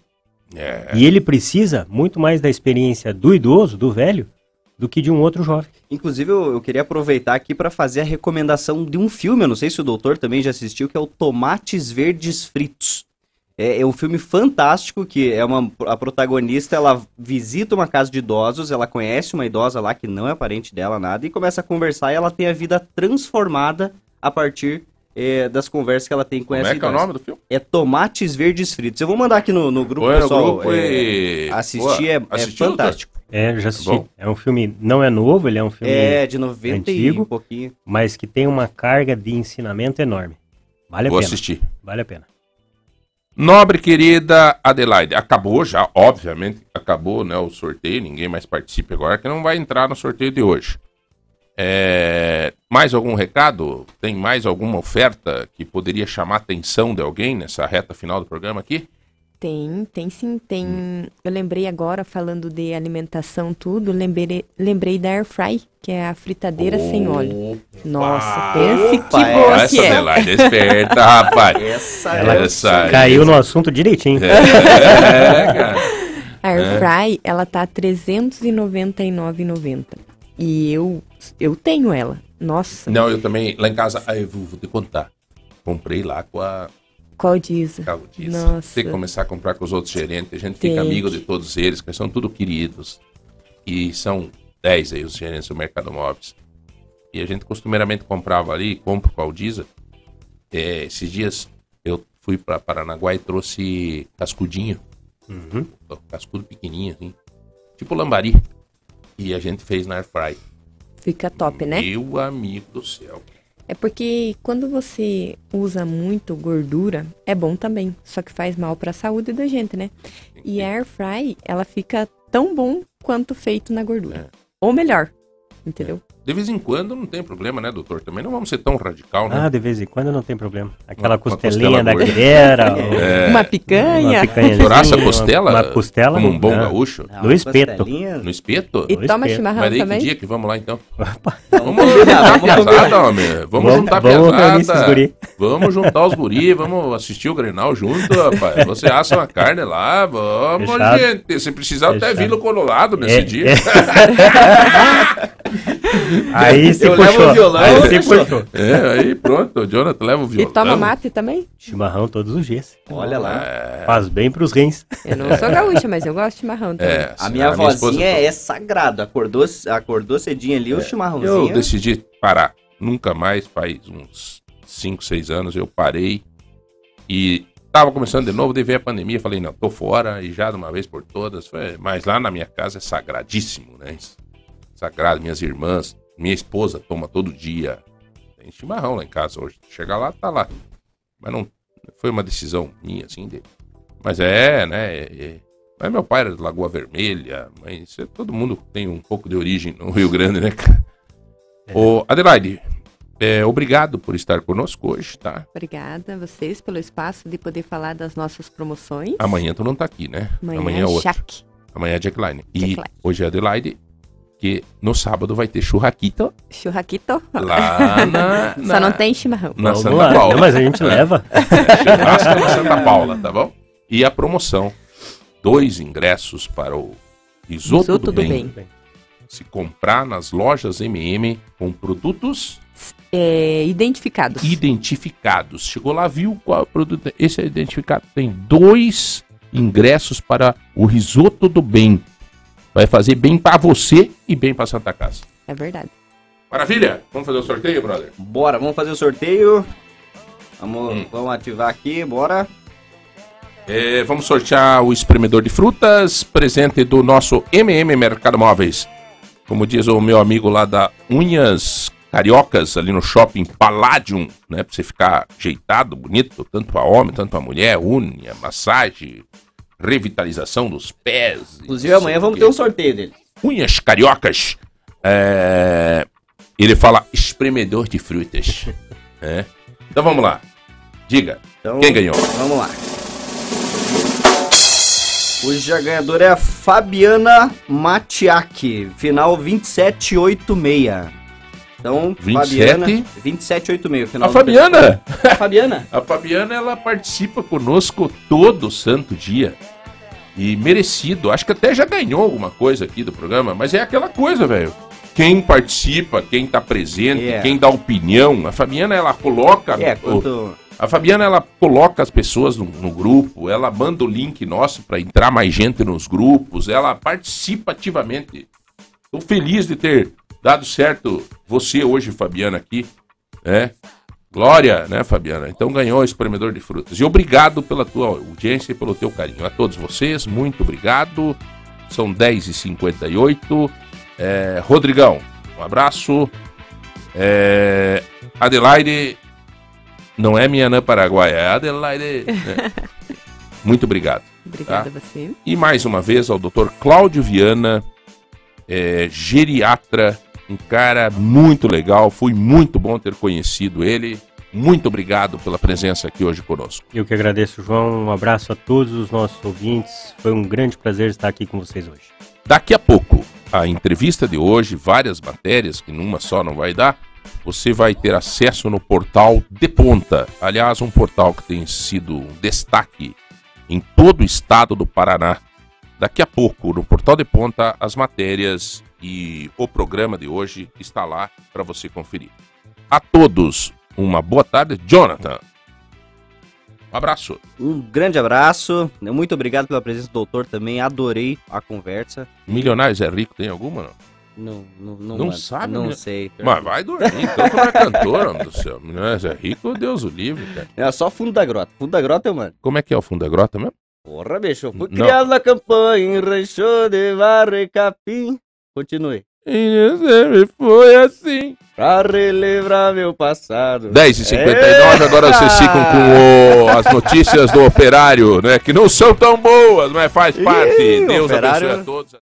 É. E ele precisa muito mais da experiência do idoso, do velho, do que de um outro jovem. Inclusive, eu, eu queria aproveitar aqui para fazer a recomendação de um filme, eu não sei se o doutor também já assistiu, que é o Tomates Verdes Fritos. É, é um filme fantástico que é uma a protagonista, ela visita uma casa de idosos, ela conhece uma idosa lá que não é parente dela nada e começa a conversar e ela tem a vida transformada a partir é, das conversas que ela tem com Como essa é que é o nome do filme? É Tomates Verdes Fritos. Eu vou mandar aqui no, no grupo, no pessoal. grupo é, e- assistir é, é fantástico. É, já assisti. Bom. É um filme, não é novo, ele é um filme, É, de 90 e antigo. um pouquinho. mas que tem uma carga de ensinamento enorme. Vale a Vou pena. assistir. Vale a pena. Nobre querida Adelaide, acabou já, obviamente, acabou né, o sorteio, ninguém mais participa agora, que não vai entrar no sorteio de hoje. É, mais algum recado? Tem mais alguma oferta que poderia chamar a atenção de alguém nessa reta final do programa aqui? Tem, tem sim, tem. Hum. Eu lembrei agora, falando de alimentação, tudo, lembrei, lembrei da Air Fry, que é a fritadeira sem óleo. Nossa, pense que Opa, boa Essa que é. Adelaide é esperta, rapaz. Essa Ela Essa Caiu no assunto direitinho. É, cara. A Air Fry, ela tá R$ 399,90. E eu, eu tenho ela. Nossa, Não, eu também, lá em casa, ah, eu vou, vou te contar. Comprei lá com a qual diz? Nossa. Tem que começar a comprar com os outros gerentes. A gente Tem fica amigo de todos eles, que são tudo queridos. E são 10 aí os gerentes do Mercado Móveis. E a gente costumeiramente comprava ali, compro com a Aldiza. É, esses dias eu fui para Paranaguá e trouxe cascudinho. Uhum. Cascudo pequenininho, assim. Tipo lambari. E a gente fez na Air Fry. Fica top, né? Meu amigo do céu. É porque quando você usa muito gordura, é bom também. Só que faz mal pra saúde da gente, né? E a Air Fry, ela fica tão bom quanto feito na gordura. Ou melhor, entendeu? De vez em quando não tem problema, né, doutor? Também não vamos ser tão radical, né? Ah, de vez em quando não tem problema. Aquela Uma- uma costelinha costela da quilera. É. Uma picanha. Uma assa uma- costela? Uma costela. Como um bom né? gaúcho? Ah, No uma espeto. No espeto? E Dois toma pés. chimarrão Mas daí também? que dia que vamos lá então? Vamos juntar pesada, homem. Vamos, juntar pesada. guri. Vamos juntar os guri, vamos assistir o Grenal junto, rapaz. Você assa uma carne lá, vamos, Fechado. gente. Se precisar, até Fechado. Vila Colorado nesse É, dia. é. Aí se Eu levo puxou. o violão, aí se puxou. É, aí pronto, o Jonathan leva o E violão. toma mate também? Chimarrão todos os dias. Olha lá. É, Faz bem pros rins. Eu não sou gaúcha, mas eu gosto de chimarrão também. é, A minha vozinha toma. é sagrado. Acordou, acordou cedinho ali, o Eu chimarrãozinho. decidi parar. Nunca mais, faz uns 5, 6 anos, eu parei. E tava começando de novo, veio a pandemia. Falei, não, tô fora e já de uma vez por todas. Foi- Mas lá na minha casa é sagradíssimo, né? Sagrado, minhas irmãs, minha esposa toma todo dia. Tem chimarrão lá em casa hoje. Chega lá, tá lá. Mas não foi uma decisão minha, assim, de... Mas é, né? é- é- Mas meu pai era de Lagoa Vermelha, mas é- todo mundo tem um pouco de origem no Rio Grande, né, cara? Ô, Adelaide, é, obrigado por estar conosco hoje, tá? Obrigada a vocês pelo espaço de poder falar das nossas promoções. Amanhã tu não tá aqui, né? Amanhã, é outro. Jaque. Amanhã é Jackline. E hoje é Adelaide, que no sábado vai ter churraquito Churraquito. lá na, na, Só não tem chimarrão. na Vamos Santa lá. Paula. Não, mas a gente leva. Churrasco na Santa Paula, tá bom? E a promoção, dois ingressos para o Risoto, Risoto do, do bem. Bem. Se comprar nas lojas MM com produtos É, identificados. identificados. Chegou lá, viu qual produto. é. Esse é identificado. Tem dois ingressos para o risoto do bem. Vai fazer bem para você e bem para Santa Casa. É verdade. Maravilha? Vamos fazer o sorteio, brother? Bora, vamos fazer o sorteio. Vamos, Hum. vamos ativar aqui, bora. É, vamos sortear o espremedor de frutas, presente do nosso MM Mercado Móveis. Como diz o meu amigo lá da Unhas Cariocas, ali no shopping Palladium, né? Pra você ficar ajeitado, bonito, tanto para homem, tanto para mulher, unha, massagem, revitalização dos pés. Inclusive amanhã vamos ter um sorteio dele. Unhas Cariocas. É, Ele fala espremedor de frutas. É. Então vamos lá. Diga, Então, quem ganhou? Vamos lá. Hoje a ganhadora é a Fabiana Matiak, final 2786. Então, 27? Fabiana, 2786, final A Fabiana! A Fabiana? A Fabiana, ela participa conosco todo santo dia. E merecido. Acho que até já ganhou alguma coisa aqui do programa, mas é aquela coisa, velho. Quem participa, quem tá presente, É. quem dá opinião. A Fabiana, ela coloca. É, o- quanto... A Fabiana, ela coloca as pessoas no, no grupo, ela manda o link nosso para entrar mais gente nos grupos, ela participa ativamente. Estou feliz de ter dado certo você hoje, Fabiana, aqui, né? Glória, né, Fabiana? Então ganhou o espremedor de frutas. E obrigado pela tua audiência e pelo teu carinho. A todos vocês, muito obrigado. São 10h58. É, Rodrigão, um abraço. É, Adelaide, não é minha Anã Paraguaia, é Adelaide. né? Muito obrigado. Obrigada Tá. a você. E mais uma vez ao Dr. Cláudio Viana, é, geriatra, um cara muito legal. Foi muito bom ter conhecido ele. Muito obrigado pela presença aqui hoje conosco. Eu que agradeço, João. Um abraço a todos os nossos ouvintes. Foi um grande prazer estar aqui com vocês hoje. Daqui a pouco, a entrevista de hoje, várias matérias, que numa só não vai dar, você vai ter acesso no portal De Ponta. Aliás, um portal que tem sido um destaque em todo o estado do Paraná. Daqui a pouco, no portal De Ponta, as matérias e o programa de hoje está lá para você conferir. A todos, uma boa tarde. Jonathan, um abraço. Um grande abraço, muito obrigado pela presença do doutor também, adorei a conversa. Milionários é rico, tem alguma? Não? Não, não, não, sabe, Não né? sei. Mas vai dormir, então tu não é cantor, homem do céu. Milionários é rico, Deus o livre, cara. É só fundo da grota. Fundo da grota, mano. Como é que é o fundo da grota mesmo? Porra, bicho, eu fui Não. criado na campanha, em rancho de varre capim. Continue. E sempre foi assim. Pra relembrar meu passado. 10h59, agora vocês ficam com o- as notícias do operário, né? Que não são tão boas, mas faz parte. Ih, Deus operário- abençoe a todos.